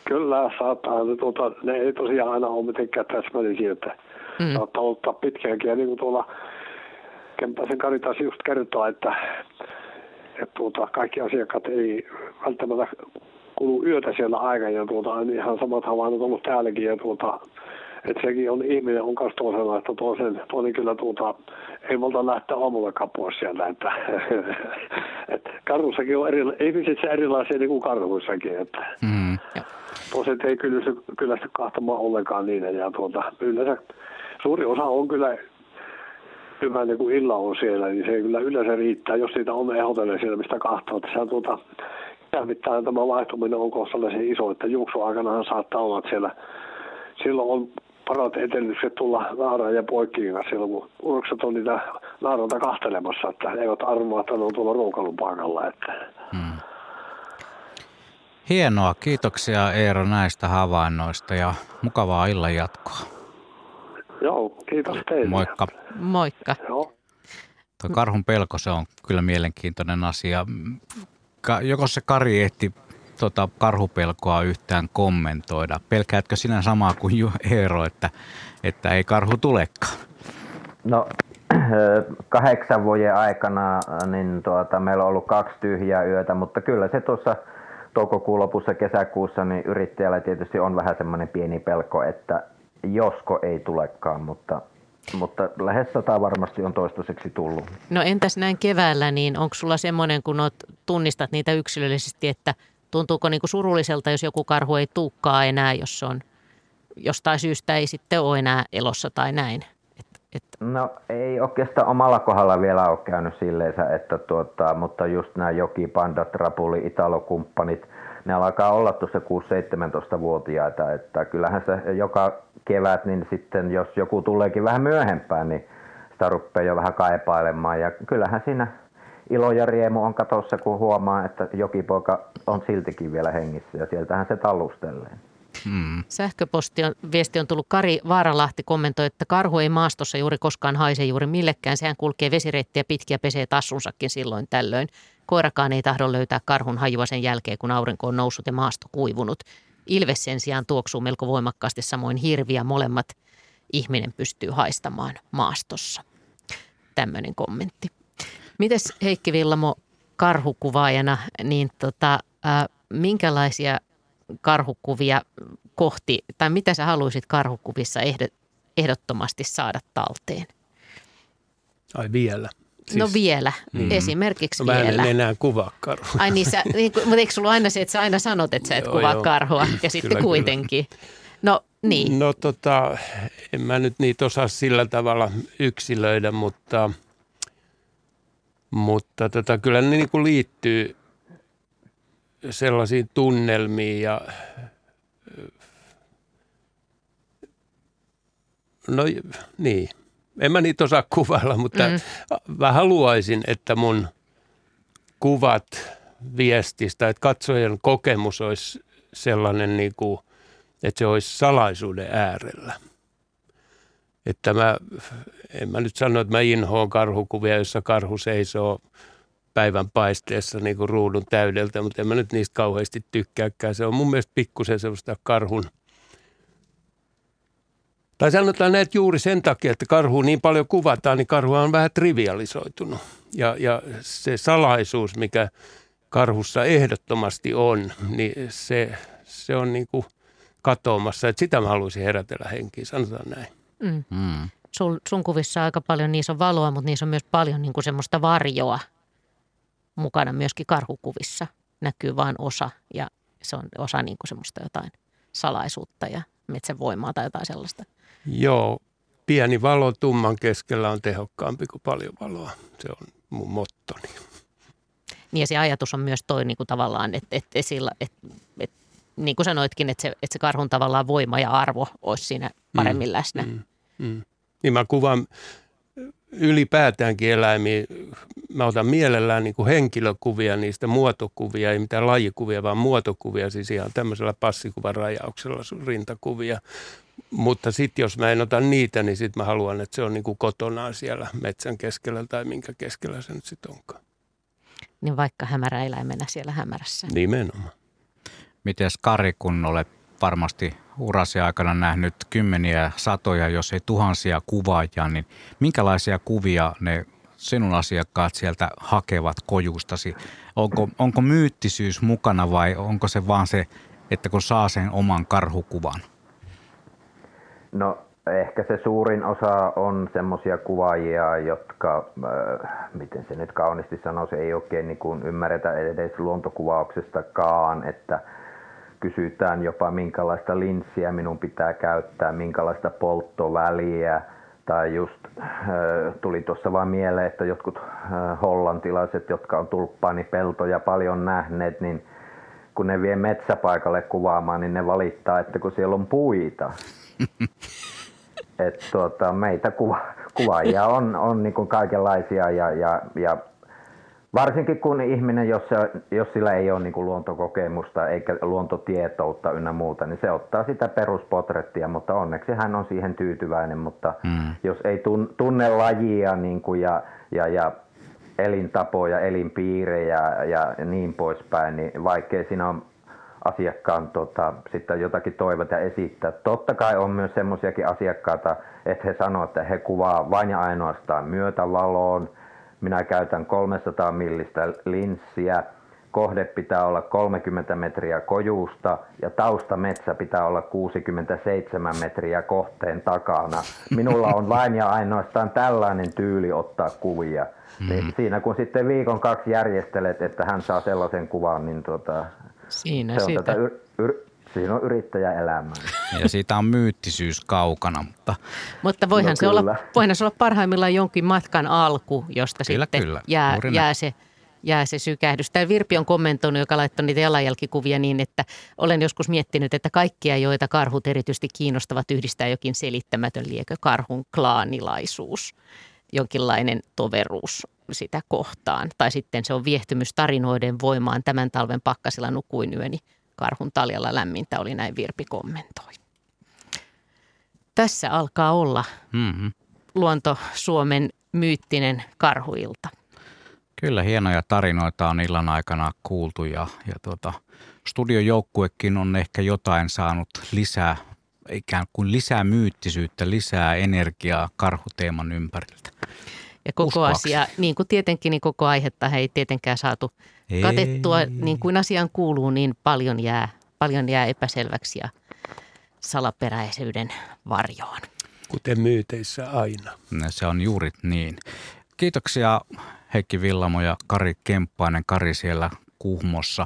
Kyllä, saattaa. Ne, tuota, ne ei tosiaan aina ole mitenkään täsmällisiä, että Mm. saattaa ottaa pitkäänkin. Ja niin kuin tuolla Kempäsen Kari taas just kertoa, että, että tuota, kaikki asiakkaat ei välttämättä kulu yötä siellä aikaa. Ja tuota, on ihan samat havainnot ollut täälläkin. Ja tuota, että sekin on, ihminen on kanssa toisella, että toisen, toinen kyllä tuota, ei multa lähteä aamullakaan pois sieltä. Että, <laughs> että karhussakin on eri, ihmiset erilaisia niin kuin karhuissakin. Että, Mm. Toiset ei kyllästy, kyllästy kahtamaan ollenkaan niin. Ja tuota, yleensä suuri osa on kyllä hyvä niin kuin illa on siellä, niin se kyllä yleensä riittää, jos siitä on ehdotellen siellä, mistä kahtoo. Että tuota, tämä vaihtuminen on kohtalaisen iso, että juoksuaikanahan saattaa olla, että siellä silloin on parat edellytykset tulla naaraan ja poikkiin kanssa silloin, kun urokset on niitä naaralta kahtelemassa, että ne eivät arvoa, että ne on tuolla ruokailun paikalla. Että. Mm. Hienoa. Kiitoksia Eero näistä havainnoista ja mukavaa illan jatkoa. Joo, kiitos teille. Moikka. moikka. Joo. Tuo karhun pelko, se on kyllä mielenkiintoinen asia. Ka- joko se Kari ehti tota karhupelkoa yhtään kommentoida? Pelkäätkö sinä samaa kuin Eero, että, että ei karhu tulekaan? No <clears throat> kahdeksan vuoden aikana niin tuota, meillä on ollut kaksi tyhjää yötä, mutta kyllä se tuossa toukokuun lopussa kesäkuussa niin yrittäjällä tietysti on vähän semmoinen pieni pelko, että josko ei tulekaan, mutta, mutta lähes sata varmasti on toistaiseksi tullut. No entäs näin keväällä, niin onko sulla semmoinen, kun oot, tunnistat niitä yksilöllisesti, että tuntuuko niinku surulliselta, jos joku karhu ei tuukkaa enää, jos se on jostain syystä ei sitten ole enää elossa tai näin? Et, et, No ei oikeastaan omalla kohdalla vielä ole käynyt silleensä, että tuota, mutta just nämä jokipandat, rapuli, italokumppanit, ne alkaa olla tuossa 6-17-vuotiaita, että kyllähän se joka kevät, niin sitten jos joku tuleekin vähän myöhempään, niin sitä rupeaa jo vähän kaipailemaan ja kyllähän siinä ilo ja riemu on katossa, kun huomaa, että jokipoika on siltikin vielä hengissä ja sieltähän se tallustelee. Mm. sähköposti on, viesti on tullut. Kari Vaaralahti kommentoi, että karhu ei maastossa juuri koskaan haise juuri millekään. Sehän kulkee vesireittiä pitkiä pesee tassunsakin silloin tällöin. Koirakaan ei tahdo löytää karhun hajua sen jälkeen, kun aurinko on noussut ja maasto kuivunut. Ilves sen sijaan tuoksuu melko voimakkaasti, samoin hirviä molemmat ihminen pystyy haistamaan maastossa. Tämmöinen kommentti. Mites Heikki Villamo karhukuvaajana, niin tota, ää, minkälaisia karhukuvia kohti, tai mitä sä haluaisit karhukuvissa ehdot, ehdottomasti saada talteen? Ai vielä. Siis, no vielä, Mm. esimerkiksi no, mä vielä. en enää kuvaa karhua. Ai niin, sä, niin, mutta eikö sulla aina se, että sä aina sanot, että sä et Joo, kuvaa joo. karhua, <clears throat> ja sitten Kyllä, kuitenkin. No niin. No tota, en mä nyt niitä osaa sillä tavalla yksilöidä, mutta, mutta tota, kyllä ne niin kuin liittyy sellaisiin tunnelmiin ja no niin, en mä niitä osaa kuvailla, mutta mm. mä haluaisin, että mun kuvat viestistä, että katsojan kokemus olisi sellainen, niin kuin, että se olisi salaisuuden äärellä. Että mä, en mä nyt sano, että mä inhoon karhukuvia, jossa karhu seisoo päivän paisteessa niin kuin ruudun täydeltä, mutta en mä nyt niistä kauheasti tykkääkään. Se on mun mielestä pikkusen sellaista karhun – tai sanotaan näitä juuri sen takia, että karhu niin paljon kuvataan, niin karhu on vähän trivialisoitunut. Ja, ja se salaisuus, mikä karhussa ehdottomasti on, niin se, se on niin kuin katoamassa. Että sitä mä haluaisin herätellä henkiin, sanotaan näin. Mm. Mm. Sun, sun kuvissa aika paljon, niissä on valoa, mutta niissä on myös paljon niin kuin semmoista varjoa mukana myöskin karhukuvissa. Näkyy vain osa ja se on osa niin kuin semmoista jotain salaisuutta ja metsävoimaa tai jotain sellaista. Joo, pieni valo tumman keskellä on tehokkaampi kuin paljon valoa. Se on mun mottoni. Niin ja se ajatus on myös toi niin kuin tavallaan, että, että, esillä, että, että niin kuin sanoitkin, että se, että se karhun tavallaan voima ja arvo olisi siinä paremmin mm, läsnä. Mm, mm. Niin mä kuvan ylipäätäänkin eläimiä, mä otan mielellään niin kuin henkilökuvia, niistä muotokuvia, ei mitään lajikuvia, vaan muotokuvia, siis ihan tämmöisellä passikuvan rajauksella rintakuvia. Mutta sitten jos mä en ota niitä, niin sitten mä haluan, että se on niin kuin kotonaan siellä metsän keskellä tai minkä keskellä se nyt sitten onkaan. Niin vaikka hämäräeläimenä siellä hämärässä. Nimenomaan. Miten Kari, kun olet varmasti urasi aikana nähnyt kymmeniä, satoja, jos ei tuhansia kuvaajia, niin minkälaisia kuvia ne sinun asiakkaat sieltä hakevat kojustasi? Onko, onko myyttisyys mukana vai onko se vaan se, että kun saa sen oman karhukuvan? No ehkä se suurin osa on semmoisia kuvaajia, jotka, äh, miten se nyt kauniisti sanoisi, ei oikein niin kuin ymmärretä edes luontokuvauksestakaan, että kysytään jopa minkälaista linssiä minun pitää käyttää, minkälaista polttoväliä, tai just äh, tuli tuossa vaan mieleen, että jotkut äh, hollantilaiset, jotka on tulppaanipeltoja paljon nähneet, niin kun ne vie metsäpaikalle kuvaamaan, niin ne valittaa, että kun siellä on puita. <laughs> Et tuota, meitä kuva, kuvaajia on, on niin kuin kaikenlaisia ja, ja, ja varsinkin kun ihminen, jos, se, jos sillä ei ole niin kuin luontokokemusta eikä luontotietoutta ynnä muuta, niin se ottaa sitä peruspotrettia, mutta onneksi hän on siihen tyytyväinen, mutta mm. jos ei tunne lajia niin kuin ja, ja, ja elintapoja, elinpiirejä ja niin poispäin, niin vaikkei siinä on asiakkaan tota, sitten jotakin toivota esittää. Totta kai on myös semmoisiakin asiakkaita, että he sanoo, että he kuvaa vain ja ainoastaan myötävaloon. Minä käytän 300 millistä linssiä. Kohde pitää olla 30 metriä kojuusta ja taustametsä pitää olla 67 metriä kohteen takana. Minulla on vain ja ainoastaan tällainen tyyli ottaa kuvia. Mm. Niin siinä kun sitten viikon kaksi järjestelet, että hän saa sellaisen kuvan, niin tuota, Siinä se on sitä. Tätä yr, yr, siinä on yrittäjäelämää. Ja siitä on myyttisyys kaukana, mutta... Mutta voihan, no, se olla, voihan se olla parhaimmillaan jonkin matkan alku, josta kyllä, sitten kyllä. Jää, jää, se, jää se sykähdys. Tämä Virpi on kommentoinut, joka laittoi niitä jalanjälkikuvia niin, että olen joskus miettinyt, että kaikkia, joita karhut erityisesti kiinnostavat, yhdistää jokin selittämätön liekö karhun klaanilaisuus jonkinlainen toveruus sitä kohtaan. Tai sitten se on viehtymys tarinoiden voimaan. Tämän talven pakkasilla nukuin yöni karhun taljalla lämmintä oli näin Virpi kommentoi. Tässä alkaa olla mm-hmm. luonto Suomen myyttinen karhuilta. Kyllä hienoja tarinoita on illan aikana kuultu ja, ja tuota, studiojoukkuekin on ehkä jotain saanut lisää, ikään kuin lisää myyttisyyttä, lisää energiaa karhuteeman ympäriltä. Ja koko Uskoaksi. asia, niin kuin tietenkin, niin koko aihetta ei tietenkään saatu ei. katettua niin kuin asiaan kuuluu, niin paljon jää, paljon jää epäselväksi ja salaperäisyyden varjoon. Kuten myyteissä aina. Se on juuri niin. Kiitoksia Heikki Villamo ja Kari Kemppainen. Kari siellä Kuhmossa